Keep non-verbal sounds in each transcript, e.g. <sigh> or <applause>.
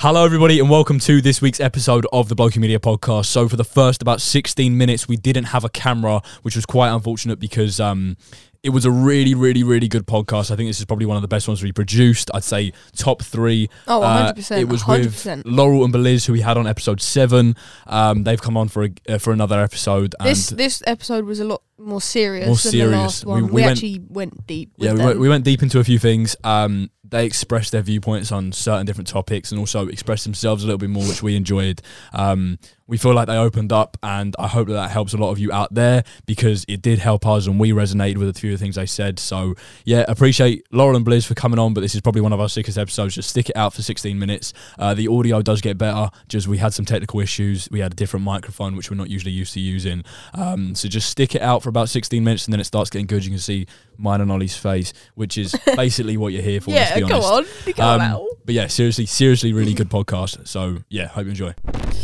Hello, everybody, and welcome to this week's episode of the Bloki Media Podcast. So, for the first about 16 minutes, we didn't have a camera, which was quite unfortunate because um, it was a really, really, really good podcast. I think this is probably one of the best ones we produced. I'd say top three. Oh, Uh, 100%. it was 100%. with Laurel and Beliz, who we had on episode seven. Um, they've come on for a, uh, for another episode. And This this episode was a lot more serious More than serious. the last We- one. we We, went- actually went deep. yeah, we went, we went deep into a few things. Um, they expressed their viewpoints on certain different topics and also expressed themselves a little bit more, which we enjoyed. Um, we feel like they opened up, and I hope that that helps a lot of you out there because it did help us, and we resonated with a few of the things they said. So yeah, appreciate Laurel and Beliz for coming on, but this is probably one of our sickest episodes. Just stick it out for 16 minutes. Uh, the audio does get better. Just we had some technical issues. We had a different microphone, which we're not usually used to using. Um, so just stick it out for about 16 minutes, and then it starts getting good. You can see mine and Ollie's face, which is <laughs> basically what you're here for. let's yeah, be go on. Go Um, on. but yeah, seriously, seriously, really good <laughs> podcast. So yeah, hope you enjoy.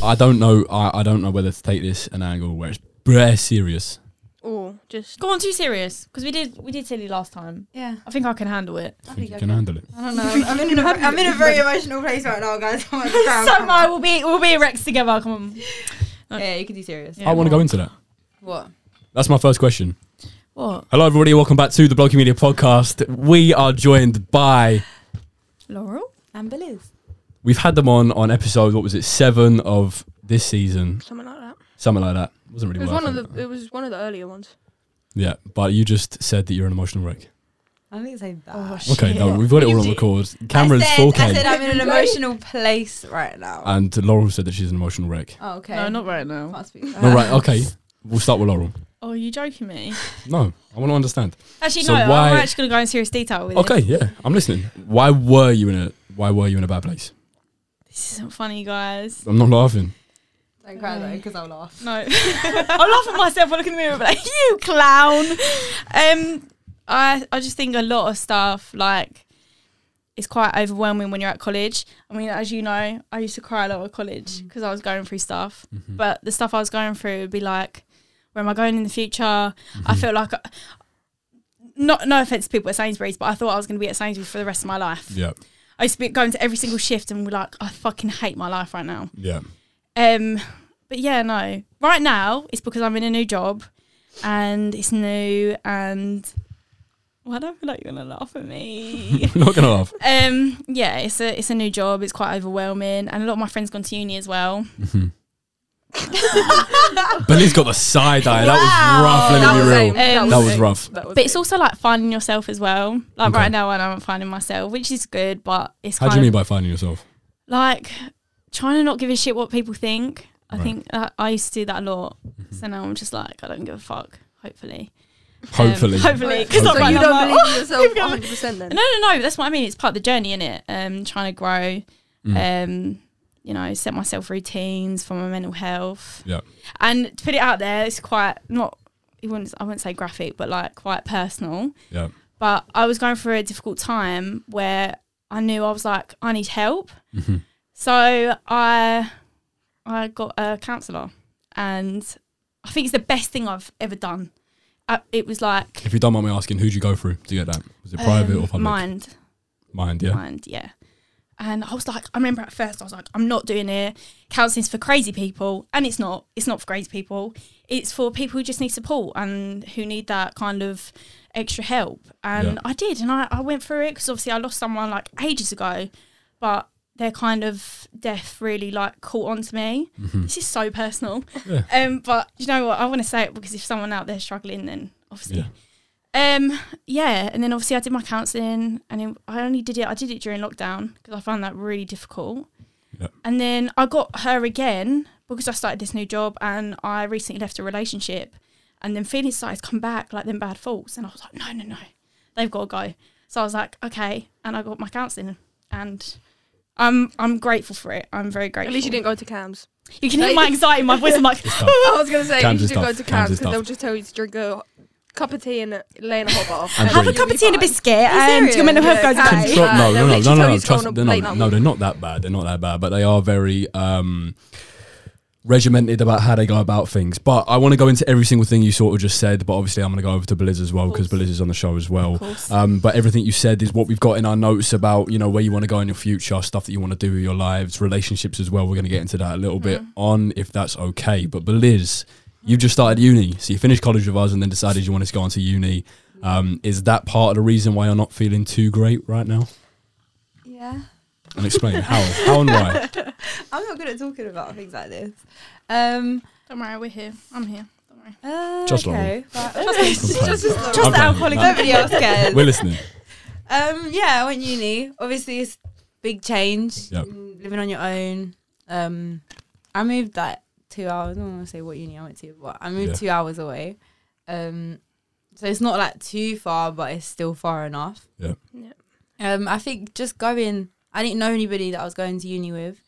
I don't know. I, I don't know whether to take this an angle where it's bare serious. Oh, just Go on, too serious because we did we did silly last time. Yeah. I think I can handle it. I think you can handle it. I don't <laughs> know. I'm in a, I'm in a very emotional place right now, guys. I'm on the ground. so we'll be we'll be Rex together. Come on. Yeah, you can do serious. Yeah. I want to go into that. What? That's my first question. What? Hello, everybody. Welcome back to the Bloki Media Podcast. We are joined by. Laurel? And Beliz. We've had them on on episode. What was it? Seven of this season, something like that. something like that. Wasn't It really was one of it. the. It was one of the earlier ones. Yeah, but you just said that you're an emotional wreck. I didn't say that. Oh, Okay, no, we've got it all on <laughs> did. record. Cameron's I said, 4K, I said I'm in an <laughs> emotional place right now. and Laurel said that she's an emotional wreck. oh, okay. No, not right now. Can't speak. All right, okay. We'll start with Laurel. Oh, are you joking me? <laughs> No, I want to understand. Actually, So no. why- I'm actually gonna go in serious detail with you. Okay, this. yeah, I'm listening. Why were you in a Why were you in a bad place? This isn't funny, guys. I'm not laughing. Don't cry though, because I'll laugh. No, <laughs> I laugh at myself. I look in the mirror, and be like, "You clown." Um, I I just think a lot of stuff like it's quite overwhelming when you're at college. I mean, as you know, I used to cry a lot at college because I was going through stuff. Mhm. But the stuff I was going through would be like, where am I going in the future? Mm-hmm. I felt like. Not no offense to people at Sainsbury's, but I thought I was going to be at Sainsbury's for the rest of my life. Yeah, I used to be going to every single shift and be like, I fucking hate my life right now. yeah. Um, but yeah, no. Right now, it's because I'm in a new job, and it's new, and well, I don't feel like you're gonna laugh at me. <laughs> Not gonna laugh. um, yeah, it's a it's a new job. It's quite overwhelming, and a lot of my friends gone to uni as well. Mhm. <laughs> Beliz got the side eye. That was rough. Let That me was be real. Um, that was aim. rough. That was But it's aim. also like finding yourself as well. Like Okay. right now, I know I'm finding myself, which is good, but it's How kind do you mean of by finding yourself? like trying to not give a shit what people think. I Right. think that I used to do that a lot. Mhm. So now I'm just like, I don't give a fuck. Hopefully, Hopefully. Um, hopefully, because So So you don't like, believe "Oh." in <laughs> yourself 100 percent then? No, no, no. That's what I mean. It's part of the journey, innit? Um, trying to grow. Mm. Um, you know, set myself routines for my mental health. Yeah. And to put it out there, it's quite not. It wouldn't. I wouldn't say graphic, but like quite personal. Yeah. But I was going through a difficult time where I knew I was like, I need help. Mhm. So I, I got a counsellor, and I think it's the best thing I've ever done. Uh, it was like If you don't mind me asking, who'd you go through to get that? Was it private um, or public? Mind. Mind, yeah. mind, yeah. And I was like, I remember at first I was like, I'm not doing it. Counseling's for crazy people, and it's not. It's not for crazy people. It's for people who just need support and who need that kind of extra help. And Yeah. I did, and I, I went through it because obviously I lost someone like ages ago, but their kind of death really like caught on to me. Mhm. This is so personal. Yeah. Um, but you know what? I want to say it because if someone out there struggling, then obviously Yeah. Um, yeah, and then obviously I did my counselling, and then I only did it. I did it during lockdown because I found that really difficult. Yeah. And then I got her again because I started this new job, and I recently left a relationship, and then feelings started to come back like them bad thoughts, and I was like, no, no, no, they've got to go. So I was like, okay, and I got my counselling, and I'm I'm grateful for it. I'm very grateful. At least you didn't go to CAMHS. You can hear my anxiety in my voice. I'm like, It's. <laughs> I was gonna say CAMHS you is should go tough. to CAMHS CAMHS is because they'll just tell you to drink a cup of tea and lay in a hot bath. And and have a cup of tea and a biscuit, Are you and your serious? mental health Yeah, goes okay. away. Control- no, no, no, no, no, no. Trust, on they're not, no, they're not that bad. They're not that bad, but they are very. Um, regimented about how they go about things. But I want to go into every single thing you sort of just said. But obviously, I'm going to go over to Beliz as well because course. Beliz is on the show as well. Um, but everything you said is what we've got in our notes about you know where you want to go in your future, stuff that you want to do with your lives, relationships as well. We're going to get into that a little bit Mm. on if that's okay. But Liz, you've just started uni, so you finished college with us and then decided you wanted to go on to uni. Um, is that part of the reason why you're not feeling too great right now? Yeah. And explain how, how and why. <laughs> I'm not good at talking about things like this. Um, Don't worry, we're here. I'm here. Don't worry. uh, Just okay. Right. <laughs> Just- Just, just, I'm the playing. alcoholic. Nobody else cares. <laughs> We're listening. Um, yeah, I went uni. Obviously, it's big change. Yep. Living on your own. Um, I moved like two hours. I don't want to say what uni I went to, but I moved Yeah. two hours away. Um, so it's not like too far, but it's still far enough. Yeah. Yeah. Um, I think just going. I didn't know anybody that I was going to uni with,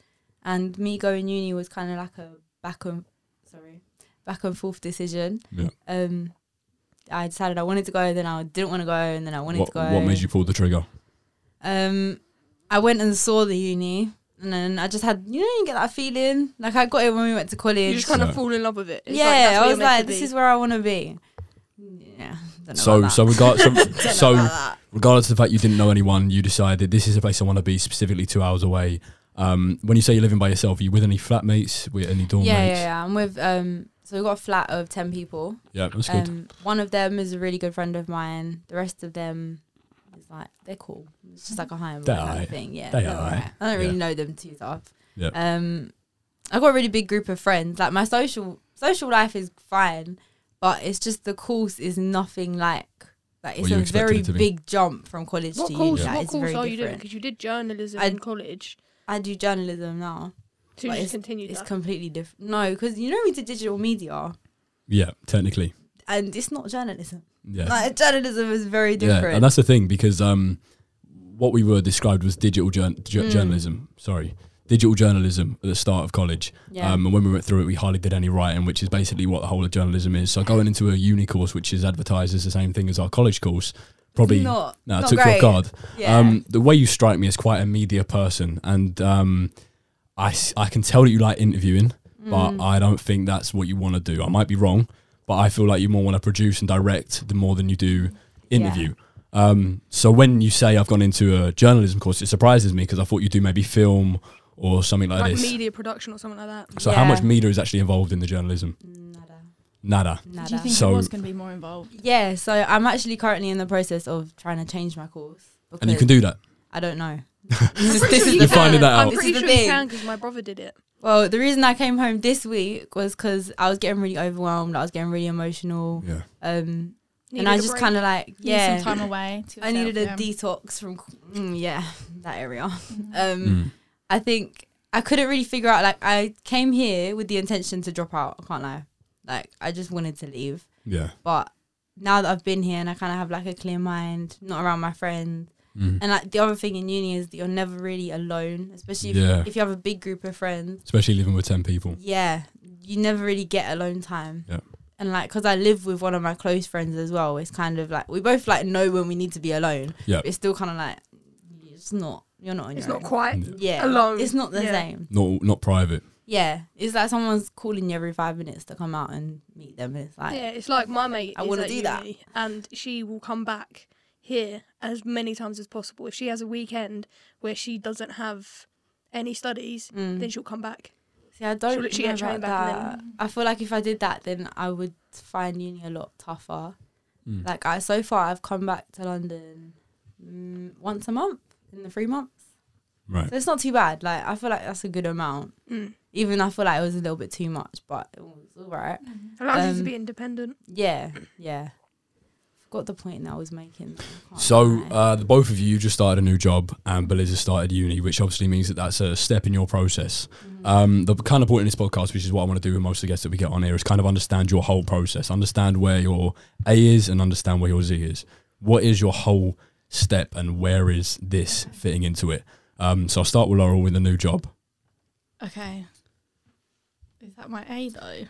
and me going uni was kind of like a back and sorry, back and forth decision. Yeah. Um, I decided I wanted to go, then I didn't want to go, and then I wanted What, to go. what made you pull the trigger? Um, I went and saw the uni, and then I just had you know you get that feeling like I got it when we went to college. You just kind Yeah. of fall in love with it. It's yeah, like, I was like, this be. is where I want to be. Yeah. don't know So, about so, that. regard, so, <laughs> Don't know so regardless of the fact you didn't know anyone, you decided this is a place I want to be, specifically two hours away. Um, when you say you're living by yourself, are you with any flatmates, with any dorm yeah, yeah, mates? yeah. I'm with um. So we've got a flat of ten people. Yeah, that's good. Um, one of them is a really good friend of mine. The rest of them is like they're cool. It's just like a high and They're low kind of thing. Yeah, They they're alright. alright. I don't really Yeah. know them too tough. Yeah. Um, I've got a really big group of friends. Like my social social life is fine, but it's just the course is nothing like. Like it's a very it big jump from college What to course? uni. Like, What it's course very are you doing? Because you did journalism I- in college. I do journalism now. So you just it's, continued it's that. completely different. No, because you know we did digital media, Yeah, technically. and it's not journalism. Yeah. Like journalism is very different. Yeah, and that's the thing because um, what we were described was digital jour- ju- Mm. journalism. Sorry, digital journalism at the start of college. yeah. Um, and when we went through it, we hardly did any writing, which is basically what the whole of journalism is. So going into a uni course, which is advertised as the same thing as our college course, probably not, no, not took you great. off guard. Yeah. Um, the way you strike me as quite a media person, and um, I, I can tell that you like interviewing, but Mm. I don't think that's what you want to do. I might be wrong, but I feel like you more want to produce and direct the more than you do interview. Um, so when you say I've gone into a journalism course, it surprises me because I thought you do maybe film or something like, like this. media production or something like that. So how much media is actually involved in the journalism? Nada. Nada. Nada. Do you think So- it was going to be more involved? yeah, so I'm actually currently in the process of trying to change my course. And you can do that. I don't know. <laughs> this I'm is, pretty this is you You're the finding can. that I'm out. This pretty is sure the you can because my brother did it. Well, the reason I came home this week was because I was getting really overwhelmed. I was getting really emotional. Yeah. Um, Needed and I a just kind of like, yeah, Need yeah, some time away. To I needed a yeah. detox from, mm, yeah, that area. <laughs> Mhm. Um, Mm. I think I couldn't really figure out. Like, I came here with the intention to drop out. I can't lie. Like, I just wanted to leave. Yeah. But now that I've been here and I kind of have like a clear mind, not around my friends, Mm. and like the other thing in uni is that you're never really alone, especially if, Yeah. if you have a big group of friends. Especially living with 10 people. Yeah, you never really get alone time. Yeah. And like, cause I live with one of my close friends as well. It's kind of like we both like know when we need to be alone. Yeah. It's still kind of like it's not. You're not on It's your not own. quite. yeah alone. It's not the Yeah. same. Not not private. Yeah, it's like someone's calling you every five minutes to come out and meet them. It's like yeah, it's like my mate. I is wanna at do that. and she will come back here as many times as possible. If she has a weekend where she doesn't have any studies, mm. then she'll come back. See, I don't literally know get trained about back and that. I feel like if I did that, then I would find uni a lot tougher. Mm. Like I, so far, I've come back to London mm, once a month in the three months, Right. so it's not too bad. Like I feel like that's a good amount. Mm. Even I feel like it was a little bit too much, but it was all right. Allows you Um, to be independent. Yeah, yeah. Forgot the point that I was making. I So, uh, the both of you you just started a new job, and Beliz has started uni, which obviously means that that's a step in your process. Mhm. Um, the kind of point in this podcast, which is what I want to do with most of the guests that we get on here, is kind of understand your whole process, understand where your A is, and understand where your Z is. What is your whole step, and where is this fitting into it? Um, so I'll start with Laurel with the new job. Okay. Is that my A though?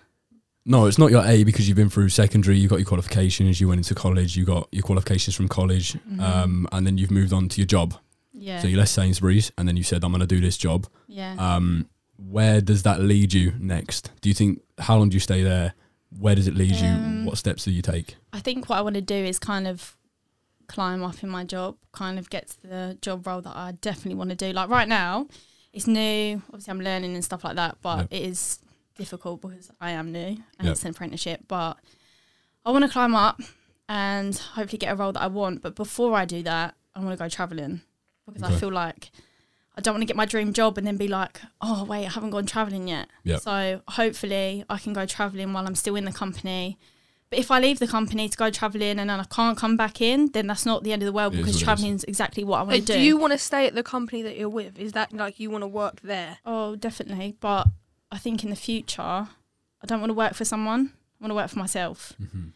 No, it's not your A because you've been through secondary, you got your qualifications, you went into college, you got your qualifications from college, Mhm. um, and then you've moved on to your job. Yeah. So you left Sainsbury's, and then you said, "I'm going to do this job." yeah. Um, where does that lead you next? Do you think how long do you stay there? Where does it lead you? Um, What steps do you take? I think what I want to do is kind of climb up in my job, kind of get to the job role that I definitely want to do. Like right now, it's new. Obviously, I'm learning and stuff like that, but Yep. it is difficult because I am new and Yep. it's an apprenticeship. But I want to climb up and hopefully get a role that I want. But before I do that, I want to go traveling because Okay. I feel like I don't want to get my dream job and then be like, oh wait, I haven't gone traveling yet. Yep. So hopefully I can go traveling while I'm still in the company. But if I leave the company to go traveling and then I can't come back in, then that's not the end of the world It is because what it is. traveling is exactly what I want to do. do you want to stay at the company that you're with? Is that like you want to work there? oh, definitely. But I think in the future, I don't want to work for someone. I want to work for myself. Mhm.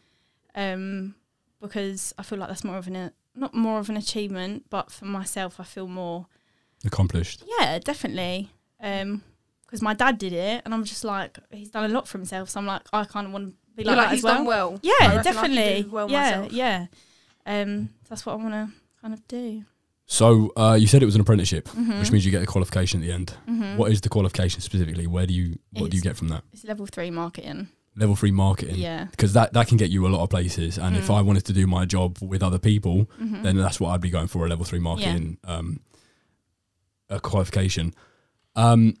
Um, because I feel like that's more of an not more of an achievement, but for myself, I feel more Accomplished. Yeah, definitely. Um, because my dad did it, and I'm just like, he's done a lot for himself. So I'm like, I kind of want to be like, like that he's as well. done well. Yeah, reckon I could definitely. do well yeah, myself. yeah. Um, that's what I want to kind of do. So uh, you said it was an apprenticeship, Mm-hmm. which means you get a qualification at the end. hmm What is the qualification specifically? Where do you what do you get from that? it's level three marketing. Level three marketing. Yeah. Because that, that can get you a lot of places. And if Mm. I wanted to do my job with other people, hmm then that's what I'd be going for a level three marketing um, a qualification. Um,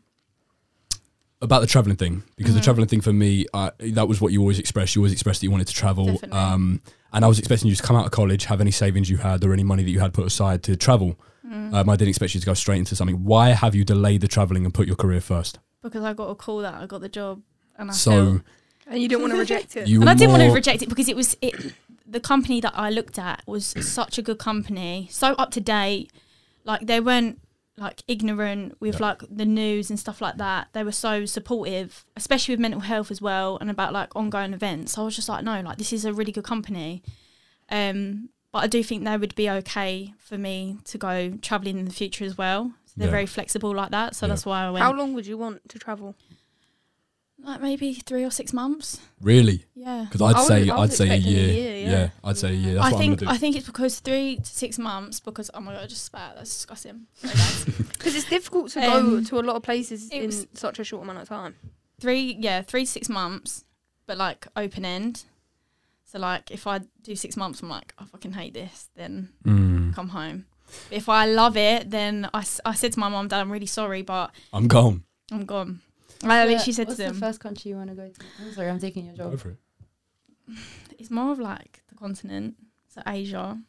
about the traveling thing, because the Mhm. traveling thing for me, uh, that was what you always expressed. You always expressed that you wanted to travel. Um, and I was expecting you to come out of college, have any savings you had or any money that you had put aside to travel. Mm. Um, I didn't expect you to go straight into something. Why have you delayed the traveling and put your career first? because I got a call that I got the job, and I so felt, And you didn't want to reject it. you and I didn't want to reject it because it was it. The company that I looked at was such a good company, so up to date. Like they weren't like ignorant with Yeah. like the news and stuff like that. They were so supportive, especially with mental health as well, and about like ongoing events. So I was just like, no, like this is a really good company. Um, but I do think they would be okay for me to go traveling in the future as well. So they're Yeah. very flexible like that. So Yeah. that's why I went. How long would you want to travel? Like maybe three or six months. really? Yeah. Because I'd I was- say I I'd say a expecting a year. year, yeah. yeah. I'd say a year. That's I what think I'm gonna I do. think it's because three to six months. Because oh my god, I just spat. That's disgusting. <laughs> Sorry, guys. Because it's difficult to Um, go to a lot of places it in was- such a short amount of time. three, yeah, three to six months, but like open end. So like, if I do six months, I'm like, I fucking hate this. Then Mm, come home. If I love it, then I, s- I said to my mum, Dad, I'm really sorry, but I'm gone. I'm gone. I literally said to What's them, the first country you want to go to? I'm sorry, I'm taking your Go job. for it. <sighs> it's more of like the continent, so Asia.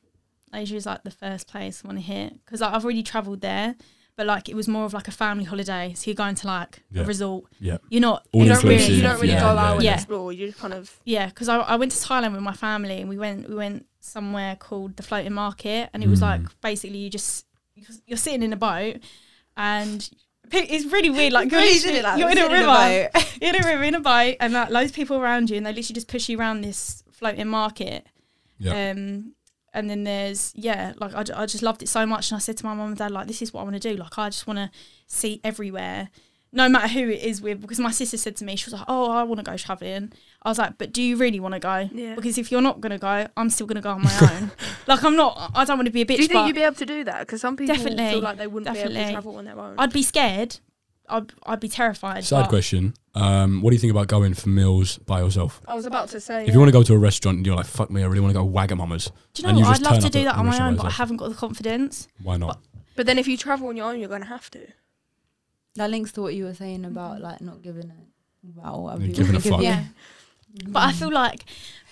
Asia is like the first place I want to hit because like, I've already travelled there, but like it was more of like a family holiday. So you're going to like Yeah. a resort. Yeah. You're not. All you don't really, you don't really yeah, go yeah, out and yeah. explore. You just kind of Yeah, because I, I went to Thailand with my family and we went we went somewhere called the Floating Market and it was Mm. like basically you just you're sitting in a boat and it's really weird. Like you're, Really literally, it, like, you're in a sitting in river, a boat. <laughs> you're in a river in a boat, and like loads of people around you, and they literally just push you around this floating market. Yeah. Um, and then there's yeah, like I, I just loved it so much, and I said to my mum and dad like, this is what I want to do. Like I just want to see everywhere, no matter who it is with. Because my sister said to me, she was like, oh, I want to go traveling. I was like, but do you really want to go? yeah. Because if you're not gonna go, I'm still gonna go on my own. <laughs> <laughs> like I'm not. I don't want to be a bitch. Do you think but you'd be able to do that? Because some people Definitely, feel like they wouldn't be able definitely. to travel on their own. I'd be scared. I'd, I'd be terrified. Side but- question. Um, what do you think about going for meals by yourself? I was about to say. If you want to go to a restaurant and you're like, fuck me, I really want to go Wagamama's, Do you and know you what? just I'd love to do that on my own, but I haven't got the confidence. why not? but then if you travel on your own, you're going to have to. That links to what you were saying about like not giving it. Wow, I'd Yeah, be giving a <laughs> fuck. Yeah. But I feel like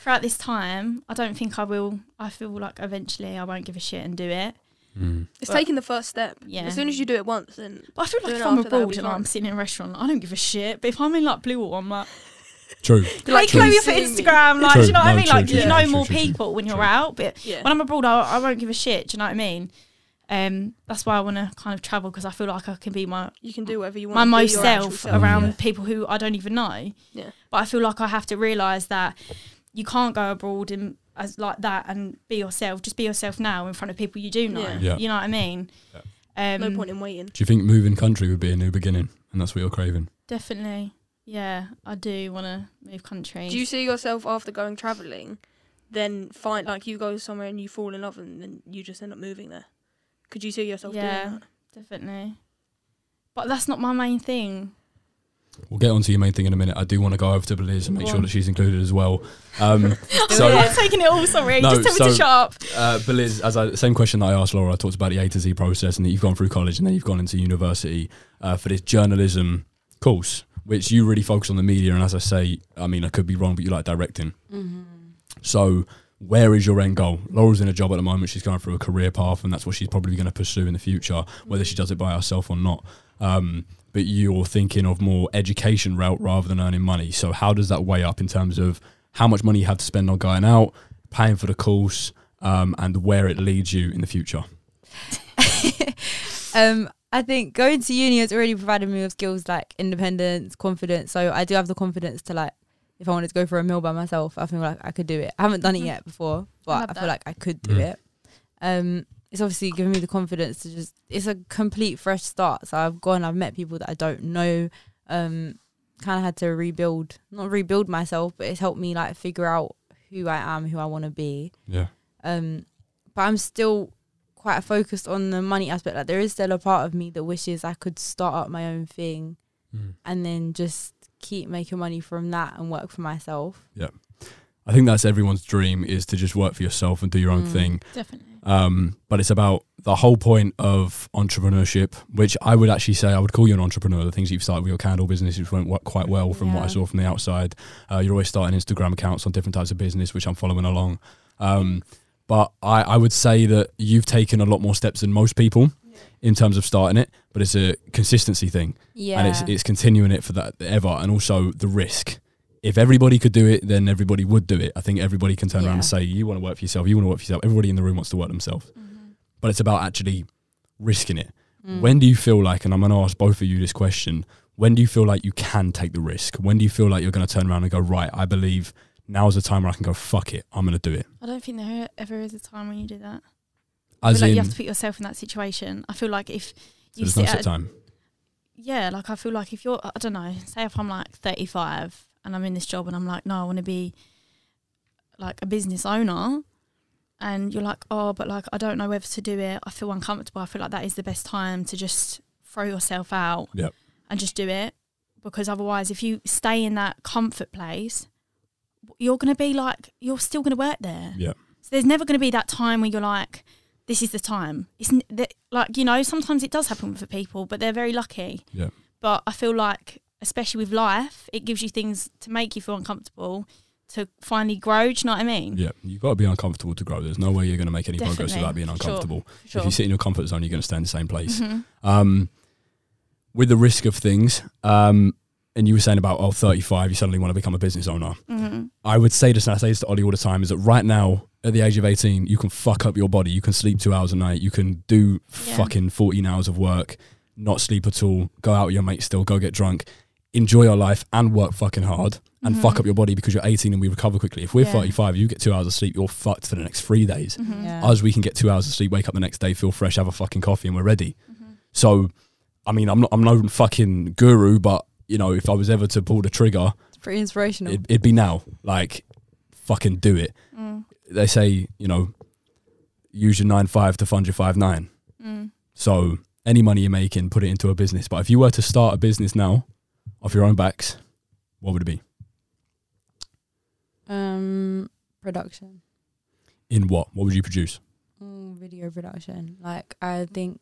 throughout this time, I don't think I will. I feel like eventually I won't give a shit and do it. Mm. It's But- taking the first step. Yeah. As soon as you do it once, then But I feel like if I'm after that will abroad be and. I'm sitting in a restaurant, I don't give a shit. But if I'm in like Bluewater, I'm like, <laughs> True. Like, hey, Chloe, for you see me?" Instagram. Like, True. do you know what No, I mean? true, Like, true, you true, know true, more true, true. people when you're True. out. But yeah. when I'm abroad, I, I won't give a shit. Do you know what I mean? Um, that's why I want to kind of travel because I feel like I can be my you can do whatever you want. my to do, most your self around Yeah. people who I don't even know. Yeah. But I feel like I have to realise that you can't go abroad and as like that and be yourself. Just be yourself now in front of people you do know. Yeah. Yeah. You know what I mean? Um, No point in waiting. Do you think moving country would be a new beginning, and that's what you're craving? Definitely. Yeah, I do want to move country. Do you see yourself after going travelling, then find like you go somewhere and you fall in love and then you just end up moving there? Could you see yourself Yeah. doing that? Definitely. But that's not my main thing. We'll get on to your main thing in a minute. I do want to go over to Beliz and make Go sure on. that she's included as well. Um, <laughs> <laughs> so, I'm taking it all. Sorry, No, just tell me to shut up. uh, Beliz, as I, same question that I asked Laura, I talked about the A to Z process and that you've gone through college and then you've gone into university uh, for this journalism course, which you really focus on the media. And as I say, I mean, I could be wrong, but you like directing. Mm-hmm. So, where is your end goal? Laura's in a job at the moment. She's going through a career path, and that's what she's probably going to pursue in the future, whether she does it by herself or not. Um, but you're thinking of more education route rather than earning money. So, how does that weigh up in terms of how much money you have to spend on going out, paying for the course, um, and where it leads you in the future? <laughs> um, I think going to uni has already provided me with skills like independence, confidence. So I do have the confidence to like, if I wanted to go for a meal by myself, I feel like I could do it. I haven't done it Mhm. yet before, but love I, feel that. like I could do Mm. it. Um, it's obviously given me the confidence to just. It's a complete fresh start. So I've gone. I've met people that I don't know. Um, kind of had to rebuild, not rebuild myself, but it's helped me like figure out who I am, who I want to be. Yeah. Um, but I'm still quite focused on the money aspect. Like there is still a part of me that wishes I could start up my own thing and then just keep making money from that and work for myself. Yeah. I think that's everyone's dream is to just work for yourself and do your own Mm. thing. Definitely. Um, but it's about the whole point of entrepreneurship, which I would actually say I would call you an entrepreneur. The things you've started with your candle business, which went quite well from what I saw from the outside. Uh, you're always starting Instagram accounts on different types of business, which I'm following along. Um, but I, I would say that you've taken a lot more steps than most people in terms of starting it. But it's a consistency thing, Yeah. and it's it's continuing it for that ever, and also the risk. If everybody could do it, then everybody would do it. I think everybody can turn around and say, "You want to work for yourself. You want to work for yourself." Everybody in the room wants to work themselves but it's about actually risking it. Mm. When do you feel like, and I'm going to ask both of you this question, when do you feel like you can take the risk? When do you feel like you're going to turn around and go, right, I believe now's the time where I can go, fuck it, I'm going to do it? I don't think there ever is a time when you do that. I feel like you have to put yourself in that situation. I feel like if so you no sit at time. yeah, like I feel like if you're, I don't know, say if I'm like 35 and I'm in this job and I'm like, no, I want to be like a business owner, and you're like, oh, but like I don't know whether to do it. I feel uncomfortable. I feel like that is the best time to just throw yourself out Yep. and just do it, because otherwise, if you stay in that comfort place, you're gonna be like, you're still gonna work there. Yeah. So there's never gonna be that time where you're like. This is the time. It's that, like you know. Sometimes it does happen for people, but they're very lucky Yeah. but I feel like, especially with life, it gives you things to make you feel uncomfortable to finally grow. Do you know what I mean? Yeah, you've got to be uncomfortable to grow. There's no way you're going to make any progress without being uncomfortable. Sure. If you sit in your comfort zone, you're going to stay in the same place. Mhm. Um, with the risk of things, um, and you were saying about, oh, 35, you suddenly want to become a business owner. Mhm. I would say this, and I say this to Ollie all the time, is that right now, at the age of 18, you can fuck up your body. You can sleep two hours a night. You can do Yeah. fucking 14 hours of work, not sleep at all, go out with your mates still, go get drunk, enjoy your life and work fucking hard and Mhm. fuck up your body because you're 18 and we recover quickly. If we're Yeah. 35, you get two hours of sleep, you're fucked for the next three days. Mhm. Yeah. Us, we can get two hours of sleep, wake up the next day, feel fresh, have a fucking coffee, and we're ready. Mhm. So, I mean, I'm not, I'm no fucking guru, but you know, if I was ever to pull the trigger, It's pretty inspirational. it, it'd be now. Like, fucking do it. Mm. They say, you know, use your nine five to fund your five nine. Mm. So any money you're making, put it into a business. But if you were to start a business now, off your own backs, what would it be? Um, production, In what? What would you produce? mm, video production. Like I think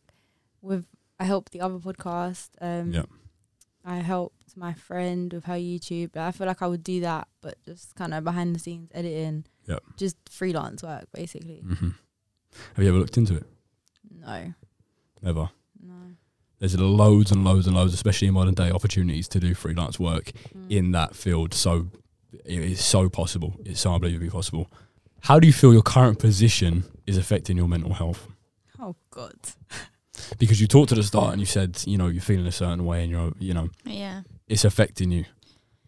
with I helped the other podcast. Um, Yeah. I helped my friend with her YouTube. I feel like I would do that, but just kind of behind the scenes editing. Yep. Just freelance work, basically. hmm Have you ever looked into it? No, Never. no. There's loads and loads and loads, especially in modern day, opportunities to do freelance work Mm. in that field. So it is so possible. It's so unbelievably possible. How do you feel your current position is affecting your mental health? Oh God. <laughs> Because you talked at the start and you said, you know, you're feeling a certain way and you're, you know, Yeah. It's affecting you.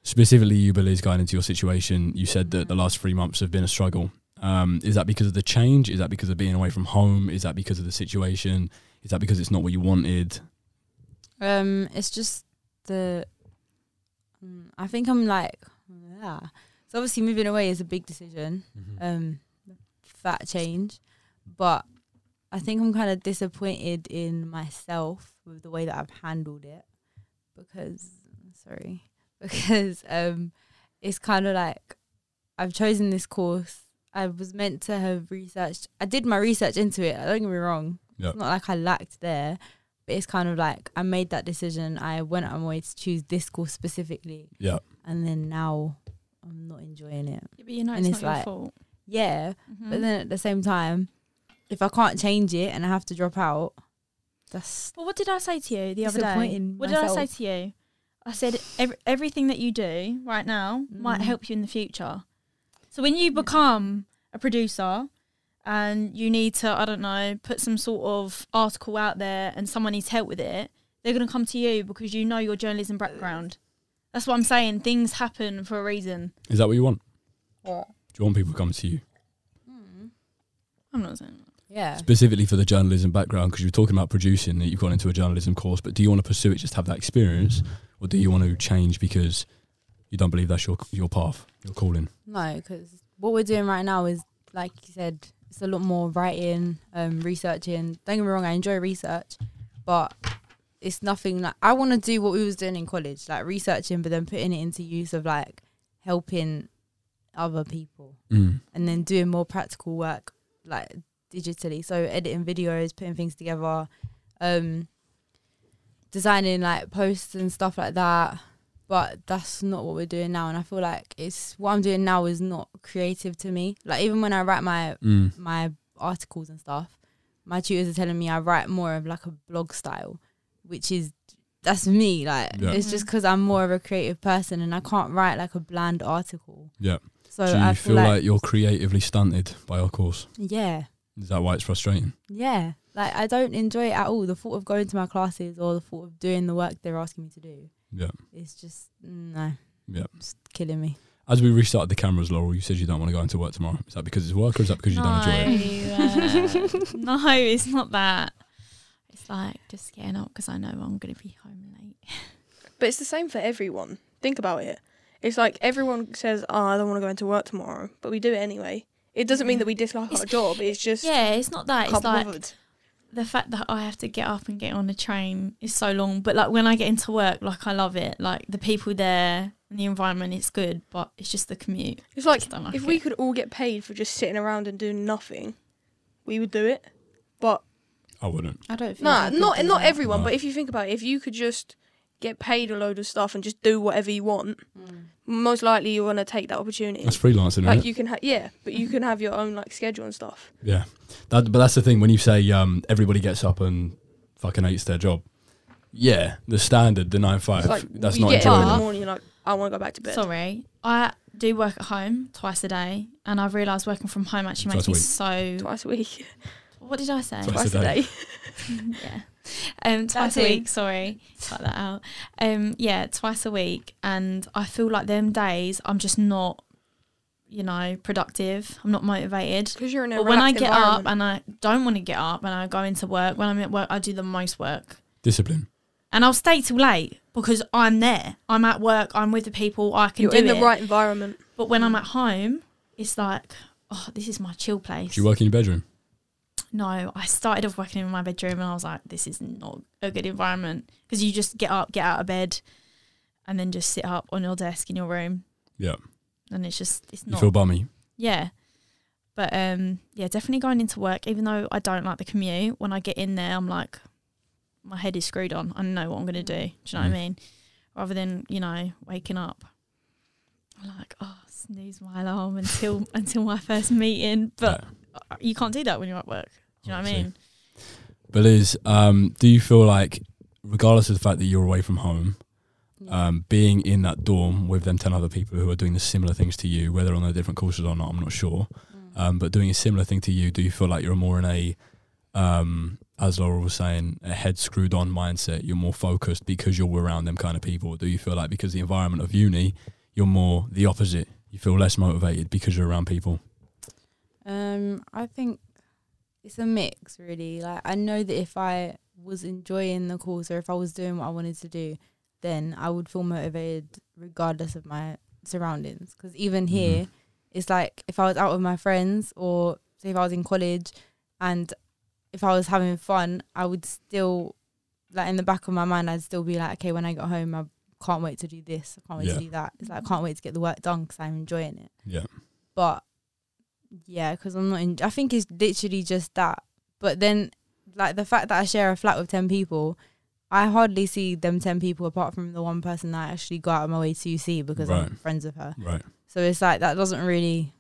Specifically, you, Beliz going into your situation. You said that the last three months have been a struggle. Um, is that because of the change? Is that because of being away from home? Is that because of the situation? Is that because it's not what you wanted? Um, it's just the. Mm, I think I'm like, yeah. So obviously, moving away is a big decision. Um, that change, but I think I'm kind of disappointed in myself with the way that I've handled it because sorry, <laughs> because um, it's kind of like I've chosen this course. I was meant to have researched. I did my research into it. Don't get me wrong. Yeah. It's not like I lacked there, but it's kind of like I made that decision. I went on my way to choose this course specifically, Yeah. and then now I'm not enjoying it. Yeah, but you know And it's, it's not your fault. Yeah, Mhm. but then at the same time, if I can't change it and I have to drop out, that's Well, what did I say to you the other day? Disappointing What did I say to you? I said ev- everything that you do right now might Mm. help you in the future. So when you become a producer and you need to, I don't know, put some sort of article out there and someone needs help with it, they're going to come to you because you know your journalism background. That's what I'm saying. Things happen for a reason. Is that what you want? What? Do you want people to come to you I'm not saying that. yeah. specifically for the journalism background? Because you're talking about producing that you've gone into a journalism course, but do you want to pursue it just have that experience, or do you want to change because you don't believe that's your your path, your calling? No, because what we're doing right now is, like you said, it's a lot more writing, um, researching. Don't get me wrong, I enjoy research, but it's nothing like I want to do what we was doing in college, like researching, but then putting it into use of like helping other people, Mm. and then doing more practical work, like digitally. So editing videos, putting things together, um, designing like posts and stuff like that. But that's not what we're doing now, and I feel like it's what I'm doing now is not creative to me. Like even when I write my Mm. my articles and stuff, my tutors are telling me I write more of like a blog style, which is that's me. Like Yeah. it's just because I'm more of a creative person, and I can't write like a bland article. Yeah. So do you I feel like, you're creatively stunted by our course? yeah, Is that why it's frustrating? yeah. Like I don't enjoy it at all. The thought of going to my classes or the thought of doing the work they're asking me to do Yeah. is just no, Yeah. it's killing me. As we restarted the cameras, Laurel, you said you don't want to go into work tomorrow. Is that because it's work or is that because you don't enjoy it? uh, <laughs> no, it's not that. It's like just getting up because I know I'm going to be home late. But it's the same for everyone. Think about it. It's like everyone says, "Oh, I don't want to go into work tomorrow," but we do it anyway. It doesn't mean that we dislike our job. It's just Yeah, it's not that. It's like bothered. The fact that I have to get up and get on the train is so long. But like when I get into work, like I love it. Like the people there and the environment, it's good. But it's just the commute. It's like like if we could all get paid for just sitting around and doing nothing, we would do it. But I wouldn't. I don't. Think nah, not not that. everyone. No. But if you think about it, if you could just get paid a load of stuff and just do whatever you want, Mm. most likely you're gonna take that opportunity. That's freelancing, like right? you can have yeah, but you can have your own like schedule and stuff. Yeah. That, but that's the thing when you say um, everybody gets up and fucking hates their job. Yeah, the standard, the nine five. It's like that's you not get up in the morning, you're like, I want to go back to bed. Sorry, I do work at home twice a day, and I've realised working from home actually Twice makes a me so. Twice a week, What did I say? Twice twice a a day. day. <laughs> yeah. <laughs> Um, twice a week. Sorry, cut that out. Um, yeah, twice a week, and I feel like them days I'm just not, you know, productive. I'm not motivated. Because you're in a But when I get up and I don't want to get up and I go into work, when I'm at work, I do the most work. Discipline. And I'll stay till late because I'm there. I'm at work. I'm with the people. I can you're do in it. the right environment. But when I'm at home, it's like, oh, this is my chill place. Do you work in your bedroom? No, I started off working in my bedroom and I was like, this is not a good environment because you just get up, get out of bed, and then just sit up on your desk in your room, Yeah. and it's just it's You not. feel bummy. yeah, but um, yeah, definitely going into work. Even though I don't like the commute, when I get in there, I'm like, my head is screwed on. I know what I'm gonna do. Do you know what I Mm. mean? Rather than you know waking up, I'm like, oh, snooze my alarm until <laughs> until my first meeting. But Yeah. You can't do that when you're at work. Do you know what I mean? But Liz, um, do you feel like, regardless of the fact that you're away from home, um, being in that dorm with them 10 other people who are doing the similar things to you, whether on their different courses or not, I'm not sure, Mm. um, but doing a similar thing to you, do you feel like you're more in a, um, as Laura was saying, a head screwed on mindset? You're more focused because you're around them kind of people? Do you feel like because the environment of uni, you're more the opposite? You feel less motivated because you're around people? Um, I think it's a mix, really. Like I know that if I was enjoying the course or if I was doing what I wanted to do, then I would feel motivated regardless of my surroundings. Because even here, it's like if I was out with my friends or say if I was in college, and if I was having fun, I would still like in the back of my mind, I'd still be like, okay, when I get home, I can't wait to do this. I can't wait Yeah. to do that. It's like I can't wait to get the work done because I'm enjoying it. Yeah. But yeah, because I'm not. In, I think it's literally just that. But then, like the fact that I share a flat with ten people, I hardly see them ten people apart from the one person that I actually go out of my way to see because Right. I'm friends with her. Right. So it's like that doesn't really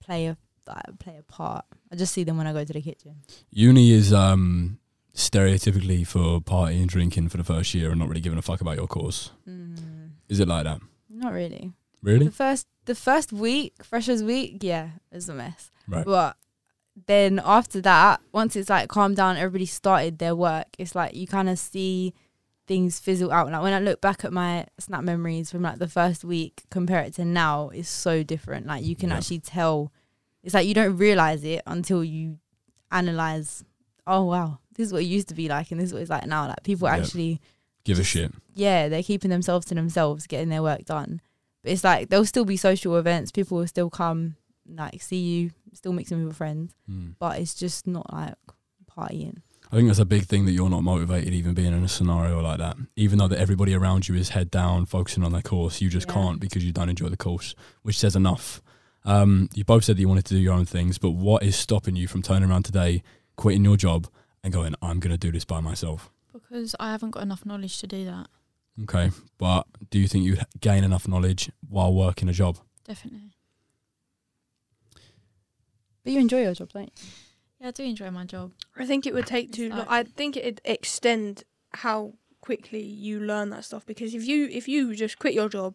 play a like, play a part. I just see them when I go to the kitchen. Uni is um stereotypically for partying and drinking for the first year and not really giving a fuck about your course. Mm, Is it like that? not really. Really? The first the first week, freshers week, yeah, it was a mess. Right. But then after that, once it's like calmed down, everybody started their work. It's like you kind of see things fizzle out. Like when I look back at my snap memories from like the first week, compare it to now, it's so different. Like you can Yeah. actually tell. It's like you don't realize it until you analyze. Oh wow, this is what it used to be like, and this is what it's like now. Like people Yeah. actually Give a shit. yeah, they're keeping themselves to themselves, getting their work done. But it's like there'll still be social events. People will still come, like see you, still mixing with your friends. Mm. But it's just not like partying. I think that's a big thing that you're not motivated even being in a scenario like that. Even though that everybody around you is head down, focusing on their course, you just Yeah. can't because you don't enjoy the course, which says enough. Um, you both said that you wanted to do your own things, but what is stopping you from turning around today, quitting your job, and going, I'm going to do this by myself? Because I haven't got enough knowledge to do that. Okay. But do you think you'd gain enough knowledge while working a job? Definitely. But you enjoy your job, don't you? Yeah, I do enjoy my job. I think it would take It's too long. I think it'd extend how quickly you learn that stuff because if you if you just quit your job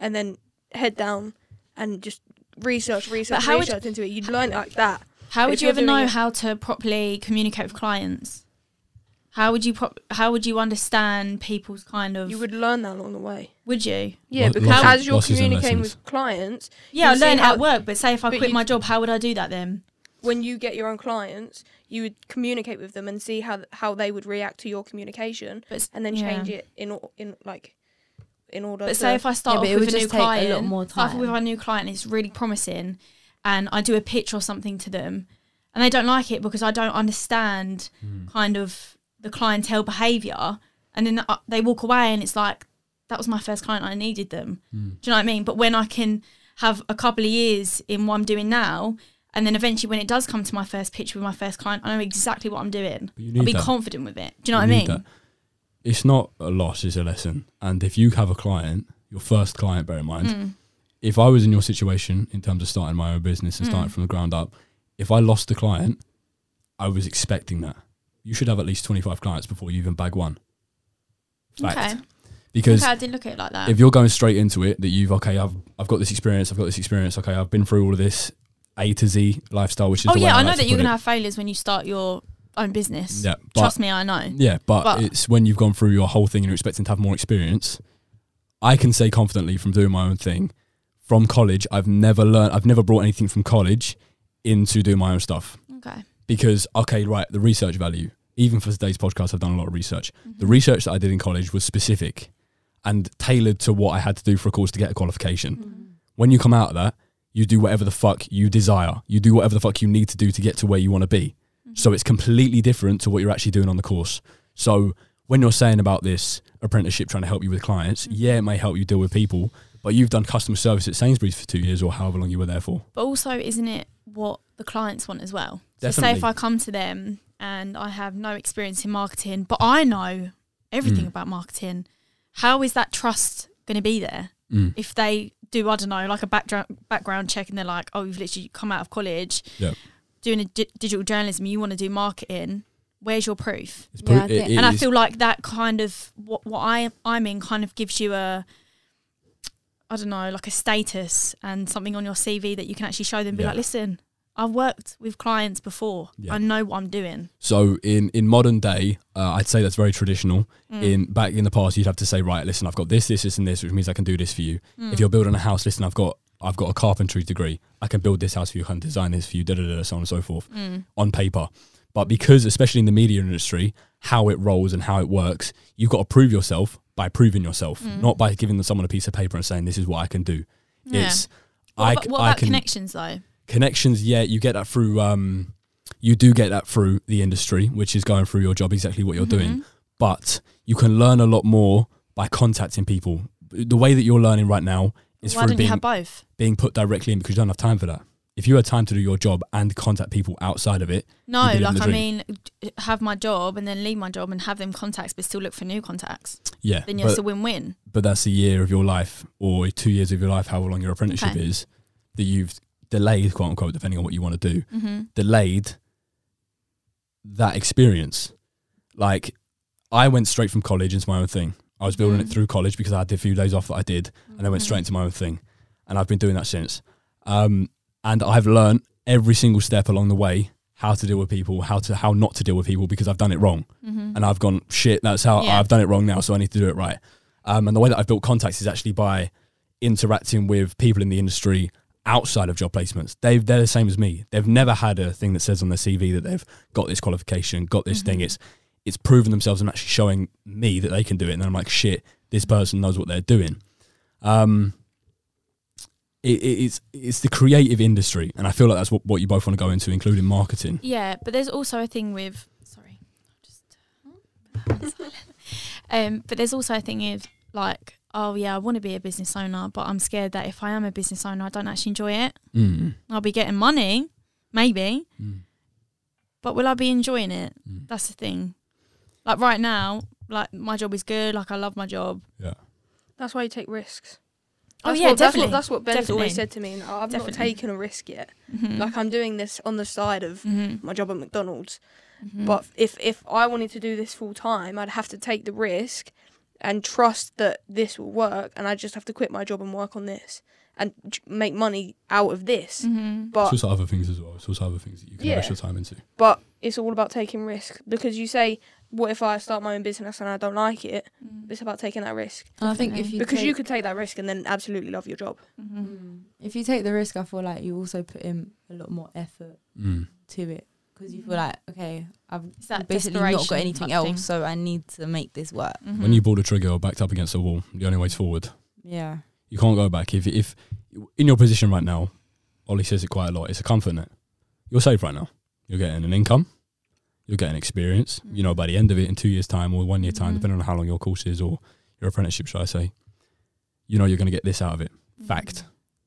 and then head down and just research research how would- research into it, you'd learn it like that. How would you ever know it- how to properly communicate with clients? How would you pro- how would you understand people's kind of You would learn that along the way. would you? Yeah, Lo- because losses- as you're losses and communicating lessons. with clients, Yeah, I You'll see learn it how- at work, but say if I but quit you- my job, how would I do that then? when you get your own clients, you would communicate with them and see how how they would react to your communication, But s- and then yeah. change it in or- in like in order. But to, say if I start Yeah, but off it would with a new just take a lot client, more start off with time. a new client, it's really promising, and I do a pitch or something to them, and they don't like it because I don't understand hmm. kind of the clientele behaviour, and then uh, they walk away, and it's like that was my first client, I needed them. Mm. Do you know what I mean? But when I can have a couple of years in what I'm doing now, and then eventually when it does come to my first pitch with my first client, I know exactly what I'm doing. I'll be that. confident with it. Do you know You what I mean? It's not a loss, it's a lesson. And if you have a client, your first client, bear in mind, Mm. if I was in your situation in terms of starting my own business and starting Mm. from the ground up, if I lost a client, I was expecting that. You should have at least 25 clients before you even bag one. Fact. Okay. Because okay, I didn't look at it like that. if you're going straight into it, that you've, okay, I've, I've got this experience, I've got this experience, okay, I've been through all of this A to Z lifestyle, which is oh the way yeah, I, I know like that you're gonna it. have failures when you start your own business. Yeah, but Trust me, I know. Yeah, but, But- it's when you've gone through your whole thing and you're expecting to have more experience. I can say confidently from doing my own thing, from college, I've never learned, I've never brought anything from college into doing my own stuff. Because, okay, right, the research value. Even for today's podcast, I've done a lot of research. The Mhm. research that I did in college was specific and tailored to what I had to do for a course to get a qualification. Mhm. When you come out of that, you do whatever the fuck you desire. You do whatever the fuck you need to do to get to where you want to be. So it's completely different to what you're actually doing on the course. So when you're saying about this apprenticeship trying to help you with clients, Mhm. yeah, it may help you deal with people, but you've done customer service at Sainsbury's for two years or however long you were there for. But also, isn't it what the clients want as well? So say if I come to them and I have no experience in marketing, but I know everything Mm. about marketing, how is that trust going to be there Mm. if they do I don't know like a background background check and they're like, oh, you've literally come out of college, Yeah. doing a di- digital journalism, you want to do marketing. Where's your proof? It's Yeah, I think- and I feel like that kind of what what I I'm in kind of gives you a I don't know like a status and something on your CV that you can actually show them. Be Yeah. like, listen, I've worked with clients before. Yeah. I know what I'm doing. so in, in modern day, uh, I'd say that's very traditional. Mm. In back in the past, you'd have to say, right, listen, I've got this, this, this, and this, which means I can do this for you. Mm. If you're building a house, listen, I've got I've got a carpentry degree. I can build this house for you, I can design this for you, da da da, so on and so forth. Mm. on paper. But because, especially in the media industry, how it rolls and how it works, you've got to prove yourself by proving yourself, Mm. not by giving someone a piece of paper and saying, "This is what I can do." Yeah. It's What, I, about, what I about can connections though? Connections. Yeah, you get that through. Um, you do get that through the industry, which is going through your job, exactly what you're doing. Mhm. But you can learn a lot more by contacting people. The way that you're learning right now is Why through being being put directly in because you don't have time for that. If you had time to do your job and contact people outside of it, No, like I mean, have my job and then leave my job and have them contacts, but still look for new contacts. yeah. Then yes, a win-win. but that's a year of your life or two years of your life, however long your apprenticeship Okay. is, that you've delayed, quote unquote, depending on what you want to do, Mm-hmm. delayed that experience. Like, I went straight from college into my own thing. I was building it Mm. through college because I had a few days off that I did, and I went straight into my own thing. And I've been doing that since. Um, and I've learned every single step along the way how to deal with people, how to how not to deal with people because I've done it wrong. Mm-hmm. And I've gone, shit, that's how Yeah. I've done it wrong now, so I need to do it right. Um, and the way that I've built contacts is actually by interacting with people in the industry outside of job placements. They've they're the same as me. They've never had a thing that says on their CV that they've got this qualification, got this thing. Mhm. It's it's proven themselves and actually showing me that they can do it. And then I'm like, shit, this person knows what they're doing. Um, it, it- it's it's the creative industry, and I feel like that's what, what you both want to go into, including marketing. Yeah, but there's also a thing with sorry, just <laughs> um, but there's also a thing of like, oh yeah, I want to be a business owner, but I'm scared that if I am a business owner, I don't actually enjoy it. Mm. I'll be getting money, maybe, Mm. but will I be enjoying it? Mm. That's the thing. Like right now, like my job is good. Like I love my job. Yeah. That's why you take risks. Oh yeah, what, definitely. That's what, that's what Ben's Definitely. always said to me. And I've Definitely. not taken a risk yet. Mhm. Like I'm doing this on the side of Mhm. my job at McDonald's. Mhm. But if if I wanted to do this full time, I'd have to take the risk and trust that this will work, and I just have to quit my job and work on this and make money out of this. Mhm. But It's also other things as well. It's also other things that you can Yeah. invest your time into. but it's all about taking risk because you say, what if I start my own business and I don't like it? Mm. It's about taking that risk And I think if you because take, you could take that risk and then absolutely love your job. Mhm. Mm. if you take the risk, I feel like you also put in a lot more effort Mm. to it because you feel like okay, I've that basically not got anything else, thing. so I need to make this work. Mhm. When you pull the trigger or backed up against the wall, the only way's forward. Yeah, You can't go back. If if in your position right now, Ollie says it quite a lot. It's a comfort net. You're safe right now. You're getting an income. You're getting experience. You know, by the end of it, in two years' time or one year time, Mhm. depending on how long your course is or your apprenticeship, should I say, you know you're going to get this out of it. Fact,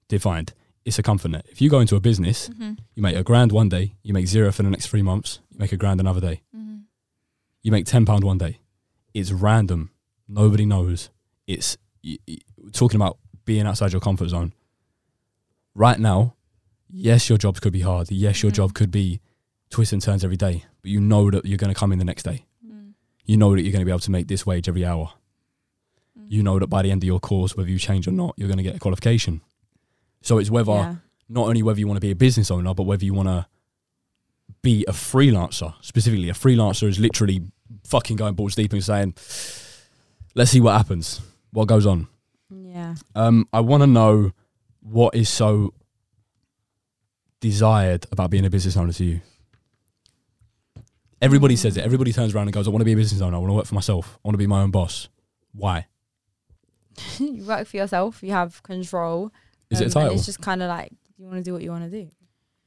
defined. It's a comfort net. If you go into a business, Mhm. you make a grand one day, you make zero for the next three months, you make a grand another day. Mhm. you make ten pound one day. It's random. Nobody knows. It's y- y- talking about being outside your comfort zone. Right now, yes, your jobs could be hard. Yes, your Mhm. job could be twists and turns every day. But you know that you're going to come in the next day. Mhm. You know that you're going to be able to make this wage every hour. You know that by the end of your course, whether you change or not, you're going to get a qualification. So it's whether yeah. not only whether you want to be a business owner, but whether you want to be a freelancer. Specifically, a freelancer is literally fucking going balls deep and saying, "Let's see what happens, what goes on." yeah. Um, I want to know what is so desired about being a business owner to you. Everybody says it. Everybody turns around and goes, "I want to be a business owner. I want to work for myself. I want to be my own boss." Why? <laughs> you work for yourself. You have control. Is it a um, title? It's just kind of like you want to do what you want to do.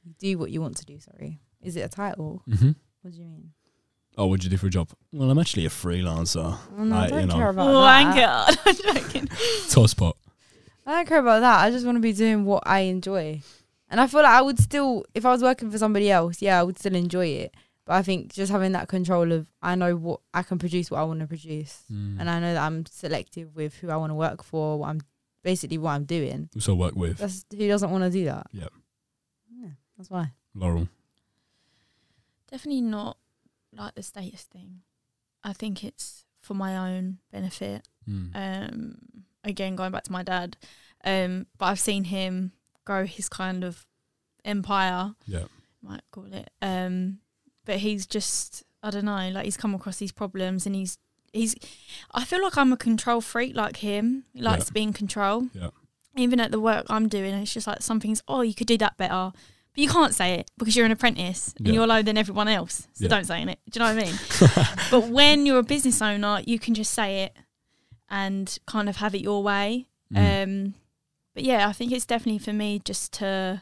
You do what you want to do. Sorry, is it a title? Mm-hmm. What do you mean? Oh, what'd you do for a job? Well, I'm actually a freelancer. Oh, no, Like, I you don't know. care about Oh, that. <laughs> I'm joking. <laughs> Tosspot. I don't care about that. I just want to be doing what I enjoy. And I feel like I would still, if I was working for somebody else, yeah, I would still enjoy it. But I think just having that control of, I know what I can produce, what I want to produce, Mm. and I know that I'm selective with who I want to work for. What I'm basically what I'm doing. also work with That's who doesn't want to do that. Yep. Yeah, that's why. Laurel. Definitely not like the status thing. I think it's for my own benefit. Mm. Um, again, going back to my dad, um, but I've seen him grow his kind of empire, Yeah. might call it. Um, but he's just, I don't know, like he's come across these problems and he's, he's, I feel like I'm a control freak like him. He likes Yeah. to be in control. Yeah. Even at the work I'm doing, it's just like some things, oh, you could do that better. But you can't say it because you're an apprentice and Yeah. you're lower than everyone else. So Yeah. don't say it. Do you know what I mean? <laughs> but when you're a business owner, you can just say it and kind of have it your way. Mm. Um, but yeah, I think it's definitely for me just to,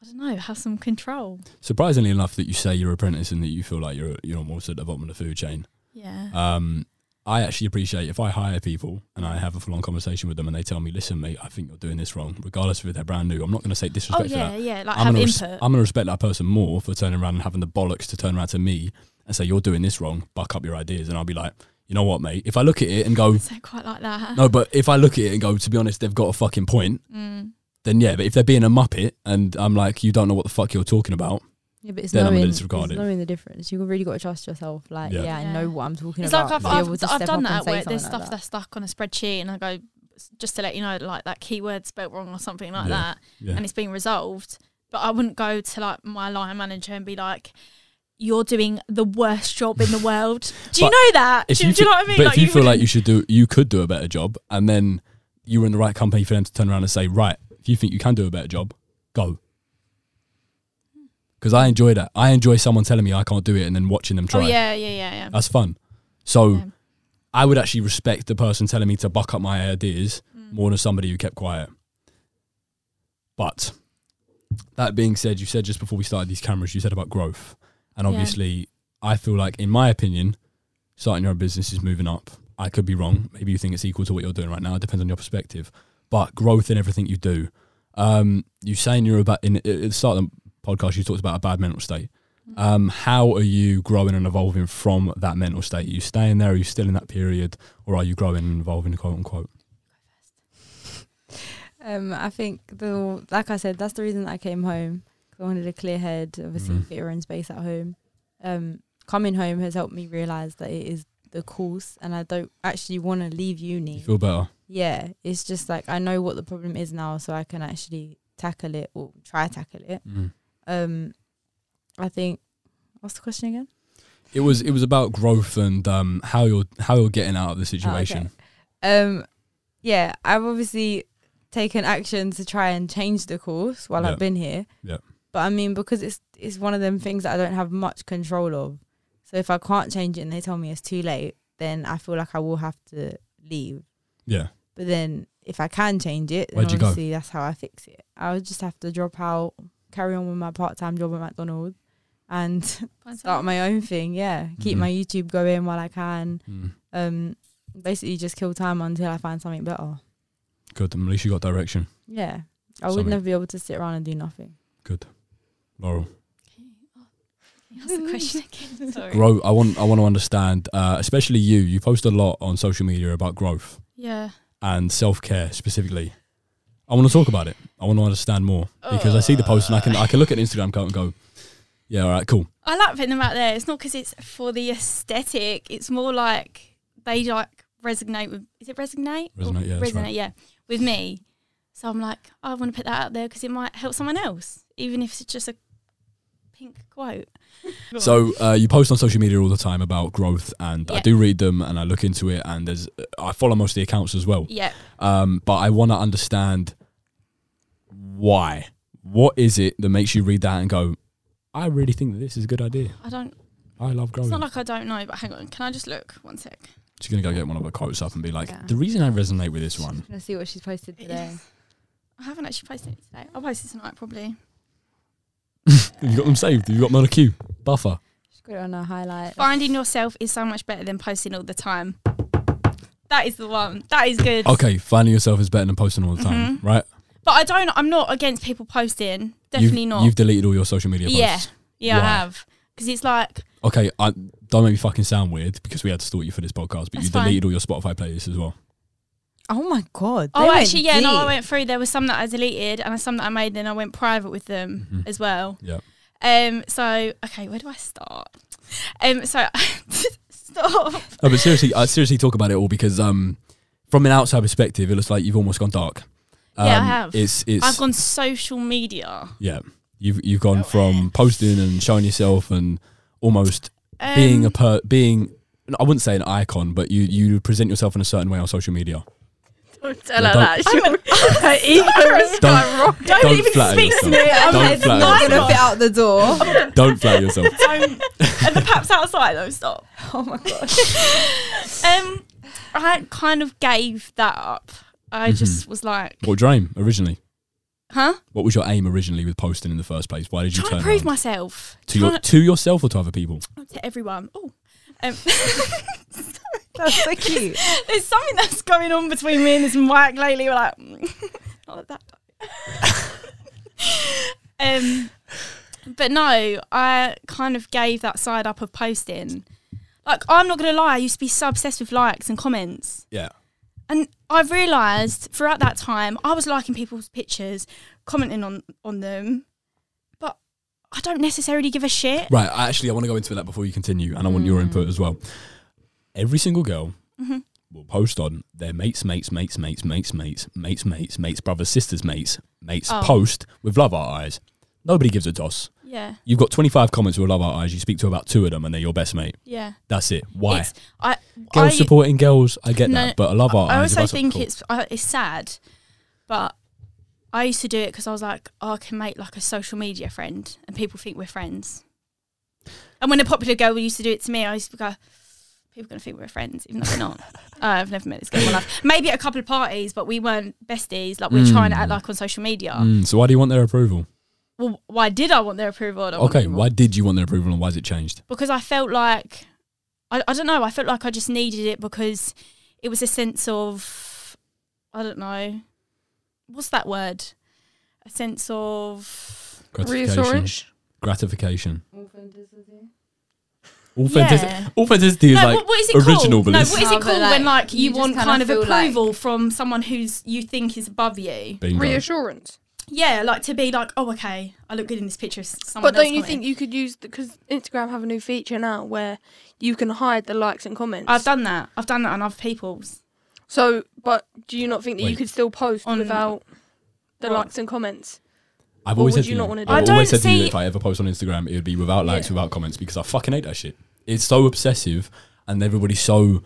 I don't know, have some control. Surprisingly enough, that you say you're an apprentice and that you feel like you're you're almost at the bottom of the food chain. Yeah. Um, I actually appreciate if I hire people and I have a full on conversation with them and they tell me, listen, mate, I think you're doing this wrong, regardless of if they're brand new. I'm not going to say Oh disrespect to yeah, that. yeah. Like I'm have gonna, res- input. I'm gonna respect that person more for turning around and having the bollocks to turn around to me and say, you're doing this wrong, buck up your ideas. And I'll be like, you know what, mate? If I look at it and go, <laughs> quite like that. no, but if I look at it and go, to be honest, they've got a fucking point, Mm. then yeah. But if they're being a muppet and I'm like, you don't know what the fuck you're talking about, Yeah, but it's Then I'm gonna knowing, disregard it's it. knowing the difference. You've really got to trust yourself. Like, Yeah. yeah, I know what I'm talking It's about. like I've, I've, I've done that say where there's something stuff like that's stuck on a spreadsheet and I go just to let you know like that keyword spelt wrong or something like Yeah. that yeah. and it's been resolved. But I wouldn't go to like my line manager and be like, "You're doing the worst job in the world." <laughs> Do you know that? Do, you do you know what I mean? But like, if you feel like you should do, you could do a better job, and then you were in the right company for them to turn around and say, right, if you think you can do a better job, go. Because I enjoy that. I enjoy someone telling me I can't do it and then watching them try. oh try. yeah, yeah, yeah, yeah. That's fun. So Yeah. I would actually respect the person telling me to buck up my ideas Mm. more than somebody who kept quiet. But that being said, you said just before we started these cameras, you said about growth. And Yeah. obviously, I feel like, in my opinion, starting your own business is moving up. I could be wrong. Maybe you think it's equal to what you're doing right now. It depends on your perspective. But growth in everything you do. Um, you saying you're about in at the start of the podcast, you talked about a bad mental state. Um, how are you growing and evolving from that mental state? Are you staying there? Are you still in that period, or are you growing and evolving, quote unquote? <laughs> Um, I think the like I said, that's the reason that I came home. 'cause I wanted a clear head, obviously Mhm. fitter and space at home. Um, coming home has helped me realize that it is the course, and I don't actually want to leave uni. You feel better? yeah, it's just like I know what the problem is now, so I can actually tackle it or try tackle it. Mm. Um, I think. What's the question again? It was it was about growth and um, how you're how you're getting out of the Oh, situation. Um, yeah, I've obviously taken action to try and change the course while Yeah. I've been here. Yeah. But I mean, because it's it's one of them things that I don't have much control of. So if I can't change it and they tell me it's too late, then I feel like I will have to leave. Yeah, But then if I can change it, then Where'd obviously that's how I fix it. I would just have to drop out, carry on with my part time job at McDonald's, and <laughs> Find start my own thing. Yeah, keep Mhm. my YouTube going while I can. mm. Um, basically just kill time until I find something better. good. At least you got direction. Yeah, I would Something. never be able to sit around and do nothing. Good, Laurel. That's the question <laughs> again. Sorry. Grow. I want I want to understand, uh, especially you. You post a lot on social media about growth Yeah. and self care specifically. I want to talk about it. I want to understand more because I see the post and I can I can look at Instagram account and go, yeah, all right, cool. I like putting them out there. It's not because it's for the aesthetic. It's more like they like resonate with. Is it resonate? Resonate, yeah, resonate. right. Yeah, with me. So I'm like, I want to put that out there because it might help someone else, even if it's just a pink quote. <laughs> So uh, you post on social media all the time about growth, and I do read them and I look into it, and there's I follow most of the accounts as well. yeah, Um, but I want to understand why. What is it that makes you read that and go, I really think that this is a good idea. I don't. I love growing. It's not like I don't know, but hang on. Can I just look one sec? She's gonna go get one of her quotes up and be like, Yeah. the reason I resonate with this one. Let's see what she's posted today. I haven't actually posted it today. I'll post it tonight probably. Have <laughs> you got them saved? Have you got them on a queue? Buffer. She's got it on her highlight. Finding yourself is so much better than posting all the time. That is the one. That is good. Okay, finding yourself is better than posting all the time, Mhm. right? But I don't. I'm not against people posting. Definitely you've, not. You've deleted all your social media posts. Yeah. yeah, Why? I have. Because it's like Okay, I, don't make me fucking sound weird because we had to stalk you for this podcast, but you That's fine. deleted all your Spotify playlists as well. Oh my god. Oh, actually, yeah. No, I went through. There was some that I deleted, and some that I made. Then I went private with them Mhm. as well. Yeah. Um. So okay, where do I start? Um. So <laughs> stop. No, but seriously, I seriously talk about it all because um, from an outside perspective, it looks like you've almost gone dark. Um, Yeah, I have. It's it's I've gone social media. yeah. You've you've gone from posting and showing yourself and almost Um, being a per being. I wouldn't say an icon, but you you present yourself in a certain way on social media. Don't tell Yeah, her that. She'll, <laughs> her <laughs> ego is Don't- Don't, Don't even flatter speak to me. I'm Don't like, flatter not yourself. gonna fit out the door. Don't flatter yourself. <laughs> Don't. and the paps outside though. Stop. oh my god. Um. I kind of gave that up. I Mhm. just was like, What was your aim originally? huh? What was your aim originally with posting in the first place? Why did you Trying turn to prove around? myself to your to yourself or to other people? to everyone. Oh. Um, <laughs> That's so cute. There's something that's going on between me and this Mike lately. We're like, <laughs> not like that. <laughs> um, but no, I kind of gave that side up of posting. Like, I'm not gonna lie, I used to be so obsessed with likes and comments, Yeah. And I've realised throughout that time I was liking people's pictures, commenting on on them, but I don't necessarily give a shit. Right. I Actually, I want to go into that before you continue, and I want your input as well. Every single girl Mhm. will post on their mates, mates, mates, mates, mates, mates, mates, mates, mates, brothers, sisters, mates, mates. Oh. Post with love our eyes. Nobody gives a toss. Yeah, You've got 25 comments with love our eyes. You speak to about two of them, and they're your best mate. yeah. That's it. Why? It's, I Girls I, supporting girls, I get No, that, but a love our I eyes. if also think cool. it's uh, it's sad, but I used to do it because I was like, oh, I can make like a social media friend, and people think we're friends. And when a popular girl used to do it to me, I used to go, people are gonna think we're friends, even though we're not. uh, <laughs> I've never met this girl in my life. Maybe at a couple of parties, but we weren't besties. Like we were trying to act Mm. like on social media. Mm, so why do you want their approval? Well, why did I want their approval? I don't Okay, why did you want their approval, and why has it changed? because I felt like I, I don't know, I felt like I just needed it because it was a sense of I don't know. What's that word? A sense of Gratification. Reassurance. Gratification. Authenticity. Yeah. Authenticity is no, like what, what is it original called? No, what is it but called like, when like you you, want kinda kind of feel like- approval from someone who's you think is above you? Bingo. Reassurance. Yeah, like to be like, oh, okay, I look good in this picture. of Someone But don't you commented. think you could use because Instagram have a new feature now where you can hide the likes and comments? I've done that. I've done that on other people's. So, but do you not think that you could still post On- without the What? likes and comments? I've Or always would said you to not you, wanna do I've that? I always don't said to you see- if I ever post on Instagram, it would be without likes, Yeah. without comments, because I fucking hate that shit. It's so obsessive, and everybody's so.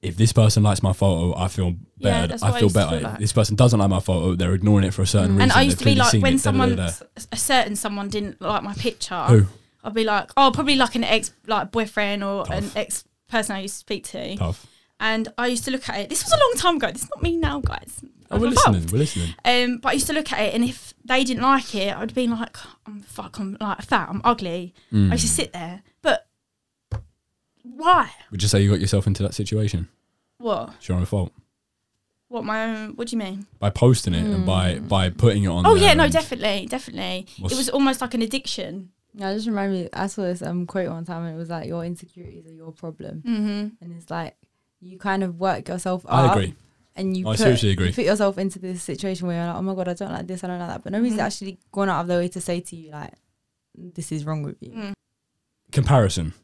If this person likes my photo, I feel Yeah, better. I what I feel better. feel like. this person doesn't like my photo, they're ignoring it for a certain Mm. reason. And I used They've to be like, when it, da, da, someone, da, da. a certain someone didn't like my picture, Who? I'd be like, oh, probably like an ex, like boyfriend or an ex person I used to speak to. Tough. And I used to look at it. This was a long time ago. This is not me now, guys. Oh, we're listening. We're listening. Um, but I used to look at it, and if they didn't like it, I'd be like, I'm fuck, I'm like fat, I'm ugly. Mm. I used to sit there, why? Would you say you got yourself into that situation? What? It's your own fault What my own? What do you mean? by posting it and by Mm. by putting it on. Oh yeah, no, definitely, definitely. What's- It was almost like an addiction. Yeah, I just remind me. I saw this um quote one time, and it was like, "Your insecurities are your problem," Mm-hmm. and it's like you kind of work yourself up. I agree. And you I put, seriously agree. you put yourself into this situation where you're like, "Oh my god, I don't like this, I don't like that," but nobody's Mhm. actually gone out of their way to say to you like, "This is wrong with you." Mm. Comparison.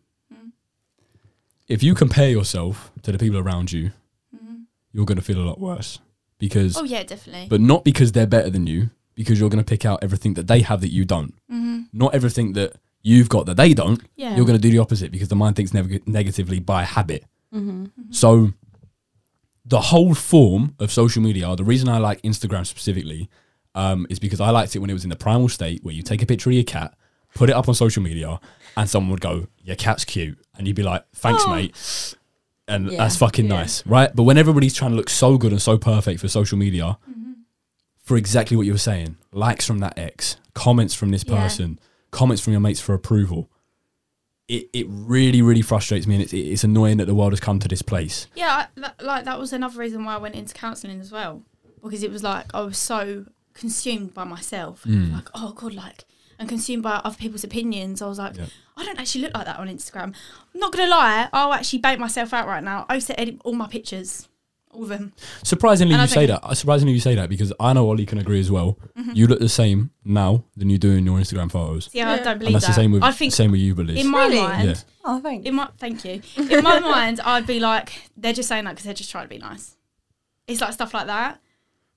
If you compare yourself to the people around you, Mm-hmm. you're going to feel a lot worse because, Oh yeah, definitely. but not because they're better than you, because you're going to pick out everything that they have that you don't, mm-hmm. not everything that you've got that they don't. Yeah. You're going to do the opposite because the mind thinks neg- negatively by habit. Mm-hmm. So, the whole form of social media, the reason I like Instagram specifically, um, is because I liked it when it was in the primal state where you take a picture of your cat, put it up on social media, and someone would go, "Your cat's cute," and you'd be like, "Thanks, Oh. mate," and Yeah. that's fucking Yeah. nice, right? But when everybody's trying to look so good and so perfect for social media, Mm-hmm. for exactly what you were saying, likes from that ex, comments from this Yeah. person, comments from your mates for approval. It, it really really frustrates me and it's it's annoying that the world has come to this place. Yeah, like that was another reason why I went into counselling as well, because it was like I was so consumed by myself, Mm. like oh god, like and consumed by other people's opinions. I was like, Yeah. I don't actually look like that on Instagram. I'm not gonna lie, I'll actually bait myself out right now. I used to edit all my pictures, all of them. Surprisingly, And I you say think- that. Uh, surprisingly, you say that because I know Ollie can agree as well. Mm-hmm. You look the same now than you do in your Instagram photos, Yeah, I Yeah. don't believe and that's that. the same with I think same with you, Beliz. in my Really? mind, Yeah. Oh, thanks. in my thank you. In my <laughs> mind, I'd be like, they're just saying that because they're just trying to be nice. It's like stuff like that.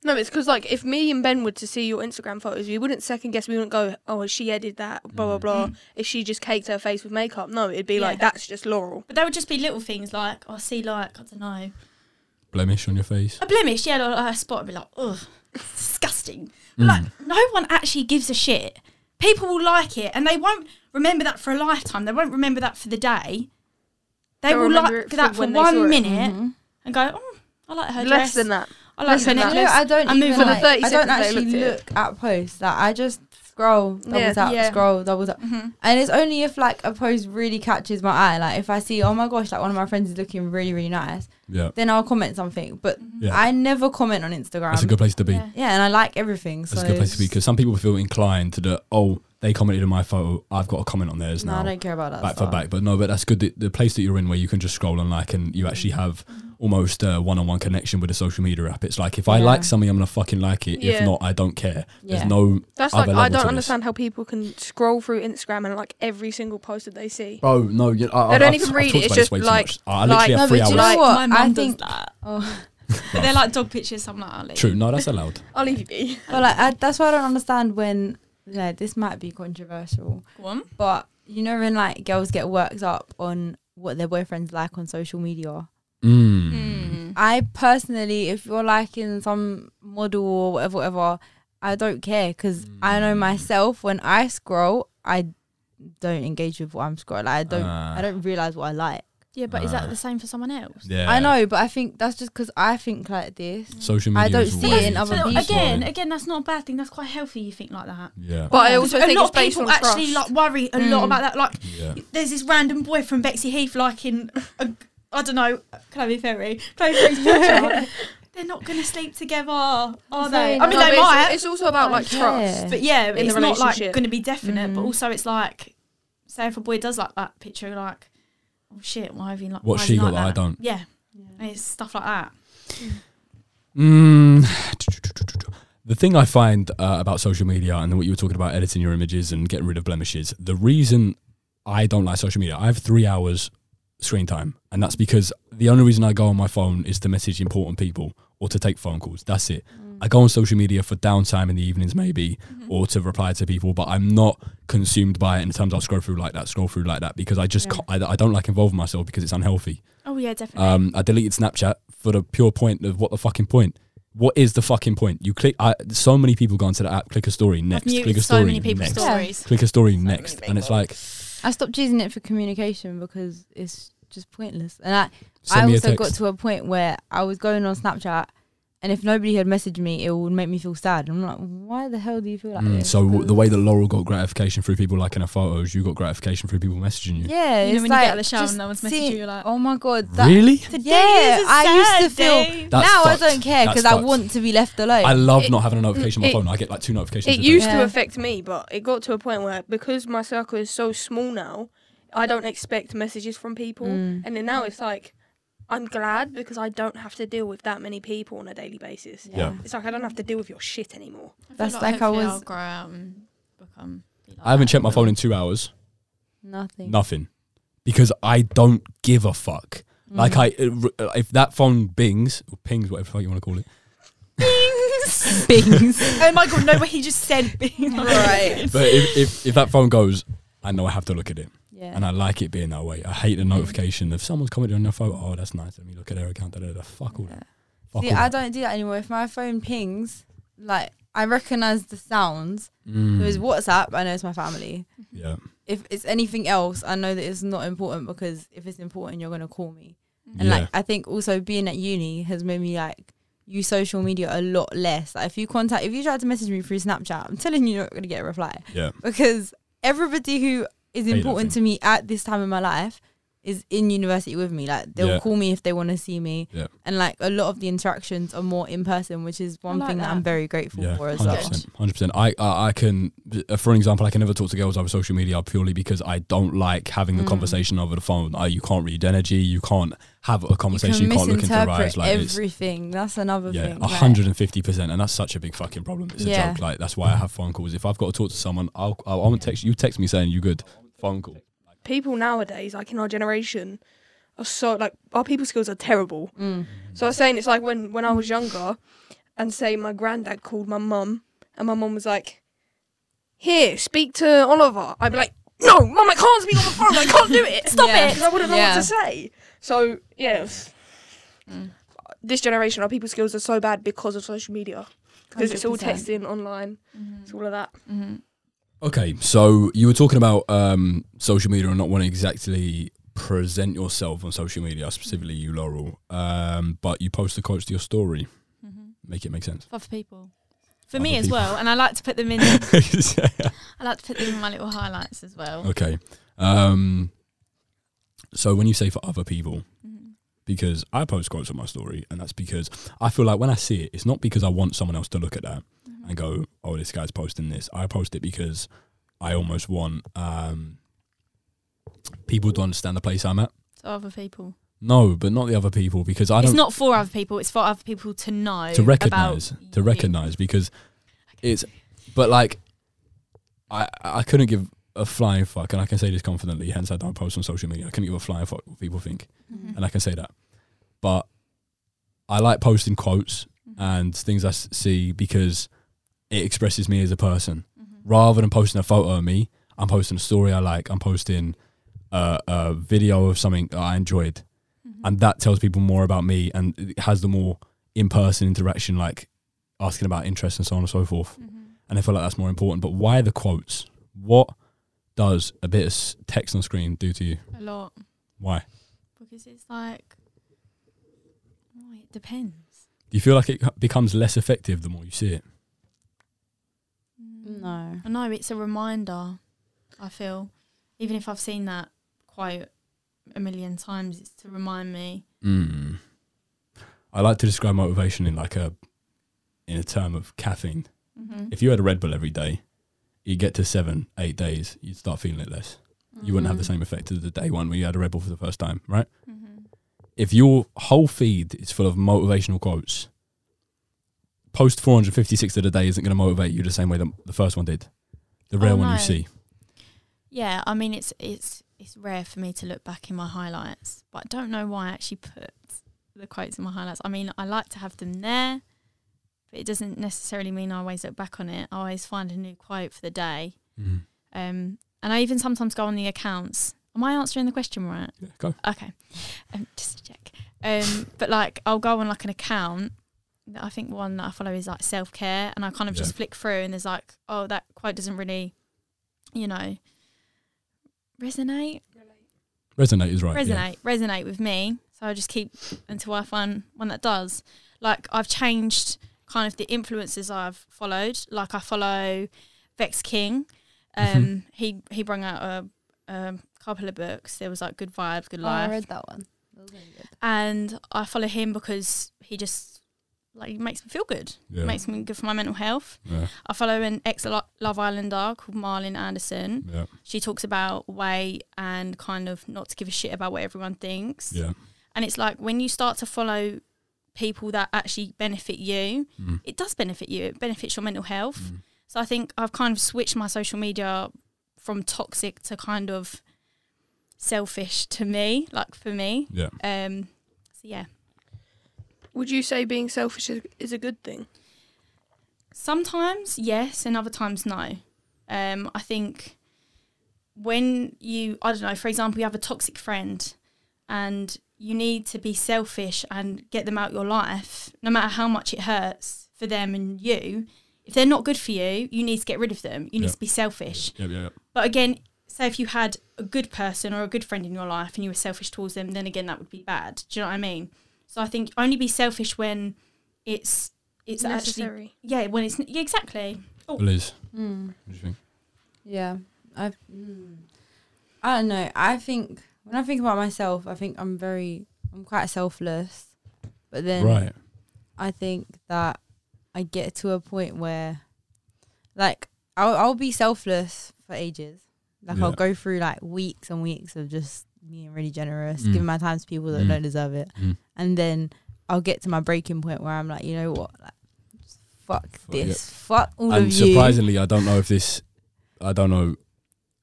No, it's because like if me and Ben were to see your Instagram photos, we wouldn't second guess. We wouldn't go, "Oh, she edited that?" Blah blah blah. Mm. If she just caked her face with makeup, no, it'd be like that's just Laurel. But there would just be little things like I see like I don't know Blemish on your face. a blemish, yeah, like a spot. I'd be like, ugh, disgusting. Mm. like no one actually gives a shit. People will like it, and they won't remember that for a lifetime. They won't remember that for the day. They They'll will like it for that for when they saw one it. minute Mhm. and go, oh, I like her dress. Less dress. than that. I like less her. You know, necklace. I don't I move even on. like, the 30 I don't actually looked look at posts. Like I just scroll, double Yeah. tap, Yeah. scroll, double tap. Mhm. And it's only if like a post really catches my eye. Like if I see, oh my gosh, like one of my friends is looking really, really nice, Yeah, then I'll comment something. But yeah. I never comment on Instagram. That's a good place to be. Yeah. yeah, and I like everything. So a good place to be because some people feel inclined to the oh they commented on my photo, I've got a comment on theirs now. no, now. I don't care about that. back for back. But no, but that's good. The, the place that you're in where you can just scroll and like, and you actually have almost a one-on-one connection with a social media app. It's like if I Yeah. like something, I'm gonna fucking like it. Yeah. If not, I don't care. There's Yeah. no That's other like I level to don't this. understand how people can scroll through Instagram and like every single post that they see. Oh no, you, I, They don't I've- even read it, it's just way like- much. I like- literally No, have but three do hours. you know what? my mum I does think- that. <laughs> Oh. <laughs> They're like dog pictures. So I'm like, I'll leave. True, no, that's <laughs> allowed. I'll leave you be. But like I, that's why I don't understand when yeah, this might be controversial, Go on. but you know when like girls get worked up on what their boyfriends like on social media. Mm. Mm. I personally, if you're liking some model or whatever, whatever, I don't care because I know Mm. myself. When I scroll, I don't engage with what I'm scrolling. I don't. Ah. I don't realize what I like. Yeah, but is Ah. that the same for someone else? Yeah, I know, but I think that's just because I think like this. Social media. I don't see it in other So people. again, again, that's not a bad thing. That's quite healthy. You think like that. Yeah, But I Because also a think lot it's of people actually trust. like worry a lot Mm. about that. Like, yeah. there's this random boy from Bexleyheath liking, a, I don't know, Chloe Ferry, Chloe Ferry's picture. <laughs> They're not going to sleep together, are they? I mean, No, they might. it's, it's also about like Yeah. trust. But yeah, in it's the not like going to be definite. But Mhm. also, it's like, say if a boy does like that picture, like, oh shit, why have you like? What she got like that I don't. Yeah, it's stuff like that. Mm. The thing I find uh, about social media and what you were talking about editing your images and getting rid of blemishes, the reason I don't like social media, I have three hours screen time, and that's because the only reason I go on my phone is to message important people or to take phone calls. That's it. I go on social media for downtime in the evenings, maybe, or to reply to people, but I'm not consumed by it in terms of scroll through like that, scroll through like that, because I just Yeah. can't, I, I don't like involving myself because it's unhealthy. Oh yeah, definitely. Um, I deleted Snapchat for the pure point of what the fucking point. What is the fucking point? You click. I, so many people go onto the app, click a story next, click muted a so story many next, stories. click a story many next, and it's like I stopped using it for communication because it's just pointless. And I, send I also got to a point where I was going on Snapchat, and if nobody had messaged me, it would make me feel sad. And I'm like, why the hell do you feel like Mm, this? so w- the 'Cause- way that Laurel got gratification through people liking her photos, you got gratification through people messaging you. yeah, You know when like you get out of the shower and no one's messaging you, you're like, oh my god, that, really? Today Yeah, is a I used to sad feel- That's now fucked. I don't care because I want to be left alone. I love It- not having a notification on my phone. I get like two notifications. It a day. used to affect me, but it got to a point where because my circle is so small now, I don't expect messages from people. Mm. And then now it's like, I'm glad because I don't have to deal with that many people on a daily basis. Yeah. It's like I don't have to deal with your shit anymore. I That's like I was- I'll grow out and become. like I haven't that. checked my phone in two hours. Nothing. Nothing, because I don't give a fuck. Mm. Like I, uh, if that phone bings or pings, whatever you want to call it, Bings. <laughs> Bings. oh my god, no! But he just said bings. Right. but if, if if that phone goes, I know I have to look at it. Yeah. And I like it being that way. I hate the notification if someone's commented on your photo. Oh, that's nice. Let me look at their account. Da, da, da. Fuck all that. Fuck See, all I that. don't do that anymore. If my phone pings, like I recognize the sounds. Mm, If it's WhatsApp, I know it's my family. yeah. If it's anything else, I know that it's not important because if it's important, you're gonna call me. And Yeah. like I think also being at uni has made me like use social media a lot less. Like if you contact, if you try to message me through Snapchat, I'm telling you, you're not gonna get a reply Yeah. because everybody who is important to me at this time in my life is in university with me. Like they'll Yeah. call me if they want to see me. Yeah. And like a lot of the interactions are more in person, which is one like thing that. that. I'm very grateful Yeah, for as hundred well. hundred percent. I, I I can, for an example, I can never talk to girls over social media purely because I don't like having the Mm. conversation over the phone. I, you can't read energy. You can't have a You conversation. can You, can't look into their eyes. misinterpret Like it's, everything. That's another yeah, thing. a hundred and fifty percent, and that's such a big fucking problem. It's a joke. Like that's why I have phone calls. If I've got to talk to someone, I'll I'll, I'll text you. Text me saying you good. Phone call. People nowadays, like in our generation, are so like our people skills are terrible. Mm. So I was saying it's like when when I was younger, and say my granddad called my mum, and my mum was like, "Here, speak to Oliver." I'd be like, "No, mum, I can't speak on the phone. I can't do it. Stop Yeah. it!" Because I wouldn't know Yeah. what to say. So yeah, it's- Mm. this generation, our people skills are so bad because of social media. Because it's all 100%. texting online, it's all of that. Mm-hmm. Okay, so you were talking about um, social media and not wanting exactly present yourself on social media, specifically you, Laurel. Um, but you post the quotes to your story. Mm-hmm. Make it make sense. For other people. For me Other as well, and I like to put them in. <laughs> I like to put them in my little highlights as well. okay. Um, so when you say for other people, Mhm. because I post quotes on my story, and that's because I feel like when I see it, it's not because I want someone else to look at that. And go, "Oh, this guy's posting this." I post it because I almost want um, people to understand the place I'm at. To other people. No, but not the other people because I It's don't It's not for other people. It's for other people to know to recognize about to you. recognize because it's but like I I couldn't give a flying fuck and I can say this confidently hence I don't post on social media I couldn't give a flying fuck what people think Mhm. and I can say that but I like posting quotes Mhm. and things I s- see because it expresses me as a person Mhm. rather than posting a photo of me I'm posting a story I like I'm posting a, a video of something that I enjoyed Mhm. and that tells people more about me and it has the more in-person interaction like asking about interests and so on and so forth Mhm. and i feel like that's more important but why the quotes what does a bit of text on screen do to you a lot why because it's like, oh, it depends. do you feel like it becomes less effective the more you see it. No. I know it's a reminder. I feel, even if I've seen that quote a million times, it's to remind me. mm. i like to describe motivation in like a in a term of caffeine Mm-hmm. if you had a red bull every day you get to seven eight days you'd start feeling it less you wouldn't have the Mm. same effect as the day one when you had a red bull for the first time right Mm-hmm. if your whole feed is full of motivational quotes, post 456 of the day isn't going to motivate you the same way that the first one did. The rare Oh, one no. you see. Yeah, I mean it's it's it's rare for me to look back in my highlights, but I don't know why I actually put the quotes in my highlights. I mean, I like to have them there, but it doesn't necessarily mean I always look back on it. I always find a new quote for the day. Mm. Um, and I even sometimes go on the accounts. Am I answering the question right? Yeah, go. Okay, <laughs> um, just to check. Um, but like I'll go on like an account. That I think one that I follow is like self care, and I kind of Yeah. just flick through, and there's like, oh, that quote doesn't really, you know, resonate, Resonate is right. resonate, resonate with me. So I just keep until I find one that does. Like I've changed kind of the influences I've followed. Like I follow Vex King. Um, Mhm. he he brought out a, a couple of books. There was like Good Vibes, Good Oh, I Life, read that one. That really good. and I follow him because he just like makes me feel good. Yeah. Makes me good for my mental health. Yeah. I follow an ex Love Islander called Malin Andersson. Yeah. She talks about weight and kind of not to give a shit about what everyone thinks. Yeah. And it's like when you start to follow people that actually benefit you, Mm. it does benefit you. It benefits your mental health. Mm. So I think I've kind of switched my social media from toxic to kind of selfish to me, like for me. Yeah. Um, so yeah, Would you say being selfish is, is a good thing? sometimes yes, and other times no. Um, I think when you, I don't know, for example, you have a toxic friend, and you need to be selfish and get them out your life, no matter how much it hurts for them and you. If they're not good for you, you need to get rid of them. You need Yeah. to be selfish. Yeah. Yeah. yeah. But again, say if you had a good person or a good friend in your life and you were selfish towards them, then again that would be bad. Do you know what I mean? So I think only be selfish when it's it's actually yeah when it's yeah, exactly. Oh. Liz, Mm. what do you think? Yeah, I. Mm, I don't know. I think when I think about myself, I think I'm very, I'm quite selfless. But then Right. I think that I get to a point where, like, I'll I'll be selfless for ages. Like I'll go through like weeks and weeks of just being really generous, Mm. giving my time to people that Mm. don't deserve it, Mm. and then I'll get to my breaking point where I'm like, you know what, like, just fuck Fuck yeah. this, fuck all and of you. surprisingly, I don't know if this, I don't know,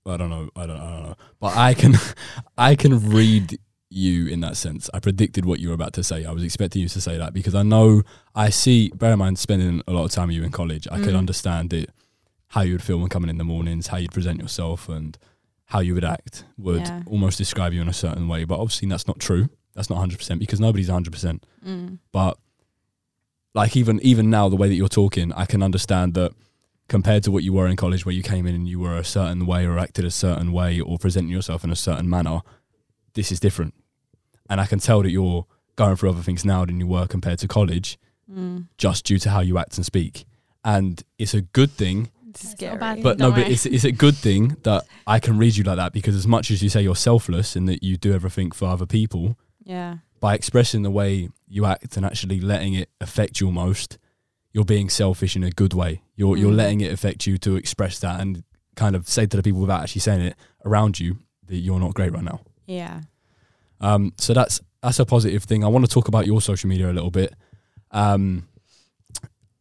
I don't know, I don't, I don't know, but I can, <laughs> I can read you in that sense. I predicted what you were about to say. I was expecting you to say that because I know, I see. Bear in mind, spending a lot of time with you in college, I could Mm. understand it, how you would feel when coming in the mornings, how you'd present yourself, and how you would act would Yeah. almost describe you in a certain way. But obviously, that's not true. That's not hundred percent because nobody's hundred percent Mm. but like even even now the way that you're talking i can understand that compared to what you were in college where you came in and you were a certain way or acted a certain way or presenting yourself in a certain manner this is different and i can tell that you're going through other things now than you were compared to college Mm. just due to how you act and speak and it's a good thing. It's That's not scary. bad. But no, but it's it's a good thing that I can read you like that because as much as you say you're selfless and that you do everything for other people, yeah. by expressing the way you act and actually letting it affect you most, you're being selfish in a good way. You're you're Mm. letting it affect you to express that and kind of say to the people without actually saying it around you that you're not great right now. Yeah. Um, so that's that's a positive thing. I want to talk about your social media a little bit. Um,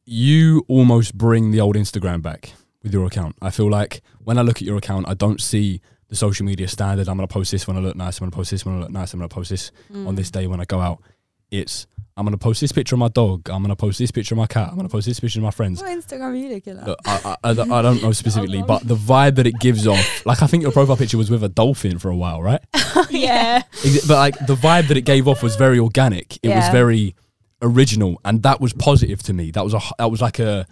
you almost bring the old Instagram back with your account. I feel like when I look at your account, I don't see the social media standard. I'm gonna post this when I look nice. I'm gonna post this when I look nice. I'm gonna post this on this Mm. day when I go out. It's I'm gonna post this picture of my dog. I'm gonna post this picture of my cat. I'm gonna post this picture of my friends. What Instagram are you looking at? Look, I, I, I don't- I don't know <laughs> specifically, but the vibe that it gives off, like I think your profile picture was with a dolphin for a while, right? <laughs> yeah. But like the vibe that it gave off was very organic. It was very original, and that was positive to me. That was a that was like a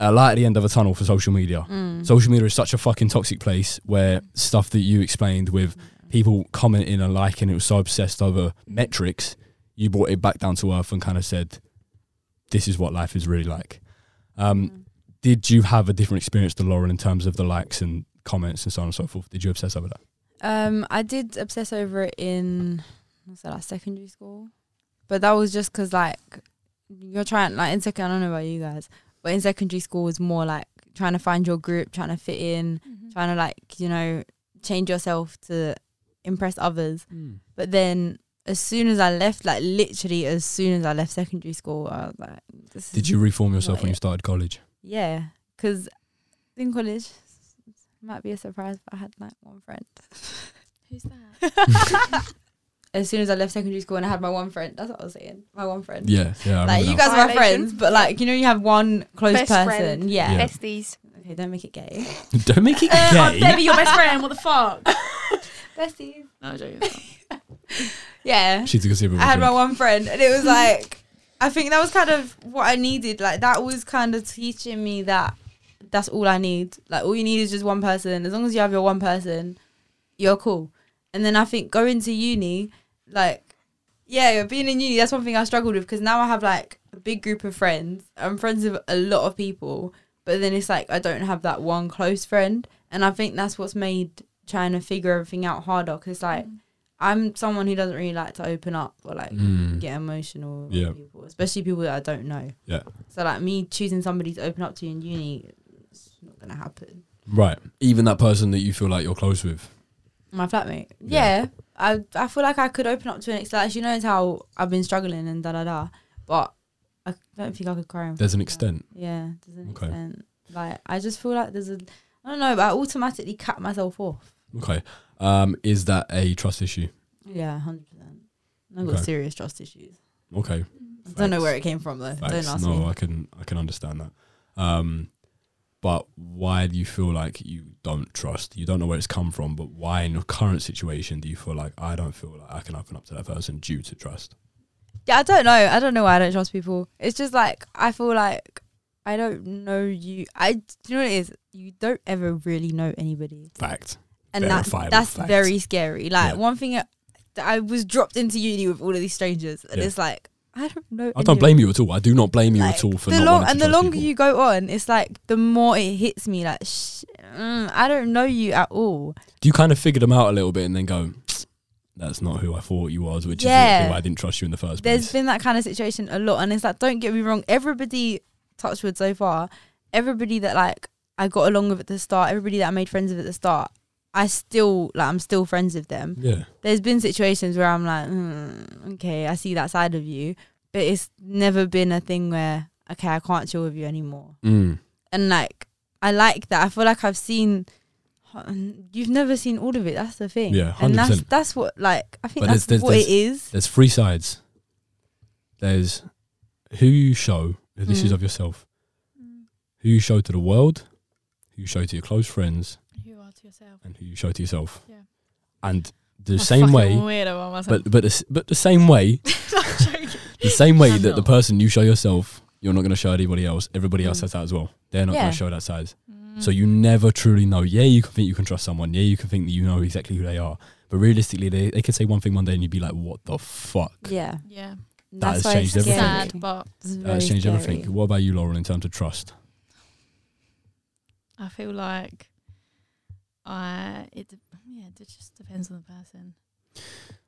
a light at the end of a tunnel for social media. Mm. Social media is such a fucking toxic place where stuff that you explained with people commenting and liking, it was so obsessed over metrics. You brought it back down to earth and kind of said, "This is what life is really like." Um, did you have a different experience to Lauren in terms of the likes and comments and so on and so forth? Did you obsess over that? Um, I did obsess over it in what's that, like secondary school, but that was just because like you're trying like in second. I don't know about you guys, but in secondary school was more like trying to find your group, trying to fit in, Mhm. trying to like you know change yourself to impress others. But then as soon as I left, like literally as soon as I left secondary school, I was like, this Did is- you reform yourself Not when you started college? Yeah, because in college it might be a surprise, but I had like one friend. Who's that? <laughs> <laughs> as soon as I left secondary school and I had my one friend. That's what I was saying. My one friend. Yeah, yeah. I like remember you now. guys are my friends, but like you know, you have one close Best person. friend. Yeah. Yeah. Besties. Okay, don't make it gay. <laughs> Don't make it Uh, <laughs> I'm gay. Debbie, your best friend. What the fuck? <laughs> Besties. No, I'm joking. Yeah. She's a considerable I had my one friend, and it was like, I think that was kind of what I needed. Like that was kind of teaching me that that's all I need. Like all you need is just one person. As long as you have your one person, you're cool. And then I think going to uni, like, yeah, being in uni, that's one thing I struggled with because now I have like a big group of friends. I'm friends with a lot of people, but then it's like I don't have that one close friend, and I think that's what's made trying to figure everything out harder. Because like, I'm someone who doesn't really like to open up or like Mm. get emotional with Yeah. people, especially people that I don't know. Yeah. So like me choosing somebody to open up to in uni, it's not gonna happen. Right. Even that person that you feel like you're close with. My flatmate. Yeah. Yeah. I I feel like I could open up to an extent. Like, she knows how I've been struggling and da da da. But I don't think I could cry. There's an extent. Yeah, there's an Okay. extent. Like I just feel like there's a I don't know, but I automatically cut myself off. Okay. Um, is that a trust issue? Yeah, hundred percent. I've got Okay. serious trust issues. Okay. I don't know where it came from though. Facts. Don't ask no, me. I can I can understand that. Um, but why do you feel like you don't trust? You don't know where it's come from, but why in your current situation do you feel like I don't feel like I can open up to that person due to trust? Yeah, I don't know. I don't know why I don't trust people. It's just like I feel like I don't know you. I do you know what it is? You don't ever really know anybody, Fact. and that's Verifiable that's fact. very scary. Like Yeah. one thing, that I was dropped into uni with all of these strangers, and Yeah. it's like I don't know. I don't blame you at all. I do not blame you Like, at all for the not long and the longer people. you go on, it's like the more it hits me. Like sh- mm, I don't know you at all. do you kind of figure them out a little bit and then go, that's not who I thought you was, which Yeah. is why I didn't trust you in the first There's place. There's been that kind of situation a lot, and it's like, don't get me wrong, everybody, touchwood so far, everybody that like I got along with at the start, everybody that I made friends with at the start, I still like I'm still friends with them. yeah. There's been situations where I'm like, hmm, okay, I see that side of you, but it's never been a thing where okay, I can't chill with you anymore. Mm. And like, I like that. I feel like I've seen. You've never seen all of it. That's the thing. Yeah, and that's 100%. that's what like I think But that's there's- there's- what there's- it is. There's three sides. There's who you show, this is Mm. of yourself, who you show to the world, who you show to your close friends, Who you are to yourself. and who you show to yourself. Yeah. And the I'm same way, Weirdo but but the, but the same way, <laughs> the same way I'm that the person you show yourself, you're not going to show anybody else. Everybody else Mm. has that as well. They're not going to show that side. Mm. So you never truly know. Yeah, you can think you can trust someone. Yeah, you can think that you know exactly who they are. But realistically, they, they could say one thing one day and you'd be like, what the fuck? Yeah. Yeah. That has changed it's everything. scary. Sad, but It's That's very changed scary. everything. What about you, Lauren, in terms of trust? I feel like I it de- yeah it just depends on the person.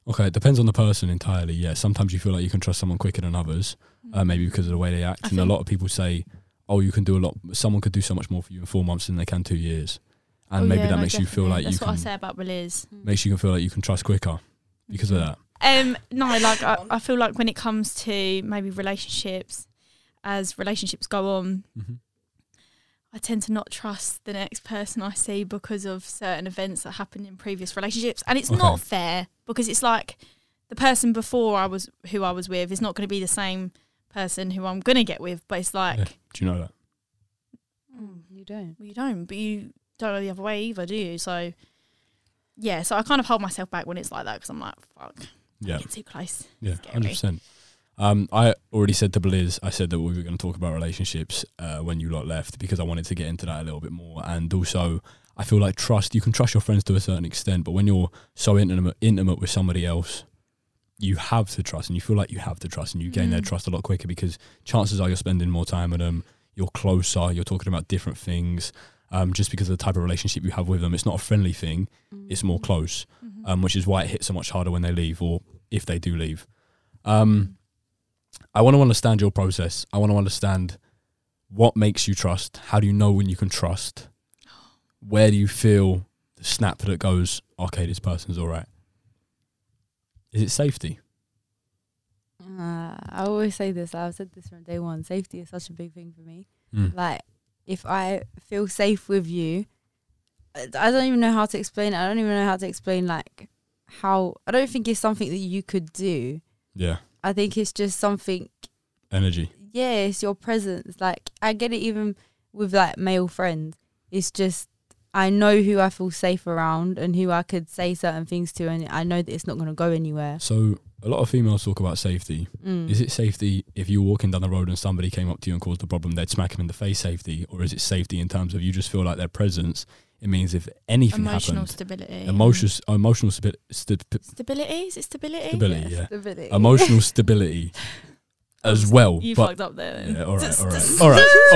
Okay, it depends on the person entirely. Yeah, sometimes you feel like you can trust someone quicker than others, uh, maybe because of the way they act. I and a lot of people say, "Oh, you can do a lot. Someone could do so much more for you in four months than they can two years," and Oh, maybe yeah, that no, makes you feel definitely. like that's you what I can say about Belize. makes you can feel like you can trust quicker because of that. Um, no, like I, I feel like when it comes to maybe relationships, as relationships go on, Mm-hmm. I tend to not trust the next person I see because of certain events that happened in previous relationships, and it's Okay. not fair because it's like the person before I was who I was with is not going to be the same person who I'm going to get with, but it's like Yeah. Do you know that? mm, You don't. well, you don't, but you don't know the other way either, do you? So yeah, so I kind of hold myself back when it's like that because I'm like, fuck, Yeah, get too close. yeah, hundred percent. Um, I already said to Beliz, I said that we were going to talk about relationships uh, when you lot left because I wanted to get into that a little bit more, and also I feel like trust. You can trust your friends to a certain extent, but when you're so intimate, intimate with somebody else, you have to trust, and you feel like you have to trust, and you gain their Mm. trust a lot quicker because chances are you're spending more time with them, you're closer, you're talking about different things. Um, just because of the type of relationship you have with them, it's not a friendly thing; it's more close Mhm. um, which is why it hits so much harder when they leave or if they do leave. Um, I want to understand your process. I want to understand what makes you trust. How do you know when you can trust? Where do you feel the snap that goes, okay, this person's all right? Is it safety? Uh, I always say this. I've said this from day one. Safety is such a big thing for me. Mm. Like, if I feel safe with you, I I don't even know how to explain it. I don't even know how to explain like how. I don't think it's something that you could do. Yeah. I think it's just something. Energy. Yeah, it's your presence. Like I get it even with like male friends. It's just I know who I feel safe around and who I could say certain things to, and I know that it's not going to go anywhere. So a lot of females talk about safety. Mm. Is it safety if you're walking down the road and somebody came up to you and caused a problem, they'd smack him in the face safety? Or is it safety in terms of you just feel like their presence? It means if anything happens. Emotional happened, stability. emotional, emotional stabi- sti- stability. Is it stability? stability, yeah. Stability. Emotional stability <laughs> as well. You but fucked up there. Then. yeah, all right, all right, all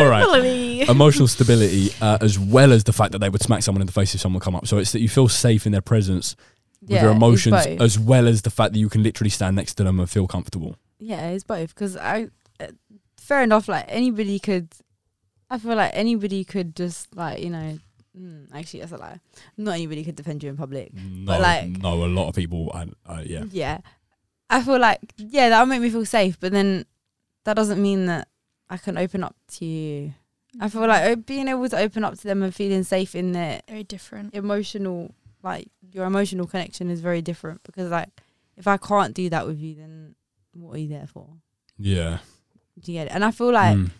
right, all right. Emotional stability, uh, as well as the fact that they would smack someone in the face if someone come up. So it's that you feel safe in their presence with Yeah, their it's emotions, as well as the fact that you can literally stand next to them and feel comfortable. Yeah, it's both. Because I, uh, fair enough. Like anybody could, I feel like anybody could just like you know. Mm, actually, that's a lie. Not anybody could defend you in public. No, But, like- no, a lot of people, uh, uh, yeah. Yeah, I feel like yeah, that'll make me feel safe. But then that doesn't mean that I can open up to you. I feel like being able to open up to them and feeling safe in their very different. emotional, like your emotional connection is very different. Because like if I can't do that with you, then what are you there for? Yeah. Do you get it? And I feel like Mm.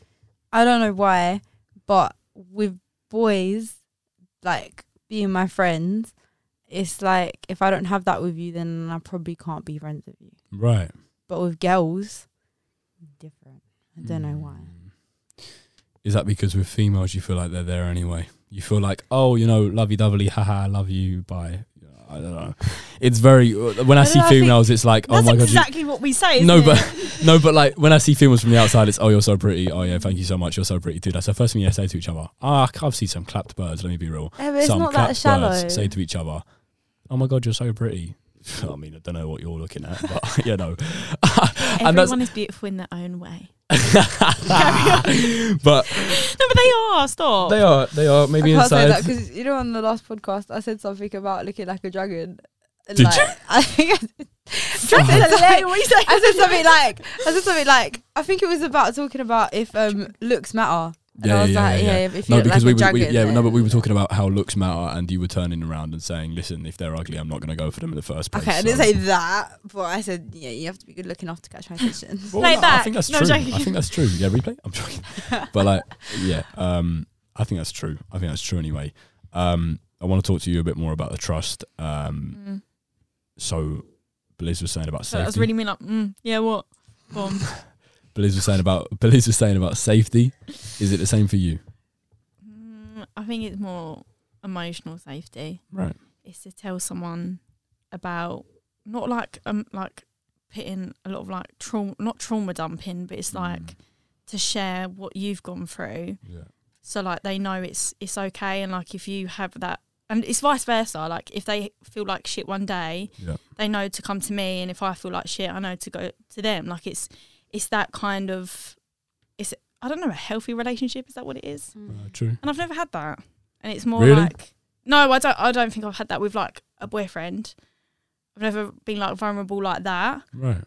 I don't know why, but with boys, like being my friends, it's like if I don't have that with you, then I probably can't be friends with you. Right. But with girls, different. I don't know why. Mm. Is that because with females you feel like they're there anyway? You feel like, oh, you know, lovey dovey, <laughs> haha, I love you, bye. I don't know. It's very when I, I see know, females, it's like, oh my god, you, exactly what we say. No, it? but- <laughs> no, but like when I see females from the outside, it's oh, you're so pretty. Oh yeah, thank you so much. You're so pretty too. That's the first thing you say to each other. Ah, I've seen some clapped birds. Let me be real. Yeah, some not clapped birds say to each other, "Oh my god, you're so pretty." <laughs> I mean, I don't know what you're looking at, but <laughs> you know, Everyone is beautiful in their own way. <laughs> but No, but they are. Stop. they are they are maybe I can't say inside. that because you know on the last podcast I said something about looking like a dragon. And Did like, you? I think I, said- Dragons I are. What are you saying? I said something like I said something like I think it was about talking about if um looks matter. And I was like, yeah, if you no, because like we, were- we yeah no, but we were talking about how looks matter, and you were turning around and saying, "Listen, if they're ugly, I'm not going to go for them in the first place." Okay, I didn't say that, but I said yeah, you have to be good looking enough to catch my attention. Well, Play no, it I think that's No, true. joking. I think that's true. Yeah, replay. I'm joking. <laughs> but like, yeah, um, I think that's true. I think that's true anyway. Um, I want to talk to you a bit more about the trust. Um, Mm. so, Beliz was saying about So that was really mean. Like, mm, yeah, what? <laughs> On. Was saying about <laughs> Beliz was saying about safety. Is it the same for you? Mm, I think it's more emotional safety. Right. It's to tell someone about not like um like putting a lot of like trauma, not trauma dumping, but it's like Mm. to share what you've gone through Yeah. so like they know it's it's okay and like if you have that and it's vice versa like if they feel like shit one day Yeah. they know to come to me and if i feel like shit i know to go to them like it's it's that kind of it's i don't know a healthy relationship is that what it is Mm. Uh, true. and i've never had that and it's more Really? like no i don't i don't think i've had that with like a boyfriend i've never been like vulnerable like that Right.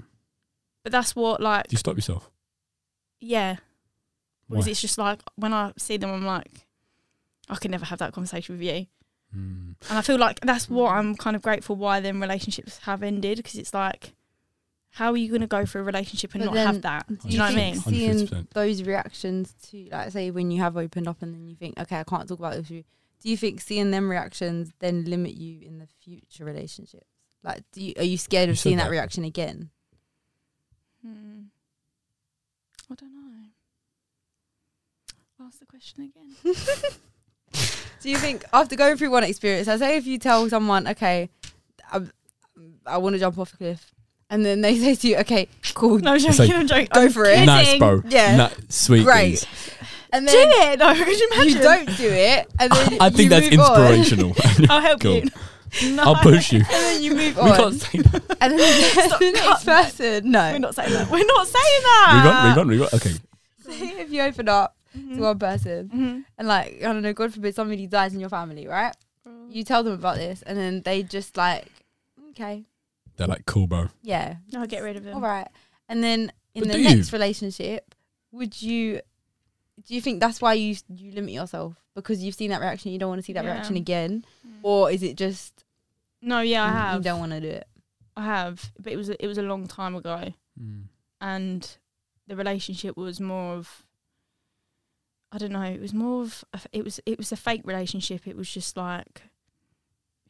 but that's what like Do you stop yourself? yeah because it's just like when i see them i'm like i could never have that conversation with you Mm. And I feel like that's what I'm kind of grateful why then relationships have ended because it's like, how are you going to go through a relationship and But not have that? Do Do you know what I mean? Seeing those reactions to, like, say, when you have opened up and then you think, okay, I can't talk about this with you. Do you think seeing them reactions then limit you in the future relationships? Like, do you, are you scared You of said seeing that that. reaction again? Hmm. I don't know. Ask the question again. <laughs> Do you think after going through one experience, I say if you tell someone, okay, I, I want to jump off a cliff, and then they <laughs> say to you, okay, cool, No, I'm It's joking. like, I'm joking. go I'm for it. Nice, bro. Yeah. Nah, sweet. Great. Great. and Do then it. No, <laughs> could you imagine? you don't do it, and then I think you that's move on. inspirational. <laughs> I'll help Cool. you. No, I'll push you. and then you move We on, can't say that. and then the, Stop, the next cut that. person, no. We're not saying that. We're not saying that. Rerun, rerun, rerun. Okay. Say if you open up to Mhm. one person, Mhm. and like I don't know, God forbid somebody dies in your family, right? You tell them about this, and then they just like, okay, They're like, cool, bro. yeah, I'll get rid of him. all right. And then in But the do you? next relationship, would you? Do you think that's why you you limit yourself because you've seen that reaction, you don't want to see that Yeah. reaction again, Mm. or is it just No, yeah, I you- have. you don't want to do it? I have, but it was a, it was a long time ago, Mm. and the relationship was more of I don't know. It was more of a, it was it was a fake relationship. It was just like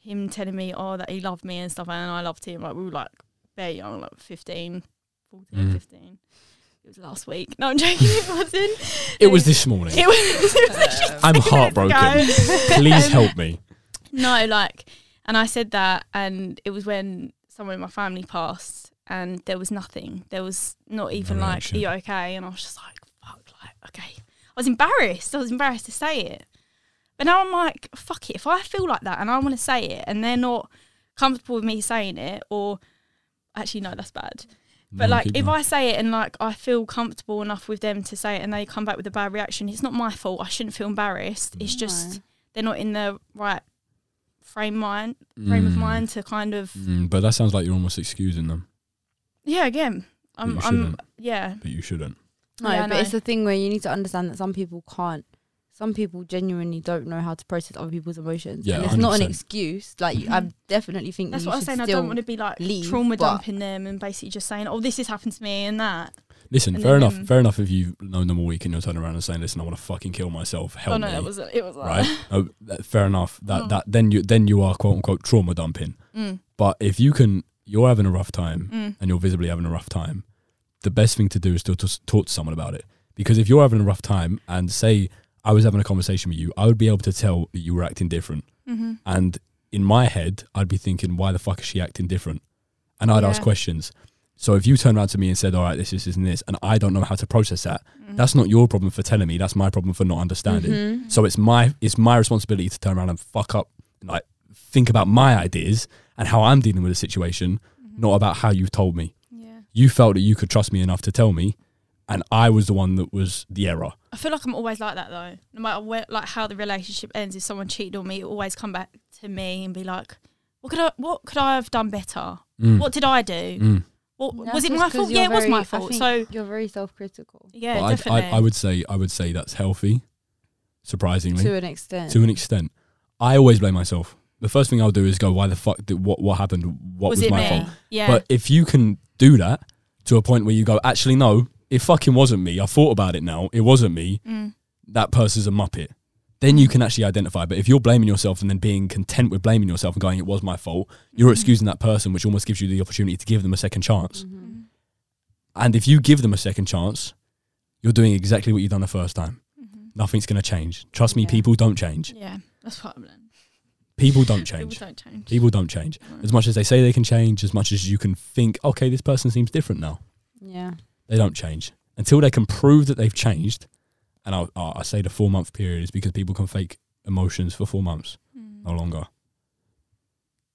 him telling me oh that he loved me and stuff, and I loved him. Like we were like very young, like 15, 14, Mm. 15. It was last week. No, I'm joking. It wasn't. <laughs> It was this morning. It was. It was literally I'm heartbroken. <laughs> Please Um, help me. No, like, and I said that, and it was when someone in my family passed, and there was nothing. There was not even like, "Are you okay?" And I was just like, "Fuck!" Like, okay. I was embarrassed. I was embarrassed to say it, but now I'm like, "Fuck it." If I feel like that and I want to say it, and they're not comfortable with me saying it, or actually, no, that's bad. But No, like, if going. I say it and like I feel comfortable enough with them to say it, and they come back with a bad reaction, it's not my fault. I shouldn't feel embarrassed. It's just they're not in the right frame mind frame of Mm. mind to kind of Mm, but that sounds like you're almost excusing them, yeah again I'm you I'm yeah but you shouldn't. No, Yeah, but it's know. the thing where you need to understand that some people can't. Some people genuinely don't know how to process other people's emotions. Yeah, and it's not an excuse. Like you I Mhm. definitely think that's that what I'm saying I don't want to be like leave, trauma dumping them and basically just saying oh this has happened to me and that Listen, And fair then enough. him- Fair enough. If you've known them all week and you're turning around and saying, "Listen, I want to fucking kill myself. Help oh no me." that was it was like right? <laughs> oh, that- fair enough. That Mm. that then you then you are quote unquote trauma dumping. mm, But if you can, you're having a rough time mm, and you're visibly having a rough time. The best thing to do is to, to talk to someone about it. Because if you're having a rough time and say I was having a conversation with you, I would be able to tell that you were acting different. mm-hmm. And in my head, I'd be thinking, why the fuck is she acting different? And I'd ask questions. So if you turn around to me and said, all right, this, this, this, and this, and I don't know how to process that, mm-hmm. that's not your problem for telling me. That's my problem for not understanding. Mhm. So it's my it's my responsibility to turn around and fuck up, like think about my ideas and how I'm dealing with the situation, Mhm. not about how you've told me. yeah You felt that you could trust me enough to tell me, and I was the one that was the error. I feel like I'm always like that though no matter where like how the relationship ends if someone cheated on me it always come back to me and be like what could I what could I have done better Mm. what did I do Mm. what, That's was it my fault you're yeah it was my fault so you're very self-critical yeah But I'd- definitely I, I would say I would say that's healthy, surprisingly, to an extent. to an extent. I always blame myself. The first thing I'll do is go, why the fuck did what what happened? What was, it my me fault? yeah But if you can do that to a point where you go, actually no, it fucking wasn't me. I thought about it now. It wasn't me. mm. that person's a muppet, then you can actually identify. But if you're blaming yourself and then being content with blaming yourself and going, it was my fault, you're Mhm. excusing that person, which almost gives you the opportunity to give them a second chance. Mhm. Mhm. And if you give them a second chance, you're doing exactly what you've done the first time. Mhm. Nothing's going to change. Trust me, Yeah. people don't change. Yeah, that's what I'm learning. People don't change. <laughs> People change. don't change. People don't change. No. As much as they say they can change, as much as you can think, okay, this person seems different now, Yeah. They don't change. Until they can prove that they've changed and I, I say the four month period is because people can fake emotions for four months, Mm. no longer.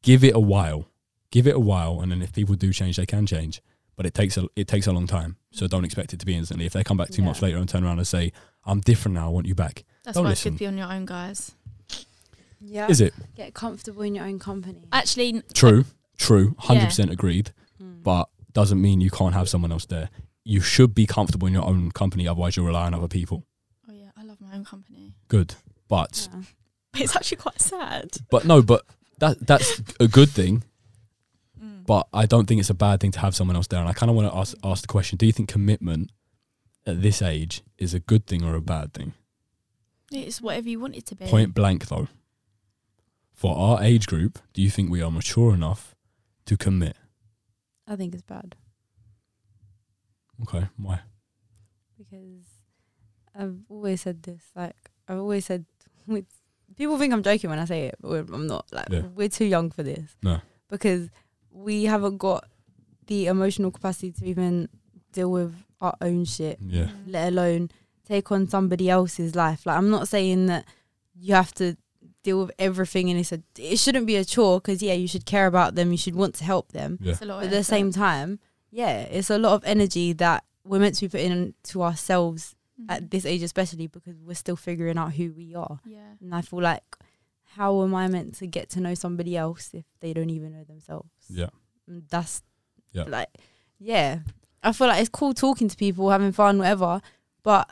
Give it a while, give it a while, and then if people do change, they can change. But it takes a it takes a long time, so don't expect it to be instantly. If they come back two months Yeah. later and turn around and say, "I'm different now, I want you back," That's Don't why it's listen. good to be on your own, guys. Yeah. is it Get comfortable in your own company. Actually, true? True, hundred percent agreed. Mm. But doesn't mean you can't have someone else there. You should be comfortable in your own company, otherwise you'll rely on other people. oh yeah, I love my own company. Good, but Yeah. <laughs> It's actually quite sad. but no, but that that's a good thing. Mm. But I don't think it's a bad thing to have someone else there. And I kind of want to ask ask the question: Do you think commitment at this age is a good thing or a bad thing? It's whatever you want it to be. Point blank, though. For our age group, do you think we are mature enough to commit? I think it's bad Okay, why? because I've always said this. Like I've always said, with people think I'm joking when I say it, but we're- I'm not. Like Yeah. we're too young for this. No. because we haven't got the emotional capacity to even deal with our own shit. Yeah, mm. let alone take on somebody else's life. Like I'm not saying that you have to deal with everything and it's a it shouldn't be a chore because yeah you should care about them you should want to help them yeah, It's a lot but at the same time yeah it's a lot of energy that we're meant to be putting into ourselves Mhm. at this age especially because we're still figuring out who we are yeah. and I feel like how am I meant to get to know somebody else if they don't even know themselves yeah. and that's Yeah. like yeah i feel like it's cool talking to people having fun whatever but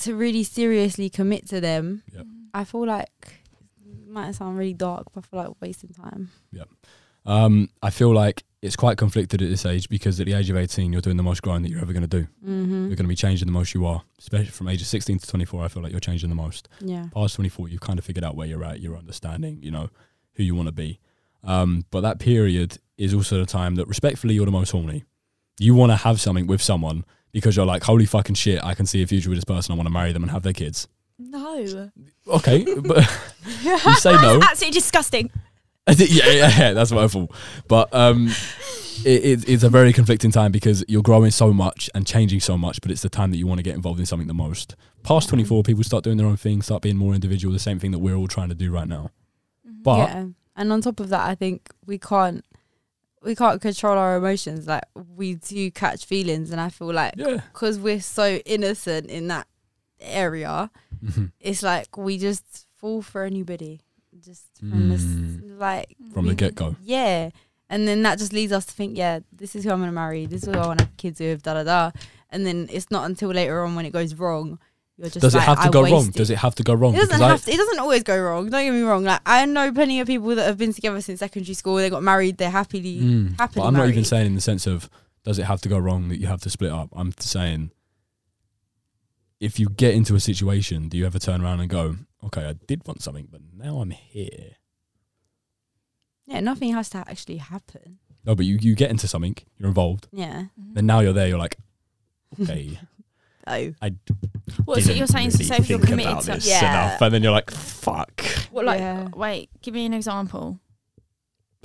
to really seriously commit to them Yep. Mm. i feel like it might sound really dark but i feel like wasting time Yeah. Um, I feel like it's quite conflicted at this age because at the age of 18, you're doing the most grind that you're ever going to do. mm-hmm. You're going to be changing the most you are, especially from ages 16 to 24. I feel like you're changing the most. yeah Past 24, you've kind of figured out where you're at, you're understanding, you know, who you want to be. Um, but that period is also the time that, respectfully, you're the most horny. You want to have something with someone because you're like, holy fucking shit, I can see a future with this person. I want to marry them and have their kids. No. Okay, but <laughs> you say <laughs> no. That's absolutely disgusting. <laughs> yeah, yeah, yeah, that's what I thought. But um, it, it, it's a very conflicting time because you're growing so much and changing so much, but it's the time that you want to get involved in something the most. Past 24, people start doing their own thing, start being more individual, the same thing that we're all trying to do right now. But yeah and on top of that i think we can't we can't control our emotions like we do catch feelings and i feel like yeah, because we're so innocent in that area Mhm. it's like we just fall for anybody just from Mm. like from the get go. yeah and then that just leads us to think yeah this is who i'm going to marry this is who i want to have kids with da da da and then it's not until later on when it goes wrong you're just Does it like, have to I go wrong? wasted- Does it have to go wrong? it doesn't Because I- have to, it doesn't always go wrong don't get me wrong like i know plenty of people that have been together since secondary school they got married they're happily Mm. happily But I'm not even saying in the sense of does it have to go wrong that you have to split up. I'm saying if you get into a situation, do you ever turn around and go, okay, I did want something, but now I'm here. yeah nothing has to actually happen No, but you, you get into something, you're involved, yeah mm-hmm. then now you're there, you're like, <laughs> okay, oh I What, so didn't you're saying to really say if you're think committed about to this Yeah. enough, and then you're like, fuck. What like Yeah. wait, give me an example.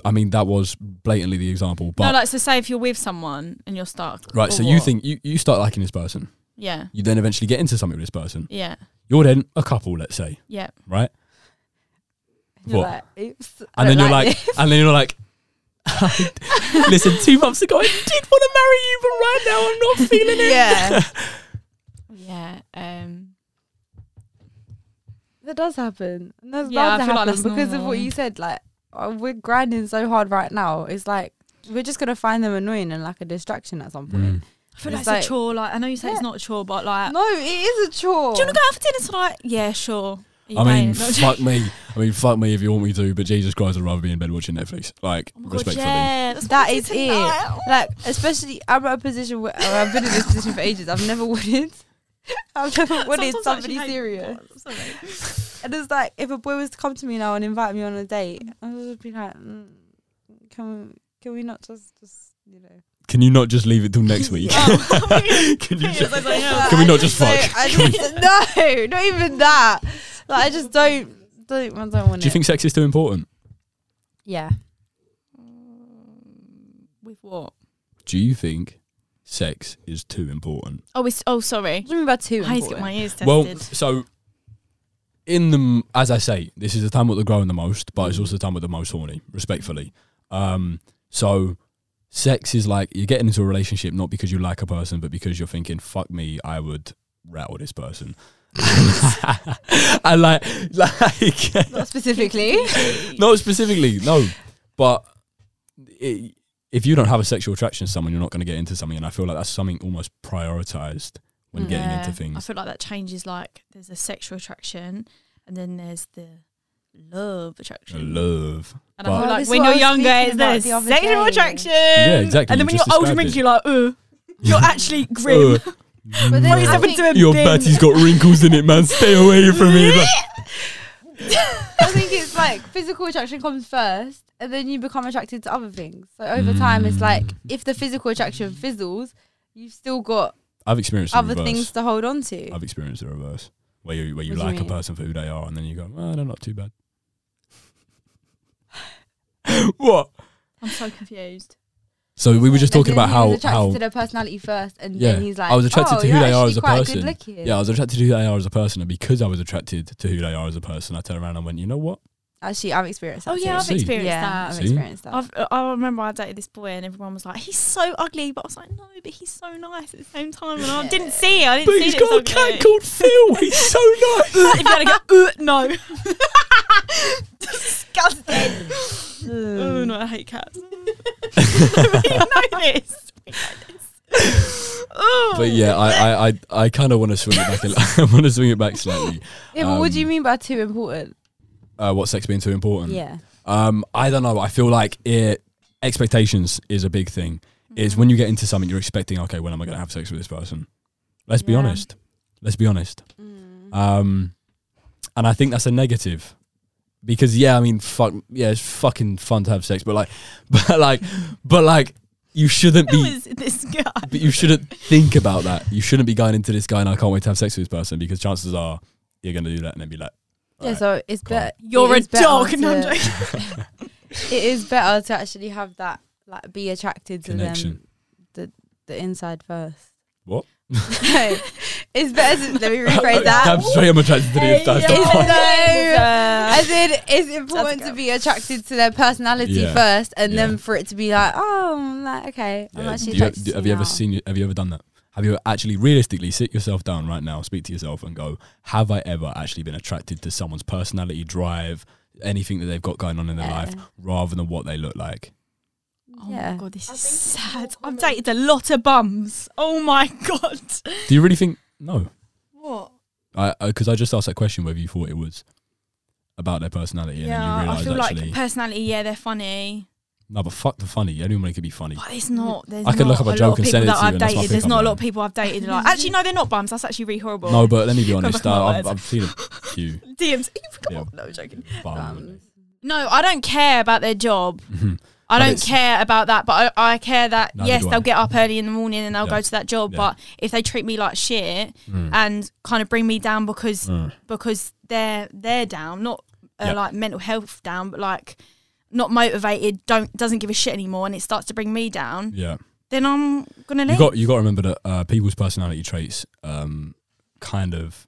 I mean, that was blatantly the example, but no, like so say if you're with someone and you're stuck. right. or So you what? think you, you start liking this person, Yeah. you then eventually get into something with this person. Yeah. You're then a couple, let's say, Yeah. right? You're What? like, "Oops, I And then don't you're like, this." and then you're like, <laughs> listen, two months ago I did want to marry you, but right now I'm not feeling it. yeah, <laughs> Yeah. Um that does happen. And that's Yeah, bound I to feel like happen that's because of what you said. Like, oh, we're grinding so hard right now. It's like we're just gonna find them annoying and like a distraction at some point. Mm. I feel like It's it's like- a chore. Like I know you say it's not a chore, but like No, it is a chore. Do you wanna go out for dinner tonight? Yeah, sure. You I mean. No, fuck me. I mean, fuck me if you want me to, but Jesus Christ, I'd rather be in bed watching Netflix. Like, Oh my God, respectfully. yeah, that's what That I is did it. tonight. Like, especially I'm at a position where I've been in this position for ages. I've never <laughs> wanted. I've never <laughs> wanted Sometimes somebody actually hate serious. Sorry. <laughs> And it's like if a boy was to come to me now and invite me on a date, I would just be like, mm, can we, can we not just just you know? Can you not just leave it till next <laughs> week? Oh. <laughs> Can you just, like, yeah. Can we not just don't- fuck? I just, <laughs> no, not even that. Like I just don't don't I don't want to. do you it. think sex is too important? Yeah. With what? Do you think sex is too important. Oh, it's, oh, sorry. What do you mean by two? I get important? my ears tested. Well, so in the as I say, this is the time where they're growing the most, but it's also the time where they're most horny, respectfully. Um, so sex is like you're getting into a relationship not because you like a person, but because you're thinking, "Fuck me, I would rattle this person." <laughs> and like, like Not specifically. <laughs> not specifically, no, but it, if you don't have a sexual attraction to someone, you're not going to get into something, and I feel like that's something almost prioritized when getting into things. I feel like that changes. Like, there's a sexual attraction, and then there's the love attraction. Love. And I But- feel like this is when what you're was younger, speaking it's about there's the other sexual day. attraction. Yeah, exactly, And then you when you're older, described drinking, it. you're like, uh, you're actually <laughs> grim. Uh, But then What I is happening think- to a Your bin? batty's got wrinkles in it, man. Stay away from me. <laughs> I think it's like physical attraction comes first, and then you become attracted to other things. So over time, it's like Mm. if the physical attraction fizzles, you've still got I've experienced the other reverse. things to hold on to. I've experienced the reverse, where you where you What do you like a person for who they are, and then you go, "Oh, they're not too bad." <laughs> what? I'm so confused. So we were just talking about how was attracted how to their personality first, and Yeah, then he's like, I was attracted oh, to who they are as a person." Yeah, I was attracted to who they are as a person, and because I was attracted to who they are as a person, I turned around and went, "You know what? Actually, I've experienced that. Oh yeah, too. I've See? experienced yeah, that. I've See? experienced that. I've, I remember I dated this boy and everyone was like, he's so ugly, but I was like, no, but he's so nice at the same time. And I didn't see it. I didn't But see he's it. was got a cat ugly. called Phil. He's so nice." <laughs> if you had to go, uh, no. Disgusting. <laughs> oh no, I hate cats. <laughs> we know this. We know this. Oh. But yeah, I I I, I kind of want to swing it back. A, I want to swing it back slightly. yeah, but what do you um, mean by too important? Uh, what sex being too important? Yeah. Um, I don't know. I feel like it expectations is a big thing. Is when you get into something, you're expecting, okay, when am I going to have sex with this person? Let's be Yeah. honest. Let's be honest. Mm. Um, and I think that's a negative because yeah, I mean, fuck, yeah, it's fucking fun to have sex, but like, <laughs> but like, but like, you shouldn't Who be. is this guy? But you shouldn't think about that. You shouldn't be going into this guy and I can't wait to have sex with this person because chances are you're going to do that and then be like, Yeah, "Alright." so it's better. You're it a is better dog. to- No, I'm joking. <laughs> it is better to actually have that, like, be attracted to Connection. them, the the inside first. What? no, <laughs> it's better. To, let me <laughs> rephrase that. Damn straight, I'm attracted to the inside. Hey, Stop yo. fucking- Uh, I said it's important to be attracted to their personality Yeah. first, and Yeah. then for it to be like, oh, I'm like, okay, I'm Yeah. actually Do you- attracted do- to have you ever seen? it- Have you ever done that? Have you actually realistically sit yourself down right now, speak to yourself, and go, "Have I ever actually been attracted to someone's personality, drive, anything that they've got going on in their Yeah. life, rather than what they look like?" Oh Yeah. my god, this is sad. I've dated a lot of bums. Oh my <laughs> god. Do you really think no? What? I because I, just asked that question whether you thought it was about their personality, and then you Yeah, I realise feel actually like personality. Yeah, they're funny, no, but fuck the funny. Anyone could be funny. but it's not. There's I could look up a a joke and send it to you I've and that's my dated. There's not a lot of people I've dated. Like, actually, no, they're not bums. That's actually really horrible. No, but let me be honest. <laughs> back on my Uh, I've. I've seen a few. DMs. Come Yeah. on, no joking. Um, No, I don't care about their job. <laughs> I But don't care about that, but I, I care that Neither yes, they'll get up early in the morning and they'll Yeah. go to that job. Yeah. But if they treat me like shit Mm. and kind of bring me down because Mm. because they're they're down, not uh, Yeah. like mental health down, but like not motivated, don't doesn't give a shit anymore, and it starts to bring me down, Yeah. then I'm gonna You got you got to remember that uh, people's personality traits um, kind of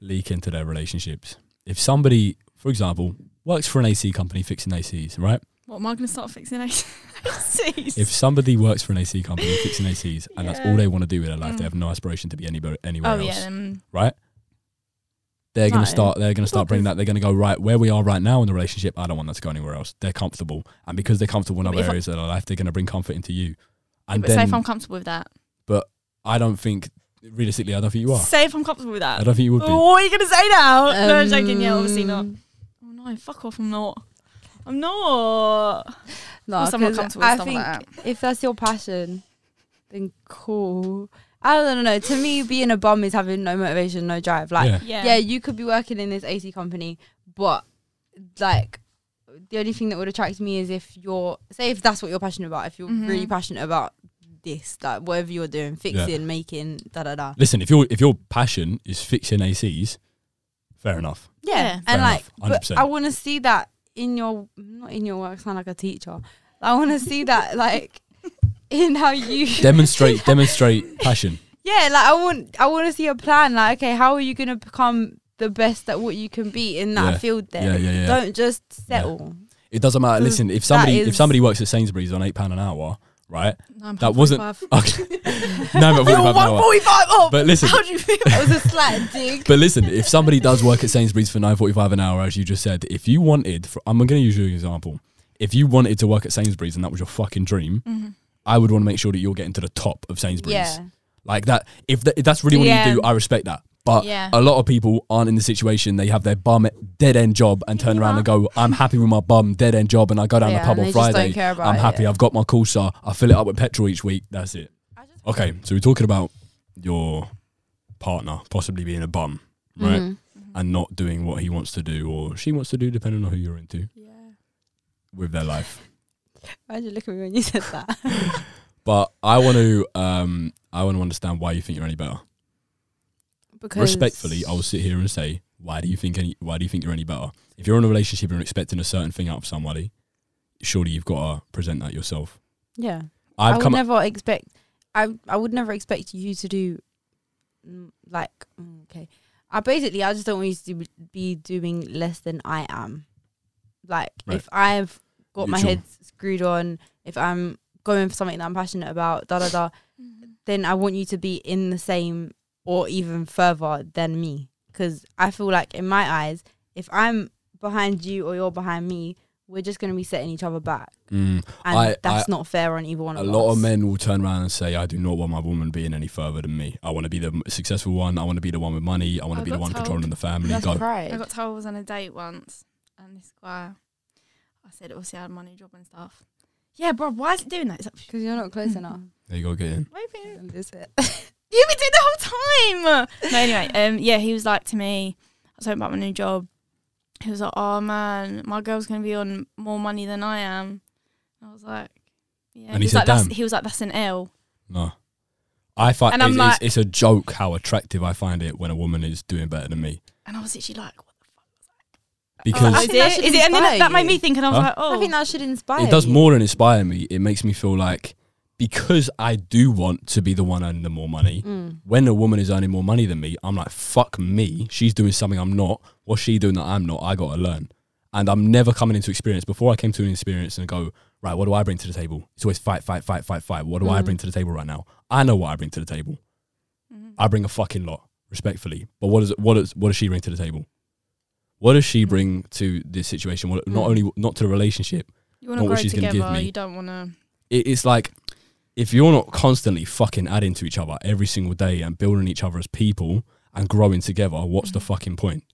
leak into their relationships. If somebody, for example, works for an AC company fixing ACs, right? what am I gonna start fixing ACs? <laughs> If somebody works for an AC company fixing ACs and that's all they want to do with their life, they Mm. have no aspiration to be anywhere anywhere oh else, yeah, right? They're No. gonna start. They're gonna start bringing that. They're gonna go right where we are right now in the relationship. I don't want that to go anywhere else. They're comfortable, and because they're comfortable in Yeah, other but if I- areas of their life, they're gonna bring comfort into you. Yeah, And but say if I'm comfortable with that. But i don't think realistically, I don't think you are. Say if I'm comfortable with that I don't think you would be. Oh, what are you gonna say now? no, I'm joking. Yeah, obviously not. Um, Oh no, fuck off! I'm not. I'm not. No, Or someone 'cause comfortable with I stuff think like if that's your passion, then cool. I don't know. To me, being a bum is having no motivation, no drive. Like, yeah. Yeah. yeah, you could be working in this AC company, but like the only thing that would attract me is if you're say if that's what you're passionate about, if you're Mhm. really passionate about this, like whatever you're doing, fixing, making, da da da. Listen, if your if your passion is fixing ACs, fair enough. Yeah, Yeah, fair and like, enough, but 100%. I want to see that in your not in your work. Sound like a teacher. I want to see that like in how you <laughs> <laughs> demonstrate demonstrate passion. Yeah, like I want I want to see a plan. Like, okay, how are you gonna become the best at what you can be in that Yeah. field? There, Yeah, yeah, yeah. don't just settle. It doesn't matter. Mm, Listen, if somebody if somebody works at Sainsbury's on eight pound an hour, right? No, That wasn't- <laughs> Okay. no, but We were 45 an hour. 145 up. But listen, How do you feel? That was a slight dig. But listen, if somebody does work at Sainsbury's for nine forty five an hour, as you just said, if you wanted, for, I'm going to use your example. If you wanted to work at Sainsbury's and that was your fucking dream, Mhm. I would want to make sure that you're getting to the top of Sainsbury's. Yeah, Like that. If, th- if that's really what Yeah. you do, I respect that. But Yeah. a lot of people aren't in the situation. They have their bum dead end job and turn around and go, "I'm happy with my bum dead end job," and I go down Yeah, the pub on they just don't Friday. I'm happy. yeah. I've got my Corsa. I fill it up with petrol each week. That's it. Okay, so we're talking about your partner possibly being a bum, right? Mhm. and not doing what he wants to do or she wants to do, depending on who you're into Yeah. with their life. Why'd you look at me when you said that? <laughs> But I want to, um, I want to understand why you think you're any better. because Respectfully, I will sit here and say, why do you think any? Why do you think you're any better? If you're in a relationship and you're expecting a certain thing out of somebody, surely you've got to present that yourself. Yeah, I've I would never expect. I I would never expect you to do, mm, like mm, okay. I basically I just don't want you to be- be doing less than I am. Like Right. if I've got my head screwed on, if I'm going for something that I'm passionate about, da da da, then I want you to be in the same or even further than me. Because I feel like in my eyes, if I'm behind you or you're behind me, we're just going to be setting each other back, Mm, and I- that's I- not fair on either one a of us. lot of men will turn around and say, "I do not want my woman being any further than me. I want to be the successful one. I want to be the one with money. I want to be the one told. controlling the family." That's Go. pride. I got told I was on a date once, and this guy, I said, obviously, I had money, job, and stuff. Yeah, bro, why is it doing that? It's like, <laughs> Because you're not close enough. There you go, get in. why are you being- it. <laughs> You've been doing the whole time. No, anyway, um, yeah, he was like to me, I was talking about my new job. He was like, "Oh man, my girl's gonna be on more money than I am." I was like, "Yeah." And he was said, like, that's, "Damn." he was like, "That's an L." No. I find And I'm it's, like- it's, it's a joke how attractive I find it when a woman is doing better than me. And I was literally like, "What the fuck?" Because Oh, I is think that it? should Is it? And then inspire that made me think, and I was Huh? like, "Oh, I think that should inspire. it does you. more than inspire me. It makes me feel like because I do want to be the one earning the more money. Mm. When a woman is earning more money than me, I'm like, fuck me. She's doing something I'm not. What's she doing that I'm not? I got to learn. And I'm never coming into experience. Before I came to an experience and go, right, what do I bring to the table? It's always fight, fight, fight, fight, fight. What do I Mm. bring to the table right now? I know what I bring to the table. Mhm. I bring a fucking lot, respectfully. But what does it, what does what does she bring to the table? What does she bring to this situation? What, not Mm. only not to the relationship. you want not to what she's gonna give together. me. You don't want to." It, it's like if you're not constantly fucking adding to each other every single day and building each other as people and growing together, what's the Mhm. fucking point?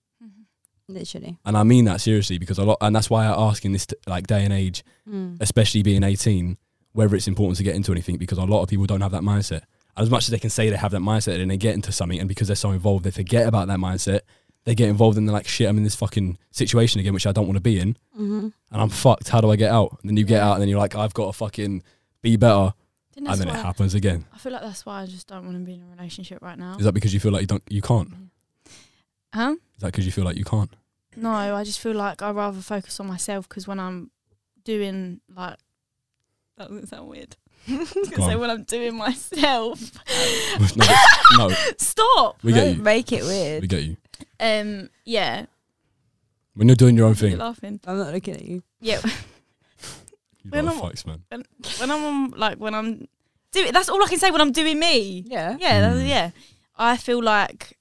Literally. And I mean that seriously because a lot, and that's why I ask in this t- like day and age, Mm. especially being 18, whether it's important to get into anything because a lot of people don't have that mindset. And as much as they can say they have that mindset and they get into something, and because they're so involved, they forget about that mindset. They get involved and they're like, shit, I'm in this fucking situation again, which I don't want to be in, Mm-hmm. and I'm fucked. How do I get out? And then you get out, and then you're like, I've got to fucking be better, and then it happens again. I feel like that's why I just don't want to be in a relationship right now. Is that because you feel like you don't, you can't? Huh? Is that because you feel like you can't? No, I just feel like I'd rather focus on myself because when I'm doing like that doesn't sound weird. <laughs> Go so on. when I'm doing myself, <laughs> no, no, <laughs> stop. we get Don't you. make it weird. We get you. Um, yeah, When you're doing your own you're thing, laughing. I'm not looking at you. Yeah, <laughs> <laughs> you When got I'm- fucks, man. when I'm on, like when I'm doing. That's all I can say when I'm doing me. Yeah. Yeah, Mm. yeah. I feel like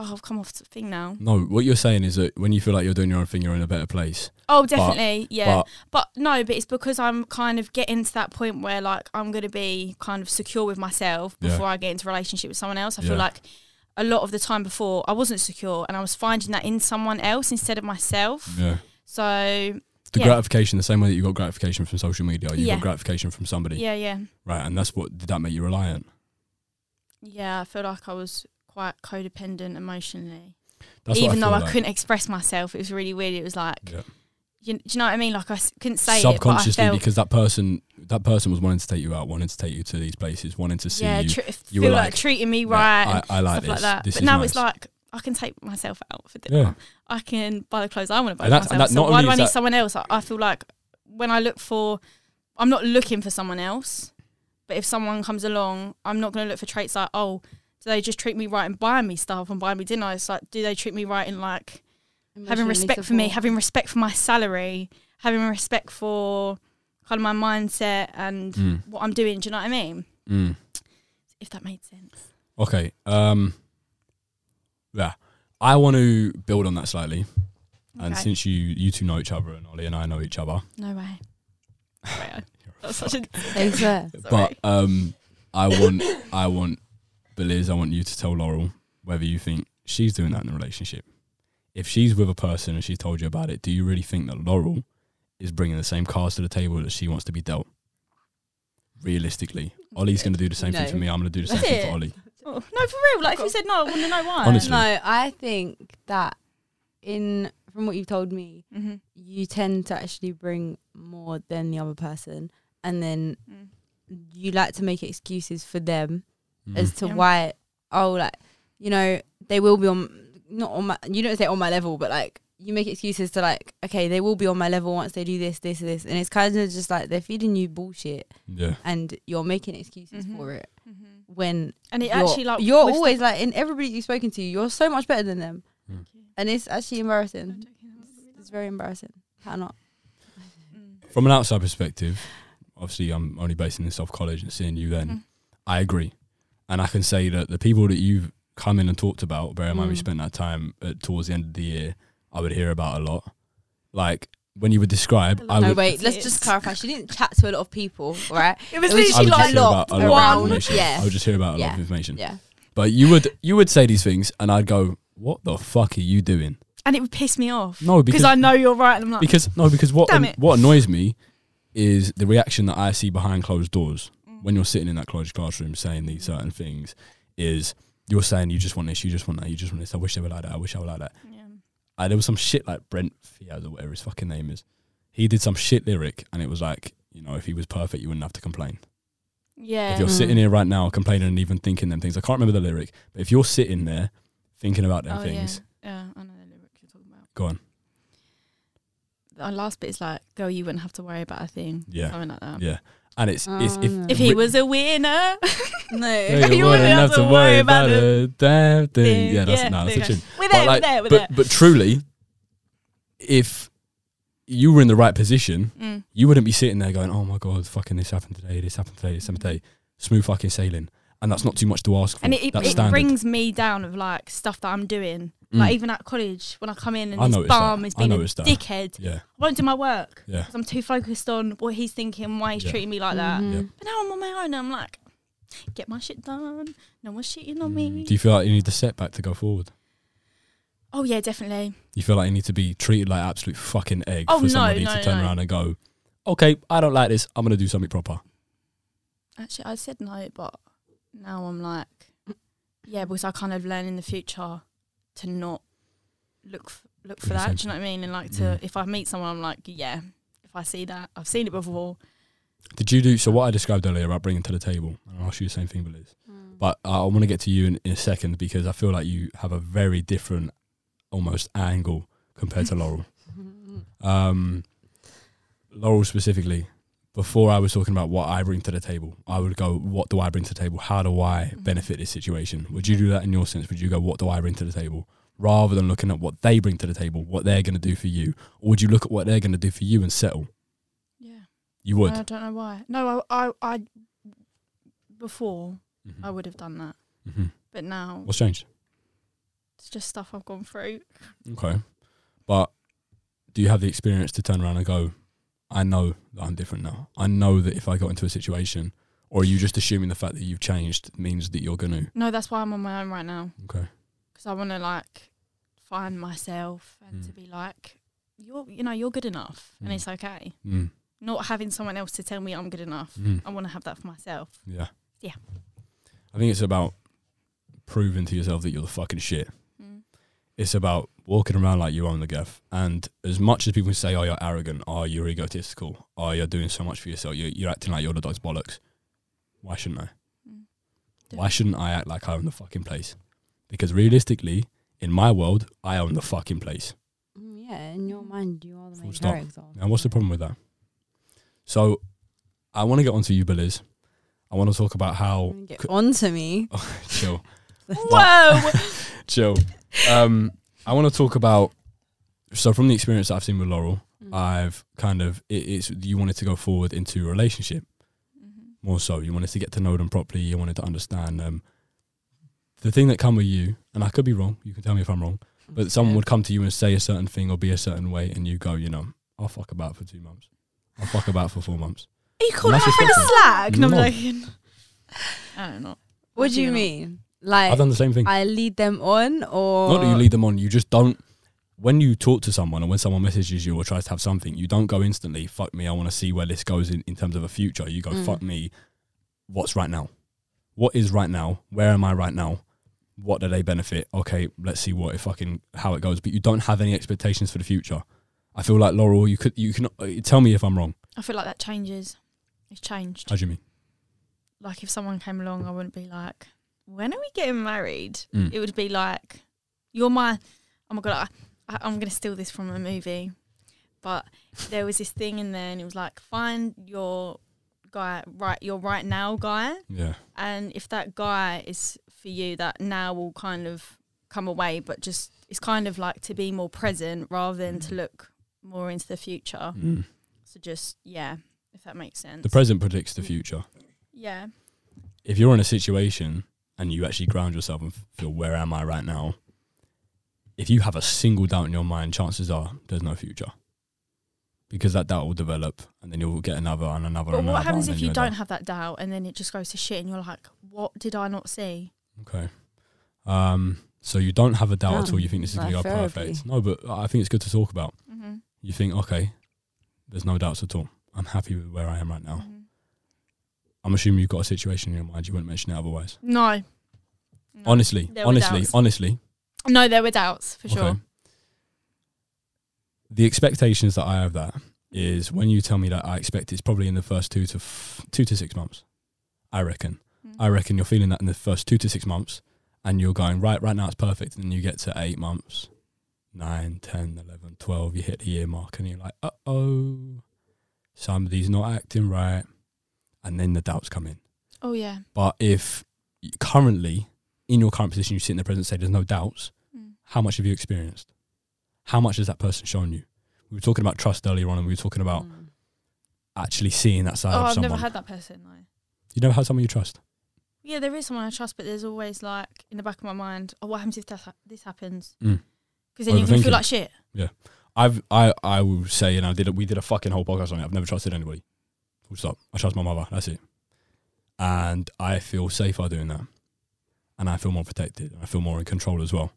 oh, I've come off the thing now. No, what you're saying is that when you feel like you're doing your own thing, you're in a better place. Oh, definitely, yeah. But But no, but it's because I'm kind of getting to that point where like I'm gonna be kind of secure with myself Yeah. before I get into a relationship with someone else. I Yeah. feel like a lot of the time before I wasn't secure and I was finding that in someone else instead of myself. yeah, So the Yeah. gratification, the same way that you got gratification from social media, you Yeah. got gratification from somebody, yeah, yeah. right? And that's what did that make you reliant? Yeah, I feel like I was quite codependent emotionally. That's Even though I, I like. couldn't express myself, it was really weird. It was like Yeah. You, do you know what I mean? Like I couldn't say subconsciously it, but I felt because that person that person was wanting to take you out, wanting to take you to these places, wanting to see yeah, you. tr- you feel were like, like, treating me Yeah, right. I, I like stuff this. like that. This but now nice. it's like I can take myself out for dinner. yeah, I can buy the clothes I want to buy And for that's- and myself. that- So not why do I need someone else? I, I feel like when I look for, I'm not looking for someone else. But if someone comes along, I'm not going to look for traits like, oh, do they just treat me right and buy me stuff and buy me dinner? It's like, do they treat me right in like having Emotionally respect for me, having respect for my salary, having respect for kind of my mindset and Mm. what I'm doing. Do you know what I mean? Mm. If that made sense. Okay. Um. Yeah, I want to build on that slightly, and since you you two know each other and Ollie and I know each other, no way. Right, That's such a They but um, I want I want Beliz, I want you to tell Laurel whether you think she's doing that in the relationship. If she's with a person and she's told you about it, do you really think that Laurel is bringing the same cards to the table that she wants to be dealt? Realistically, Ollie's going to do the same thing for me. I'm going to do the same That's thing it. for Ollie. Oh, no, for real. Like if you said no, I want to know why. Honestly. No, I think that in from what you've told me, hmm you tend to actually bring more than the other person, and then Mm. you like to make excuses for them Mm. as to Yeah. why. Oh, like you know, they will be on not on my. You don't say on my level, but like you make excuses to like, okay, they will be on my level once they do this, this, this, and it's kind of just like they're feeding you bullshit, yeah. and you're making excuses Mhm. for it hmm when And it actually like you're always like in everybody you've spoken to, you're so much better than them, Mm. and it's actually embarrassing. stuff- It's very embarrassing. Cannot. Mm. From an outside perspective, obviously I'm only basing this off college and seeing you then. Mhm. I agree, and I can say that the people that you've come in and talked about, bear in mind we Mm. spent that time at, towards the end of the year, I would hear about a lot. Like when you would describe, I No, would. wait. Let's It's- just clarify. She didn't chat to a lot of people, <laughs> right? It was It was literally like just hear a lot of one- information. yeah. I would just hear about a lot of information. Yeah. But you would you would say these things, and I'd go, "What the fuck are you doing?" and it would piss me off. No, because because I know you're right. And I'm like, because no, because what Damn it. what annoys me is the reaction that I see behind closed doors Mm. when you're sitting in that closed classroom saying these certain things. Is you're saying you just want this, you just want that, you just want this. I wish they were like that. I wish I were like that. yeah. Uh, there was some shit like Brent Faiyaz or whatever his fucking name is. He did some shit lyric, and it was like, you know, if he was perfect, you wouldn't have to complain. yeah. If you're Mm. sitting here right now complaining and even thinking them things, I can't remember the lyric, but if you're sitting there thinking about them oh, things, Yeah. yeah, I know the lyric you're talking about. go on. The last bit is like, girl, you wouldn't have to worry about a thing. Yeah. Something like that. Yeah. And it's, it's if, Oh, If he was a winner, <laughs> No. <laughs> Yeah, you wouldn't have to worry about a damn thing. Yeah, that's Yeah, no, that's there a you tune. we're But there, like, we're there, we're but there. but truly, if you were in the right position, Mm. you wouldn't be sitting there going, "Oh my god, fucking this happened today, this happened today, this happened today." Smooth fucking sailing, and that's not too much to ask for. And it, it, that's it brings me down of like stuff that I'm doing. Mm. Like even at college, when I come in and I this noticed bum that. is I being a noticed that. dickhead, yeah, I won't do my work yeah. because I'm too focused on what he's thinking, why he's Yeah. treating me like that. Mhm. Yeah. But now I'm on my own and I'm like, get my shit done. No one's shitting on me. Mm. Do you feel like you need the setback to go forward? oh yeah, definitely. You feel like you need to be treated like absolute fucking egg Oh, for no, somebody no, to turn no. around and go, "Okay, I don't like this. I'm gonna do something proper." Actually, I said no, but now I'm like, yeah, because I kind of learn in the future to not look f- look for that. Do you know what I mean? And like to, Mm. if I meet someone, I'm like, yeah, if I see that, I've seen it before. Did you do so? What I described earlier about bringing to the table, and I'll ask you the same thing, Liz. Mm. But I want to get to you in, in a second because I feel like you have a very different, almost angle compared to Laurel. <laughs> Um, Laurel specifically, before I was talking about what I bring to the table, I would go, "What do I bring to the table? How do I benefit this situation?" Would you do that in your sense? Would you go, "What do I bring to the table?" Rather than looking at what they bring to the table, what they're going to do for you, or would you look at what they're going to do for you and settle? Yeah, You would. I don't know why. No, I, I, I before Mhm. I would have done that, Mhm. but now What's changed? it's just stuff I've gone through. Okay. But do you have the experience to turn around and go, I know that I'm different now. I know that if I got into a situation, or are you just assuming the fact that you've changed means that you're going to? No, that's why I'm on my own right now Okay. because I want to like find myself and Mm. to be like, you're, you know, you're good enough, and Mm. it's okay. Mm. Not having someone else to tell me I'm good enough. Mm. I want to have that for myself. Yeah. Yeah. I think it's about proving to yourself that you're the fucking shit. Mm. It's about walking around like you own the gaff. And as much as people say, oh, you're arrogant, oh, you're egotistical, oh, you're doing so much for yourself, you're, you're acting like you're the dog's bollocks. Why shouldn't I? Mm. Why shouldn't I act like I own the fucking place? Because realistically, in my world, I own the fucking place. Mm, Yeah, in your mind, you are the Full main stop. character. Now, what's the problem with that? So, I want to get onto you, Beliz. I want to talk about how Get on to me. <laughs> chill, <laughs> Whoa! <laughs> chill. Um, I want to talk about. So from the experience that I've seen with Laurel, Mm. I've kind of it, it's you wanted to go forward into a relationship Mhm. more so. You wanted to get to know them properly. You wanted to understand them. The thing that come with you, and I could be wrong. You can tell me if I'm wrong. But someone would come to you and say a certain thing or be a certain way, and you go, you know, I'll fuck about for two months. I'll fuck about for four months. Are you calling That's my friend a slag? No, I'm No. joking. I don't know. What do you not. mean? Like I've done the same thing. I lead them on, or Not that you lead them on. You just don't. When you talk to someone or when someone messages you or tries to have something, you don't go instantly. Fuck me. I want to see where this goes in, in terms of a future. You go, Mm. fuck me. What's right now? What is right now? Where am I right now? What do they benefit? Okay, let's see what it fucking how it goes. But you don't have any expectations for the future. I feel like Laurel. You could you can uh, tell me if I'm wrong. I feel like that changes. It's changed. How do you mean? Like if someone came along, I wouldn't be like, "When are we getting married?" Mm. It would be like, "You're my." Oh my god, I, I, I'm gonna steal this from a movie, but there was this thing in there, and it was like, "Find your guy, right? Your right now guy." Yeah. and if that guy is for you that now will kind of come away but just it's kind of like to be more present rather than to look more into the future Mm. so just yeah if that makes sense The present predicts the future. yeah if you're in a situation and you actually ground yourself and feel where am I right now, if you have a single doubt in your mind, chances are there's no future. Because that doubt will develop and then you'll get another and another but and what another. happens if you don't done. have that doubt and then it just goes to shit and you're like what did i not see Okay. Um so you don't have a doubt at all, you think this is gonna go perfect. No, but I think it's good to talk about. mm-hmm. You think, okay, there's no doubts at all. I'm happy with where I am right now. Mm-hmm. I'm assuming you've got a situation in your mind, you wouldn't mention it otherwise. no, no. Honestly, There honestly, honestly, no there were doubts for sure The expectations that I have that is when you tell me that I expect it's probably in the first two to f- two to six months. I reckon. Mm. I reckon you're feeling that in the first two to six months, and you're going right. Right now it's perfect, and then you get to eight months, nine, 10, 11, 12, You hit the year mark, and you're like, uh oh, somebody's not acting right, and then the doubts come in. oh yeah But if currently in your current position you sit in the present say there's no doubts, Mm. how much have you experienced? How much has that person shown you? We were talking about trust earlier on, and we were talking about Mm. actually seeing that side oh i've someone. never had that person no you never had someone you trust. Yeah, there is someone I trust, but there's always like in the back of my mind, oh, what happens if this, this happens? Mm. Because then you're feel like shit. Yeah, I've I I will say, and I did a, we did a fucking whole podcast on it. I've never trusted anybody. Full stop. I trust my mother. That's it. And I feel safer doing that, and I feel more protected, I feel more in control as well.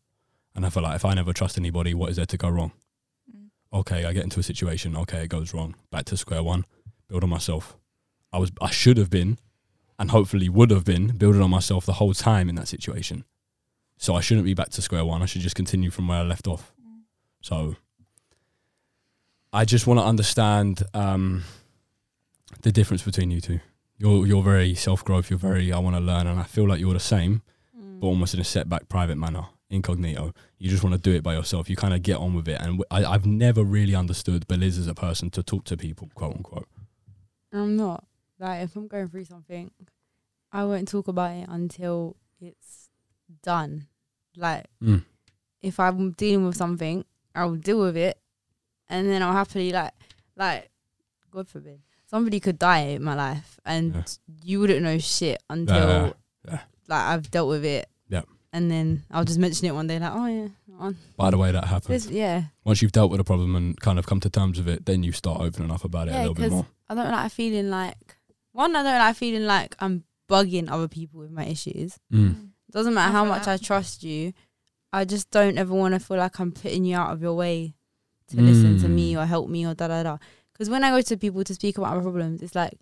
And I feel like if I never trust anybody, what is there to go wrong? Mm. okay, I get into a situation, okay, it goes wrong. Back to square one, build on myself. I was I should have been and hopefully would have been building on myself the whole time in that situation. So I shouldn't be back to square one. I should just continue from where I left off. So I just want to understand um, the difference between you two. You're you're very self growth. You're very I want to learn, and I feel like you're the same, but almost in a setback, private manner, incognito. You just want to do it by yourself. You kind of get on with it, and I've never really understood Beliz as a person to talk to people, quote unquote. I'm not. Like if I'm going through something, I won't talk about it until it's done. Like Mm. if I'm dealing with something, I'll deal with it, and then I'll happily like like God forbid somebody could die in my life, and Yeah. you wouldn't know shit until yeah, yeah. like I've dealt with it. Yeah. And then I'll just mention it one day, like, oh yeah, on By the way, that happens. yeah, Once you've dealt with a problem and kind of come to terms with it, then you start opening up about it a little bit because more. I don't like feeling like one. I don't like feeling like I'm bugging other people with my issues. Mm. Doesn't matter how much. I trust you. I just don't ever want to feel like I'm putting you out of your way to listen to me Mm. or help me or da da da. Because when I go to people to speak about my problems, it's like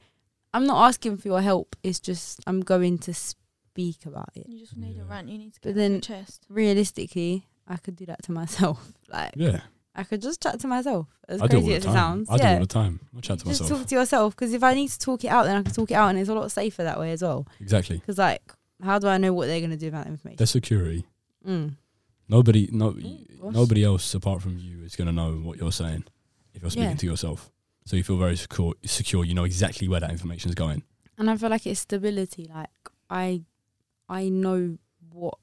I'm not asking for your help. It's just I'm going to speak about it. You just need Yeah. a rant. You need to But get then- off your chest. Realistically, I could do that to myself. <laughs> Like Yeah, I could just chat to myself. As I do it all crazy the as it sounds, I do it all the time. I chat to just myself. talk to yourself because if I need to talk it out, then I can talk it out, and it's a lot safer that way as well. exactly. Because like, how do I know what they're gonna do about that information? There's security. Mm. Nobody, no, gosh. nobody else apart from you is gonna know what you're saying if you're speaking Yeah. to yourself. So you feel very secure. Secure. You know exactly where that information is going. And I feel like it's stability. Like I, I know what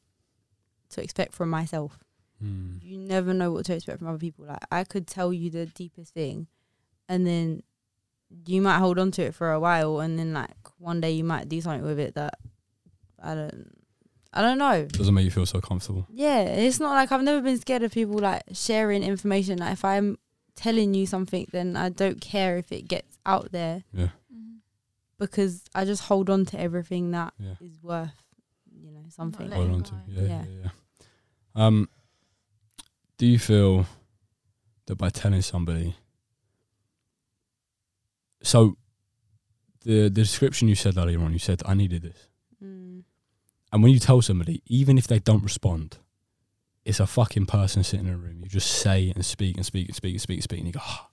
to expect from myself. Mm. You never know what to expect from other people. Like I could tell you the deepest thing, and then you might hold on to it for a while, and then like one day you might do something with it that I don't, I don't know. Doesn't make you feel so comfortable. Yeah, it's not like I've never been scared of people like sharing information. Like if I'm telling you something, then I don't care if it gets out there Yeah. because I just hold on to everything that is Yeah. is worth, you know, something. Hold on go. to. Yeah, yeah, Yeah. yeah. Um, do you feel that by telling somebody, so the the description you said earlier on, you said I needed this, Mm. and when you tell somebody, even if they don't respond, it's a fucking person sitting in a room. You just say and speak and speak and speak and speak and speak, and you go, oh,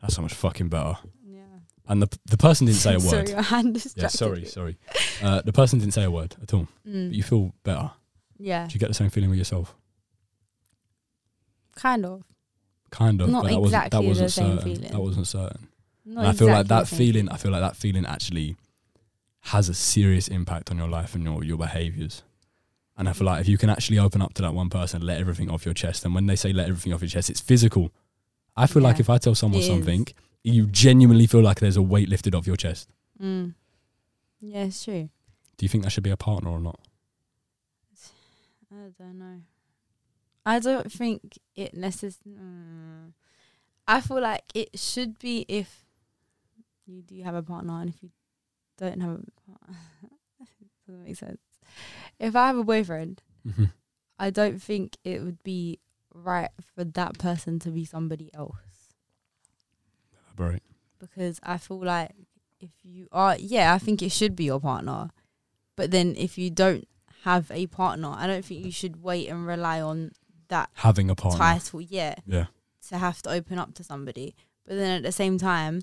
that's so much fucking better. Yeah. And the the person didn't say a <laughs> word. Sorry, your hand Yeah, sorry, sorry. Uh, the person didn't say a word at all, Mm. but you feel better. yeah, Do you get the same feeling with yourself? kind of. Kind of, Not but that wasn't that exactly the wasn't same certain. feeling. That wasn't certain. Not and I feel like exactly the that feeling. I feel like that feeling actually has a serious impact on your life and your your behaviors. And I feel like if you can actually open up to that one person, let everything off your chest, and when they say let everything off your chest, it's physical. I feel like if I tell someone it is. something, you genuinely feel like there's a weight lifted off your chest. Mm. Yeah, it's true. Do you think that should be a partner or not? I don't know. I don't think it necessarily. Mm. I feel like it should be if you do have a partner and if you don't have a partner. <laughs> doesn't make sense. If I have a boyfriend, Mm-hmm. I don't think it would be right for that person to be somebody else Right. because I feel like if you are, yeah, I think it should be your partner. But then if you don't have a partner, I don't think you should wait and rely on that Having a partner. title, yeah, Yeah. to have to open up to somebody. But then at the same time,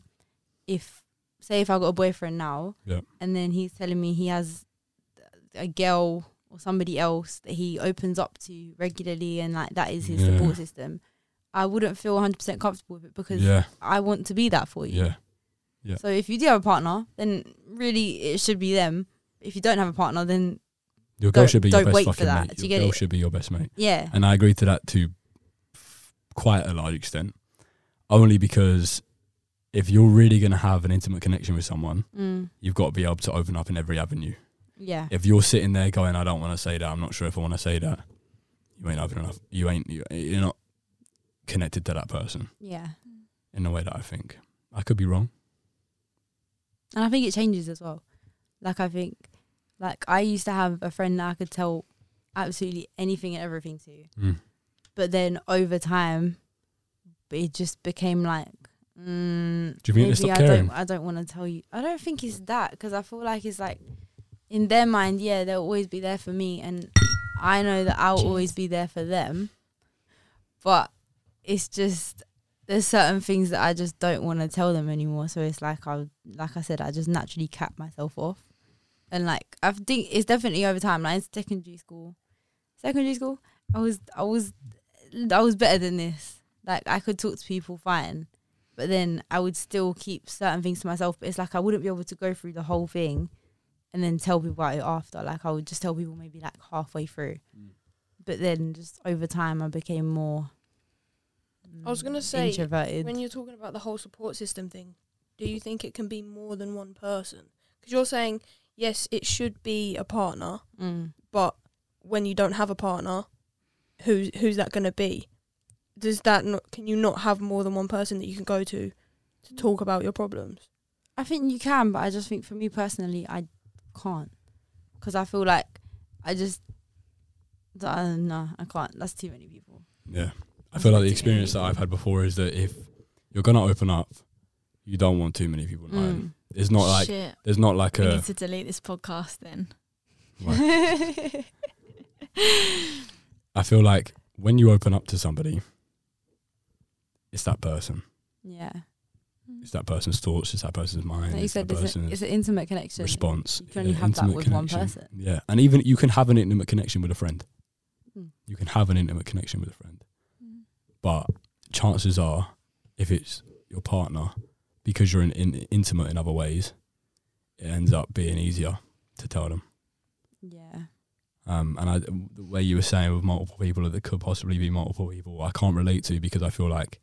if say if I got a boyfriend now, Yeah. and then he's telling me he has a girl or somebody else that he opens up to regularly, and like that is his Yeah. support system, I wouldn't feel 100% comfortable with it because Yeah. I want to be that for you. Yeah. Yeah. So if you do have a partner, then really it should be them. If you don't have a partner, then Your girl should be your don't best wait for fucking that. mate. You Your girl it? should be your best mate. yeah, And I agree to that to quite a large extent. Only because if you're really going to have an intimate connection with someone, mm, you've got to be able to open up in every avenue. Yeah, If you're sitting there going, I don't want to say that, I'm not sure if I want to say that, you ain't open enough. You ain't, you- you're not connected to that person yeah. in the way that I think. I could be wrong. And I think it changes as well. Like I think, like I used to have a friend that I could tell absolutely anything and everything to, Mm. but then over time, it just became like. Mm, Do you mean maybe I caring? don't. I don't want to tell you. I don't think it's that because I feel like it's like, in their mind, yeah, they'll always be there for me, and I know that I'll always be there for them. But it's just there's certain things that I just don't want to tell them anymore. So it's like I, like I said, I just naturally cap myself off, and like I think it's definitely over time. Like in secondary school, secondary school, I was, I was, I was better than this. Like I could talk to people fine, but then I would still keep certain things to myself. But it's like I wouldn't be able to go through the whole thing, and then tell people about it after. Like I would just tell people maybe like halfway through. But then just over time, I became more. I was gonna mm, say, introverted. When you're talking about the whole support system thing, do you think it can be more than one person? Because you're saying yes, it should be a partner, Mm. but when you don't have a partner, who's who's that going to be? Does that not? Can you not have more than one person that you can go to to talk about your problems? I think you can, but I just think for me personally, I can't because I feel like I just uh, no, I can't. That's too many people. Yeah. I feel like the experience that I've had before is that if you're going to open up, you don't want too many people. Mm. It's not like, Shit. there's not like we a. need to delete this podcast then. Right. <laughs> I feel like when you open up to somebody, it's that person. yeah, It's that person's thoughts. It's that person's mind. like you it's said, it's, a, it's an intimate connection. response. You can only Yeah, have that with one connection. person. Yeah, and even you can have an intimate connection with a friend. Mm. You can have an intimate connection with a friend, Mm. but chances are, if it's your partner, because you're in, in, intimate in other ways, it ends up being easier to tell them. Yeah. Um, and I, the way you were saying with multiple people that could possibly be multiple people, I can't relate to because I feel like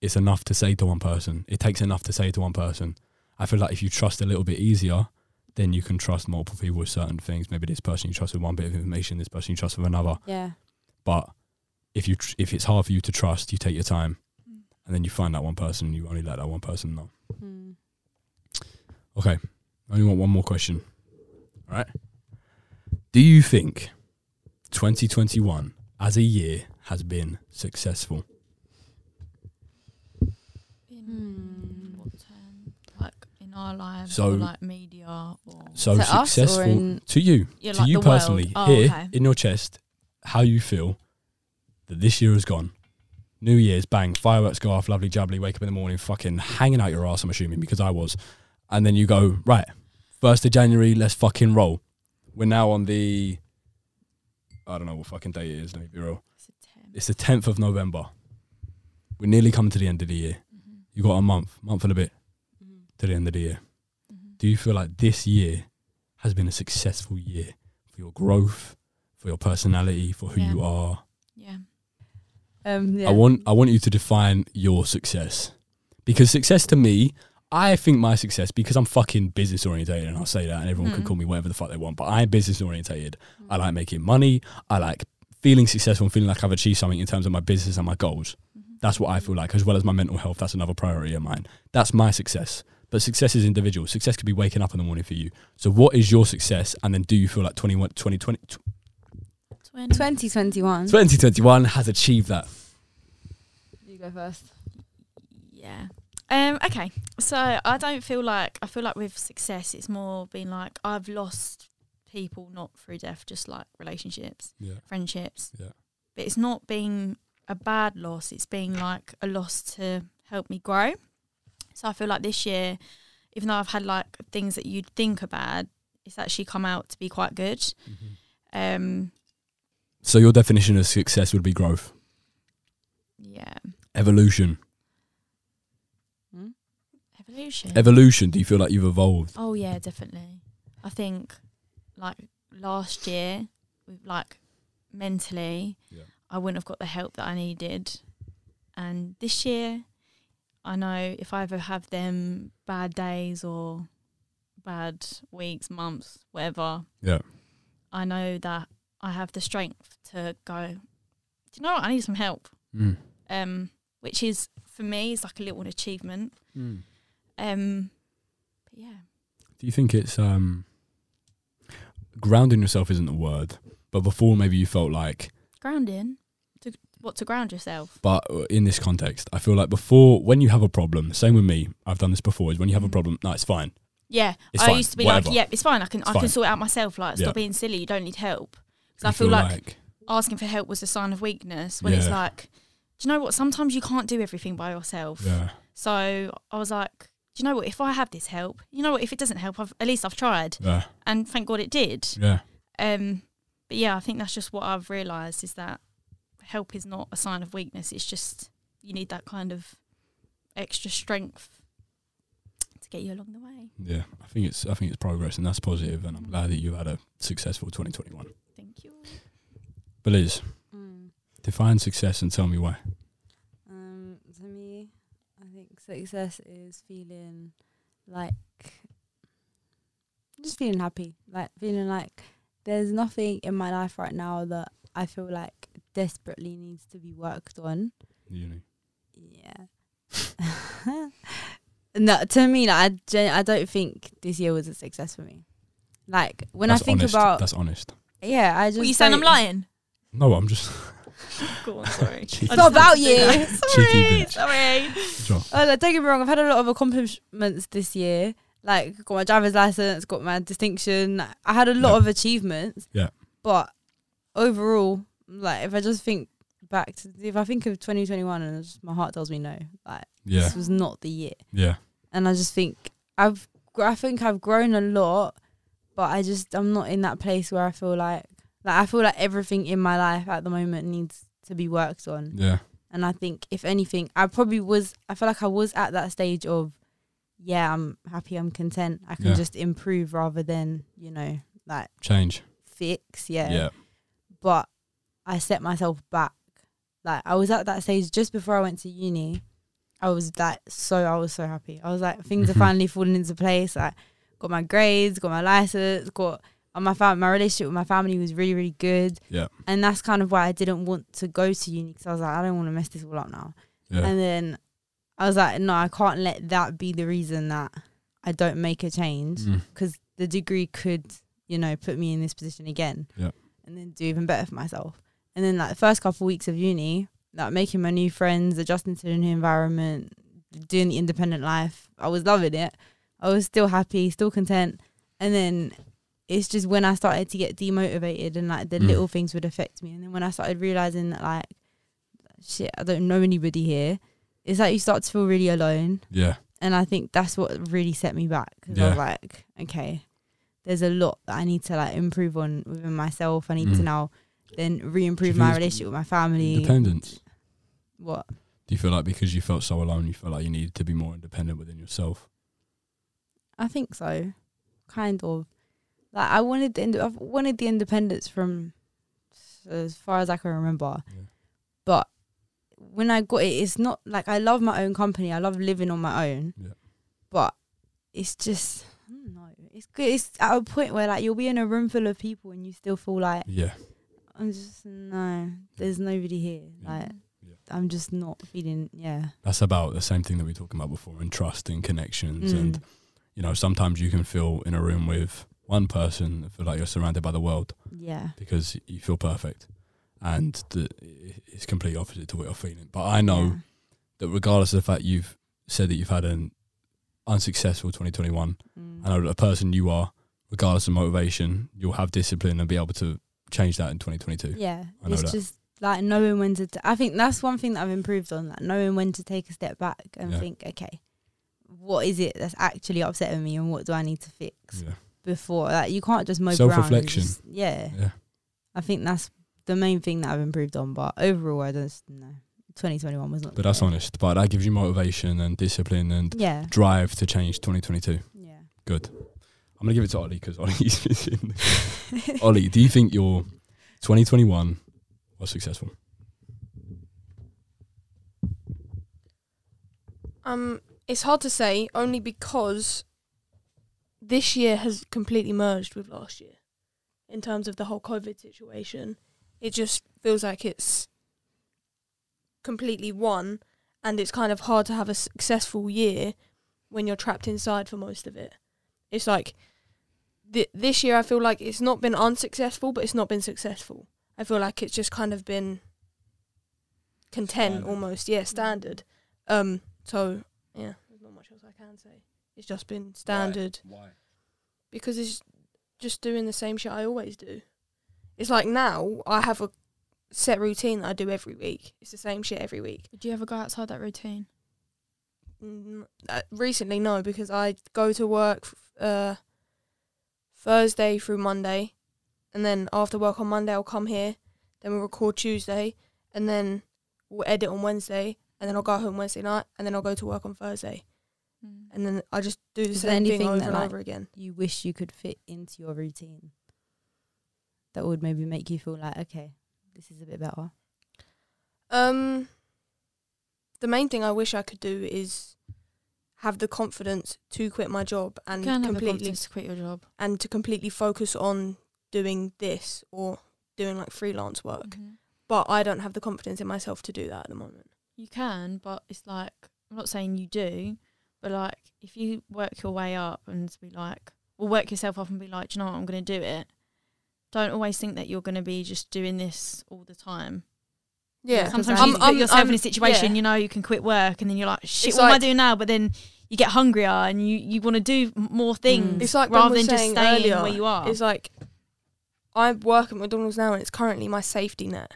it's enough to say to one person. It takes enough to say to one person. I feel like if you trust a little bit easier, then you can trust multiple people with certain things. Maybe this person you trust with one bit of information, this person you trust with another. Yeah. But if you tr- if it's hard for you to trust, you take your time, and then you find that one person, and you only let that one person know. Mm. Okay, I only want one more question. All right. Do you think 2021 as a year has been successful? In Hmm. what term? Like in our lives, So- or like media, or So To us or successful in- to you, yeah, to like you personally, Oh, here okay. in your chest, how you feel that this year has gone. New Year's, bang, fireworks go off, lovely jubbly, wake up in the morning, fucking hanging out your ass, I'm assuming, because I was. And then you go, right, 1st of January, let's fucking roll. We're now on the, I don't know what fucking day it is, let me be real. It's a 10. It's the 10th of November. We're nearly coming to the end of the year. You got a month, month and a bit to the end of the year. Mhm. Do you feel like this year has been a successful year for your growth, for your personality, for who Yeah. you are? Yeah. Um. Yeah. I want I want you to define your success. Because success to me, I think my success because I'm fucking business orientated and I'll say that and everyone can Mm. call me whatever the fuck they want, but I'm business orientated. I like making money. I like feeling successful and feeling like I've achieved something in terms of my business and my goals. That's what I feel like, as well as my mental health. That's another priority of mine. That's my success. But success is individual. Success could be waking up in the morning for you. So, what is your success? And then, do you feel like 21, 2020, 20. 2021. 2021 has achieved that? You go first. Yeah. Um, okay. So I don't feel like I feel like with success it's more been like I've lost people not through death, just like relationships, Yeah. friendships. Yeah. But it's not been a bad loss, it's been like a loss to help me grow. So I feel like this year, even though I've had like things that you'd think are bad, it's actually come out to be quite good. Um So, your definition of success would be growth, yeah. evolution. Hmm? Evolution. Evolution. Do you feel like you've evolved? Oh yeah, definitely. I think like last year, with like mentally, Yeah. I wouldn't have got the help that I needed, and this year, I know if I ever have them bad days or bad weeks, months, whatever, Yeah. I know that I have the strength to go. Do you know what? I need some help. Mm. Um, which is for me is like a little achievement. Mm. Um, but yeah. Do you think it's um grounding yourself isn't the word, but before maybe you felt like grounding what to ground yourself? But in this context, I feel like before when you have a problem, same with me, I've done this before, is when you have a Mm. problem, no, it's fine. yeah It's i fine, used to be whatever. like yeah it's fine i can It's i fine. can sort it out myself like stop Yeah. being silly you don't need help. Because i feel like, asking for help was a sign of weakness when it's like do you know what? Sometimes you can't do everything by yourself. Yeah, so i was like do you know what? If i have this help you know what? If it doesn't help I've, at least i've tried. Yeah, and thank god it did. Yeah, um but yeah i think that's just what i've realized is that help is not a sign of weakness it's just you need that kind of extra strength to get you along the way yeah. I think it's I think it's progress and that's positive, and I'm glad that you had a successful 2021. thank you But Liz, Mm. define success and tell me why. Um, to me, I think success is feeling like just feeling happy, like feeling like there's nothing in my life right now that I feel like desperately needs to be worked on. Uni. Yeah. <laughs> no, to me, like, I gen- I don't think this year was a success for me. Like when That's I think honest. about that's honest. yeah, I just what you saying i'm don't- lying No, I'm just <laughs> go on sorry <laughs> Cheeky. I It's not just had about to do you. that. Cheeky sorry bitch. sorry sure. Oh, like, don't get me wrong. I've had a lot of accomplishments this year. Like, got my driver's license, got my distinction. I had a lot Yeah. of achievements. Yeah. But overall, like, if I just think back to, if I think of 2021 and just, my heart tells me no, like, Yeah, this was not the year. yeah, And I just think I've, I think I've grown a lot, but I just, I'm not in that place where I feel like, like, I feel like everything in my life at the moment needs to be worked on. yeah, And I think if anything, I probably was I feel like I was at that stage of yeah, I'm happy, I'm content. I can Yeah. just improve rather than, you know, like Change. fix. Yeah. Yeah. But I set myself back. Like I was at that stage just before I went to uni. I was like so I was so happy. I was like things are finally falling into place. Like got my grades, got my license, got and my fam- my relationship with my family was really really good. Yeah. And that's kind of why I didn't want to go to uni because I was like I don't want to mess this all up now. Yeah. And then I was like no, I can't let that be the reason that I don't make a change Mm. because the degree could, you know, put me in this position again. Yeah. And then do even better for myself. And then like the first couple of weeks of uni, like making my new friends, adjusting to the new environment, doing the independent life, I was loving it. I was still happy, still content. And then it's just when I started to get demotivated and like the Mm. little things would affect me. And then when I started realizing that like shit, I don't know anybody here, it's like you start to feel really alone Yeah. and I think that's what really set me back. 'cause I Yeah. was like, okay, there's a lot that I need to like improve on within myself. I need to Mm. now then re-improve my relationship with my family. Independence. What? Do you feel like because you felt so alone, you felt like you needed to be more independent within yourself? I think so, kind of. Like I wanted the ind- I've wanted the independence from as far as I can remember, Yeah. but when I got it, it's not like I love my own company. I love living on my own, Yeah. but it's just I don't know. It's good. It's at a point where like you'll be in a room full of people and you still feel like Yeah. I'm just no. There's nobody here. Yeah. Like Yeah. I'm just not feeling. Yeah. That's about the same thing that we were talking about before and trust and connections. Mm. And, you know, sometimes you can feel in a room with one person, feel like you're surrounded by the world Yeah. because you feel perfect. And the, it's completely opposite to what you're feeling. But I know Yeah. that regardless of the fact you've said that you've had an unsuccessful 2021, Mm. I know that the person you are, regardless of motivation, you'll have discipline and be able to change that in 2022. Yeah, it's that. just like knowing when to. T- I think that's one thing that I've improved on, like knowing when to take a step back and Yeah. think, okay, what is it that's actually upsetting me, and what do I need to fix Yeah. before? Like you can't just mope around. and Self-reflection. just- Yeah, Yeah. I think that's the main thing that I've improved on. But overall, I don't no. 2021 was not. But that's great. honest. But that gives you motivation and discipline and Yeah, drive to change 2022. yeah. Good. I'm gonna give it to Ollie because Ollie's <laughs> in. <laughs> Ollie, do you think your 2021 was successful? Um, it's hard to say only because this year has completely merged with last year in terms of the whole COVID situation. It just feels like it's completely one, and it's kind of hard to have a successful year when you're trapped inside for most of it. It's like th- this year, I feel like it's not been unsuccessful, but it's not been successful. I feel like it's just kind of been content Standard. almost, yeah, standard. Um, so yeah, there's not much else I can say. It's just been standard Why? because it's just doing the same shit I always do. It's like now I have a set routine that I do every week. It's the same shit every week. Do you ever go outside that routine? Mm, uh, recently, no, because I go to work uh, Thursday through Monday, and then after work on Monday I'll come here. Then we'll record Tuesday, and then we'll edit on Wednesday, and then I'll go home Wednesday night, and then I'll go to work on Thursday, and then I just do the Is there same thing over that, and like, over again. You wish you could fit into your routine. That would maybe make you feel like, okay, this is a bit better. Um, the main thing I wish I could do is have the confidence to quit my job and completely to quit your job. and to completely focus on doing this or doing like freelance work. Mm-hmm. But I don't have the confidence in myself to do that at the moment. You can, but it's like I'm not saying you do, but like if you work your way up and be like, or work yourself up and be like, "Do you know what, I'm going to do it. Don't always think that you're going to be just doing this all the time. Yeah, Sometimes I'm- you put yourself in a situation, yeah. you know, you can quit work and then you're like, shit, It's what am I doing now? But then you get hungrier and you, you want to do more things It's like Ben rather was than just staying earlier, where you are. It's like I work at McDonald's now and it's currently my safety net.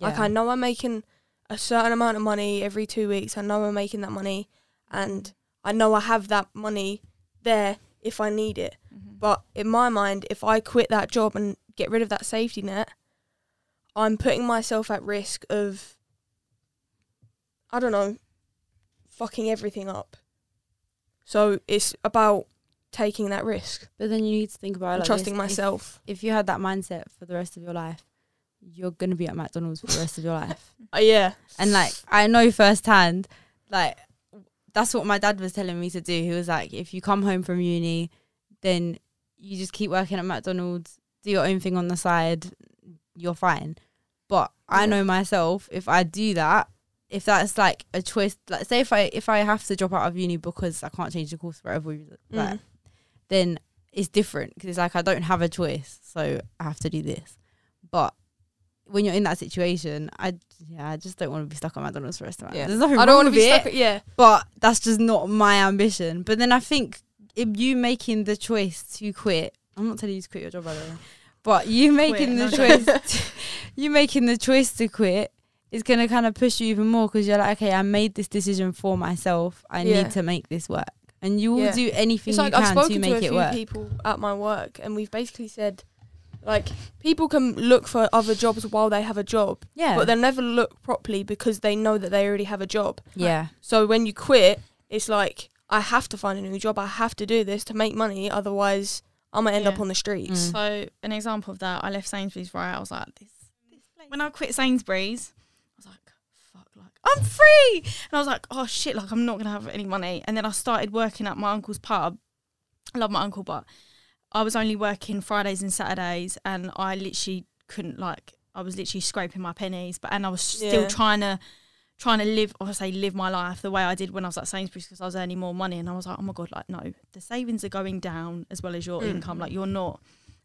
Like I know I'm making a certain amount of money every two weeks. I know I'm making that money, and I know I have that money there if I need it. Mhm. But in my mind, if I quit that job and get rid of that safety net, I'm putting myself at risk of, I don't know, fucking everything up. So it's about taking that risk But then you need to think about it like trusting this. If- myself. If, you had that mindset for the rest of your life, you're gonna be at McDonald's for the rest of your life. <laughs> Uh, yeah. And like I know firsthand, like that's what my dad was telling me to do. He was like, if you come home from uni, then you just keep working at McDonald's, do your own thing on the side, you're fine. But I know myself, if I do that, if that's like a choice, like say if I if I have to drop out of uni because I can't change the course for whatever reason, like Mm. then it's different because it's like I don't have a choice, so I have to do this. But when you're in that situation, I yeah, I just don't want to be stuck at McDonald's for the rest of my life. Yeah. There's nothing I don't want to be it, stuck. Yeah. but that's just not my ambition. But then I think if you making the choice to quit, I'm not telling you to quit your job by the way, but you making no the choice, <laughs> you making the choice to quit is gonna kind of push you even more because you're like, okay, I made this decision for myself. I Yeah. need to make this work, and you will Yeah. do anything It's you like I've can spoken to to, make a it few work. people at my work, and we've basically said, like, people can look for other jobs while they have a job, Yeah, but they'll never look properly because they know that they already have a job. yeah, So when you quit, it's like I have to find a new job. I have to do this to make money. Otherwise, I'm gonna end up on the streets. Mm. So an example of that, I left Sainsbury's right. I was like, this, this place. When I quit Sainsbury's, I was like, fuck, like I'm <laughs> free, and I was like, oh shit, like I'm not gonna have any money. And then I started working at my uncle's pub. I love my uncle, but I was only working Fridays and Saturdays, and I literally couldn't like. I was literally scraping my pennies, but and I was still Yeah. trying to. Trying to live, I say, live my life the way I did when I was at Sainsbury's because I was earning more money, and I was like, oh my god, like no, the savings are going down as well as your Mm. income. Like you're not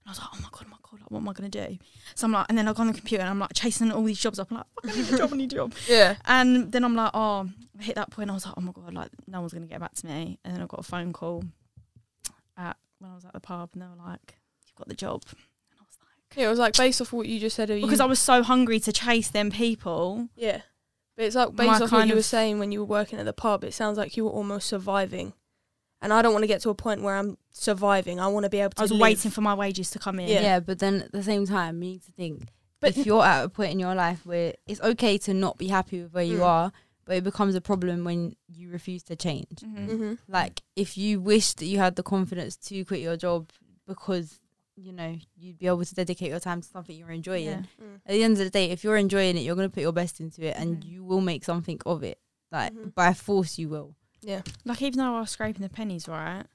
and I was like, oh my god, oh my god, like, what am I gonna do? So I'm like, and then I go on the computer and I'm like chasing all these jobs up. I'm like, I need a job, I need a job. <laughs> Yeah. And then I'm like, oh, I hit that point. I was like, oh my god, like no one's gonna get back to me. And then I got a phone call at when I was at the pub, and they were like, you've got the job. And I was like, Yeah, it was like based off what you just said. because you, I was so hungry to chase them people. yeah, but it's like based off what you were saying when you were working at the pub. It sounds like you were almost surviving, and I don't want to get to a point where I'm surviving. I want to be able to. I was live. waiting for my wages to come in. Yeah. yeah, But then at the same time, you need to think But if you're at a point in your life where it's okay to not be happy with where you Mm. are, but it becomes a problem when you refuse to change. Mhm. hmm Like if you wish that you had the confidence to quit your job because you know you'd be able to dedicate your time to something you're enjoying. Yeah. Mm. At the end of the day, if you're enjoying it, you're gonna put your best into it, and you will make something of it. Like Mhm. by force, you will. Yeah. Like even though I was scraping the pennies, right,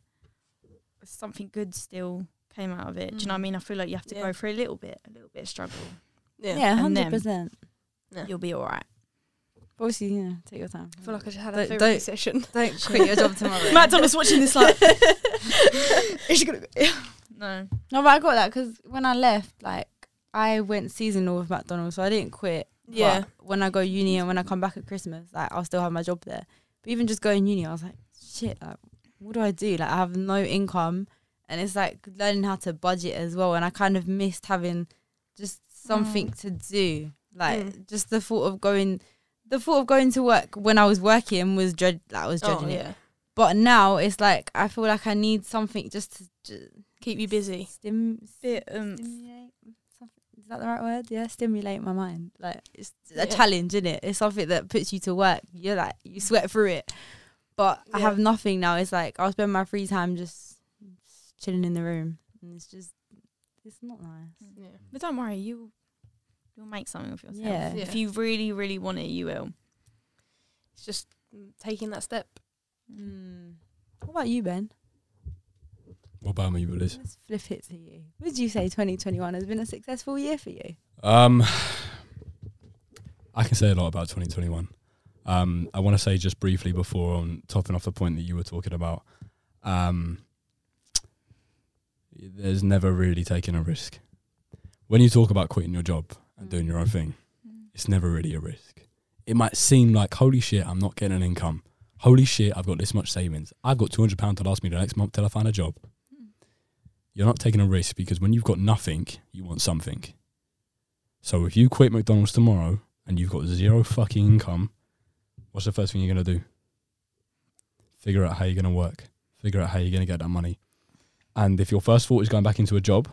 something good still came out of it. Do you know what I Mm. mean? I feel like you have to Yeah. go through a little bit, a little bit of struggle. Yeah. Yeah, hundred them. percent. Yeah. You'll be all right. Obviously, you know, take your time. I feel like I just had a Don't- therapy don't- session. Don't quit your job tomorrow. <laughs> Matt McDonald's watching this like, <laughs> <laughs> is she gonna? No. No, but I got that because when I left, like I went seasonal with McDonald's, so I didn't quit. Yeah. But when I go uni and when I come back at Christmas, like I'll still have my job there. But even just going uni, I was like, shit, like what do I do? Like I have no income, and it's like learning how to budget as well. And I kind of missed having just something to do. Like Mm. just the thought of going, the thought of going to work when I was working was dread. Like, I was Oh dreading it. yeah. But now it's like I feel like I need something just to just Keep you busy. stim Bit um. stimulate is that the right word yeah stimulate my mind like it's a Yeah. challenge isn't it it's something that puts you to work you're like you sweat through it but i have nothing now it's like i'll spend my free time just, just chilling in the room and it's just it's not nice Yeah. But don't worry, you you'll make something of yourself. Yeah. If you really, really want it, you will. It's just mm, taking that step. mm. what about you ben What about me, Willis? let's flip it to you would you say 2021 has been a successful year for you Um, I can say a lot about 2021. Um, I want to say just briefly before on topping off the point that you were talking about. Um, there's never really taking a risk. When you talk about quitting your job and doing your own thing, it's never really a risk. It might seem like, holy shit, I'm not getting an income. Holy shit, I've got this much savings. I've got £200 to last me the next month till I find a job. You're not taking a risk because when you've got nothing, you want something. So if you quit McDonald's tomorrow and you've got zero fucking income, what's the first thing you're going to do? Figure out how you're going to work. Figure out how you're going to get that money. And if your first thought is going back into a job,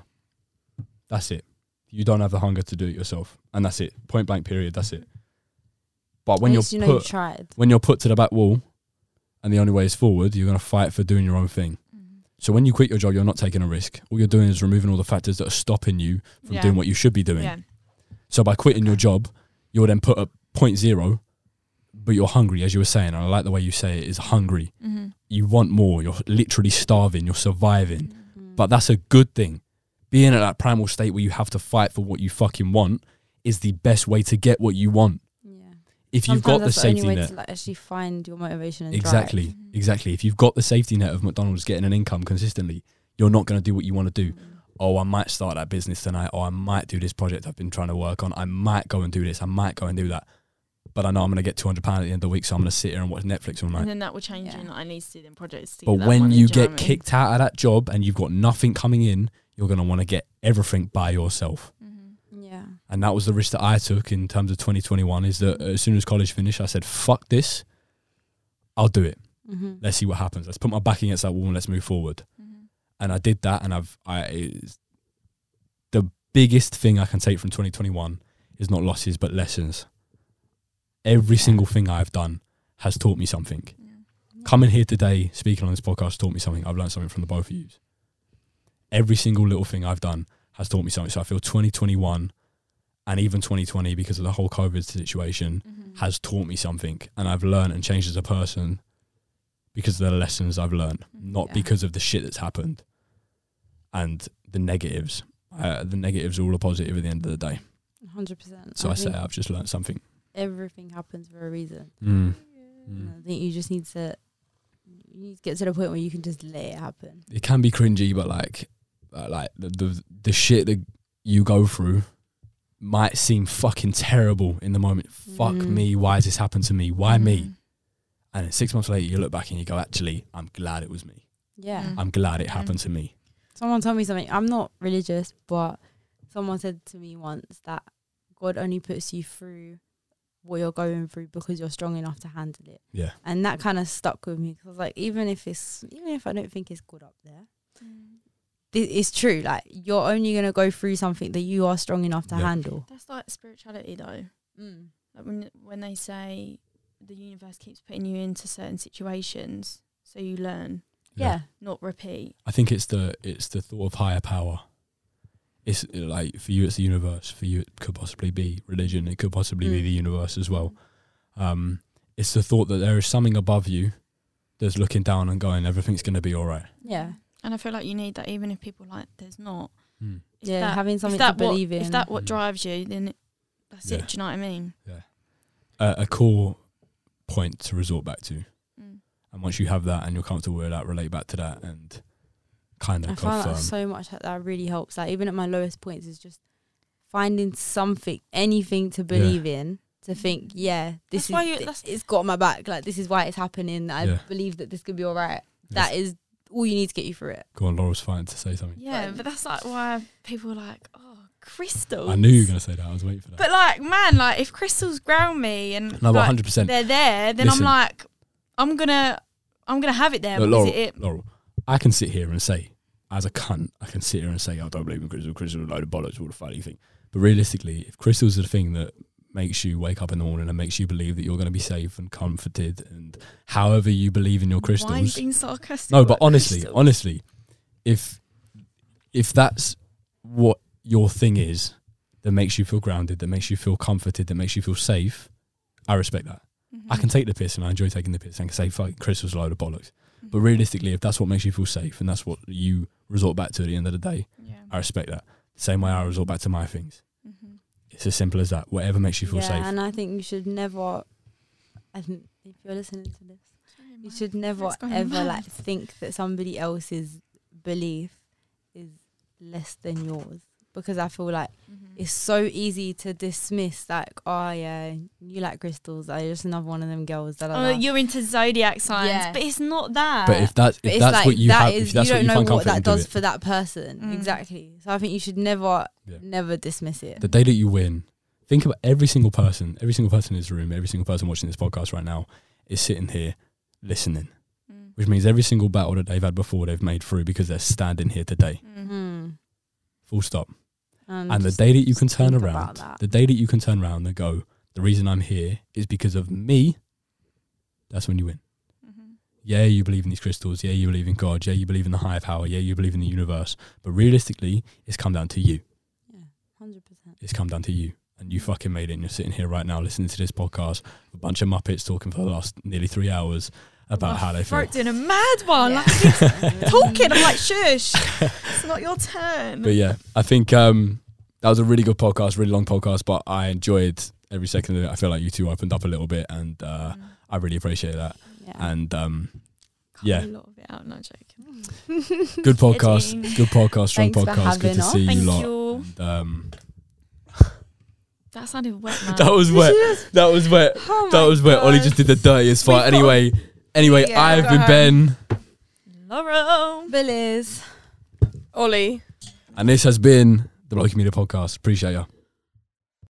that's it. You don't have the hunger to do it yourself. And that's it. Point blank period. That's it. But when you're you know put, you've tried when you're put to the back wall and the only way is forward, you're going to fight for doing your own thing. Mm-hmm. So when you quit your job, you're not taking a risk. All you're doing is removing all the factors that are stopping you from Yeah. doing what you should be doing. Yeah. So by quitting your job, you'll then put a point zero, but you're hungry, as you were saying. And I like the way you say it is hungry. Mm-hmm. You want more. You're literally starving. You're surviving. Mm. But that's a good thing. Being at that primal state where you have to fight for what you fucking want is the best way to get what you want. Yeah. If you've got the that's safety only way net. to like actually find your motivation and Exactly. Mm-hmm. Exactly. If you've got the safety net of McDonald's getting an income consistently, you're not going to do what you want to do. drive. Oh, I might start that business tonight. Or I might do this project I've been trying to work on. I might go and do this. I might go and do that. But I know I'm going to get £200 at the end of the week, so I'm going to sit here and watch Netflix all night. And then that will change Yeah. you. Like, I need to do them projects. To But when money, you do know get I mean? kicked out of that job and you've got nothing coming in, you're going to want to get everything by yourself. Yeah. And that was the risk that I took in terms of 2021 is that as soon as college finished, I said, fuck this. I'll do it. Mm-hmm. Let's see what happens. Let's put my back against that wall and let's move forward. Mhm. And I did that. And I've, I, the biggest thing I can take from 2021 is not losses, but lessons. Every single thing I've done has taught me something. Coming here today, speaking on this podcast, taught me something. I've learned something from the both of you. Every single little thing I've done has taught me something. So I feel 2021 and even 2020, because of the whole COVID situation, Mhm. has taught me something. And I've learned and changed as a person because of the lessons I've learned, not Yeah. because of the shit that's happened and the negatives. Uh, the negatives are all a positive at the end of the day. Hundred percent. So I, say I've just learned something. everything happens for a reason. Mm. Mm. I think you just need to you need to get to the point where you can just let it happen. It can be cringy, but like, uh, like the, the the shit that you go through might seem fucking terrible in the moment. Fuck Mm. me, why has this happened to me? Why me? Mhm. And then six months later, you look back and you go, actually, I'm glad it was me. Yeah. Mm. I'm glad it Mm. happened to me. Someone told me something. I'm not religious, but someone said to me once that God only puts you through what you're going through because you're strong enough to handle it. Yeah. And that kind of stuck with me because, like, even if it's even if I don't think it's good up there, Mm. Th- it's true. Like, you're only gonna go through something that you are strong enough to Yeah. handle. That's like spirituality, though. Mm. Like when when they say the universe keeps putting you into certain situations, so you learn, Yeah. not repeat. I think it's the it's the thought of higher power. It's like for you, it's the universe. For you, it could possibly be religion. It could possibly be Mm. the universe as well. Um, it's the thought that there is something above you that's looking down and going, everything's going to be all right. Yeah. And I feel like you need that, even if people like there's not. Mm. Yeah. that, having something that to what, believe in. If that what Mm. drives you, then it, that's Yeah. it. Do you know what I mean? A, a core point to resort back to, Mm. and once you have that and you're comfortable with that, relate back to that and kind I of find confirm. that so much that, that really helps. Like even at my lowest points, is just finding something, anything to believe in, to think, yeah, this That's why you- that's- it's got my back. Like this is why it's happening. I Yeah. believe that this could be all right. Yes. That is all you need to get you through it. Go on, Laura's fine to say something. Yeah, But- but that's like why people are like, oh, crystals. I knew you were going to say that. I was waiting for that. But like, man, like if crystals ground me and no, like, 100%. they're there, then Listen. I'm like, I'm gonna, I'm gonna have it there Look, Laurel, it, it Laurel, I can sit here and say, as a cunt, I can sit here and say, I don't believe in crystals. Crystals are a load of bollocks, all the funny thing. But realistically, if crystals are the thing that makes you wake up in the morning and makes you believe that you're going to be safe and comforted, and however you believe in your Why are you crystals. being sarcastic? No, but honestly, crystals? honestly, if if that's what your thing is that makes you feel grounded, that makes you feel comforted, that makes you feel safe, I respect that. I Mhm. can take the piss and I enjoy taking the piss and can say fucking crystals a load of bollocks. But Mhm. realistically, if that's what makes you feel safe and that's what you resort back to at the end of the day, yeah. I respect that. Same way I resort back to my things. It's as simple as that. Whatever makes you feel yeah, safe. and I think you should never. I think if you're listening to this, Sorry, you should never ever mad. like think that somebody else's belief is less than yours because I feel like Mhm. it's so easy to dismiss like oh yeah you like crystals I'm just another one of them girls that Oh, you're into zodiac signs, Yeah. but it's not that. but if that's if it's that's like what you that have, is if that's you don't you know find what that does it. for that person Mm. exactly so I think you should never Yeah. never dismiss it The day that you win, think about every single person, every single person in this room, every single person watching this podcast right now is sitting here listening, Mm. which means every single battle that they've had before they've made through because they're standing here today. Mm. Hmm. Full stop. And, And the day that you can turn around, the day that you can turn around and go, the reason I'm here is because of me, that's when you win. Mhm. yeah, you believe in these crystals. Yeah, you believe in God. Yeah, you believe in the higher power. Yeah, you believe in the universe. But realistically, it's come down to you. Yeah, hundred percent. It's come down to you. And you fucking made it. And you're sitting here right now listening to this podcast. A bunch of Muppets talking for the last nearly three hours about how they feel. throat doing a mad one. Like, <laughs> talking. I'm like, shush. It's not your turn. But yeah, I think um, that was a really good podcast, really long podcast, but I enjoyed every second of it. I feel like you two opened up a little bit, and uh, I really appreciate that. Yeah. And um, yeah. A lot of it out. No joking. <laughs> good podcast, good podcast, strong Thanks podcast. Good to us. see you Thank lot. you. And, um, That sounded wet, <laughs> man. that was wet. That was wet. Oh that was wet. Ollie just did the dirtiest fight. We've got- Anyway, anyway, Yeah, I've been home. Ben, Laurel. Beliz. Ollie. and this has been the Bloki Media Podcast. Appreciate ya.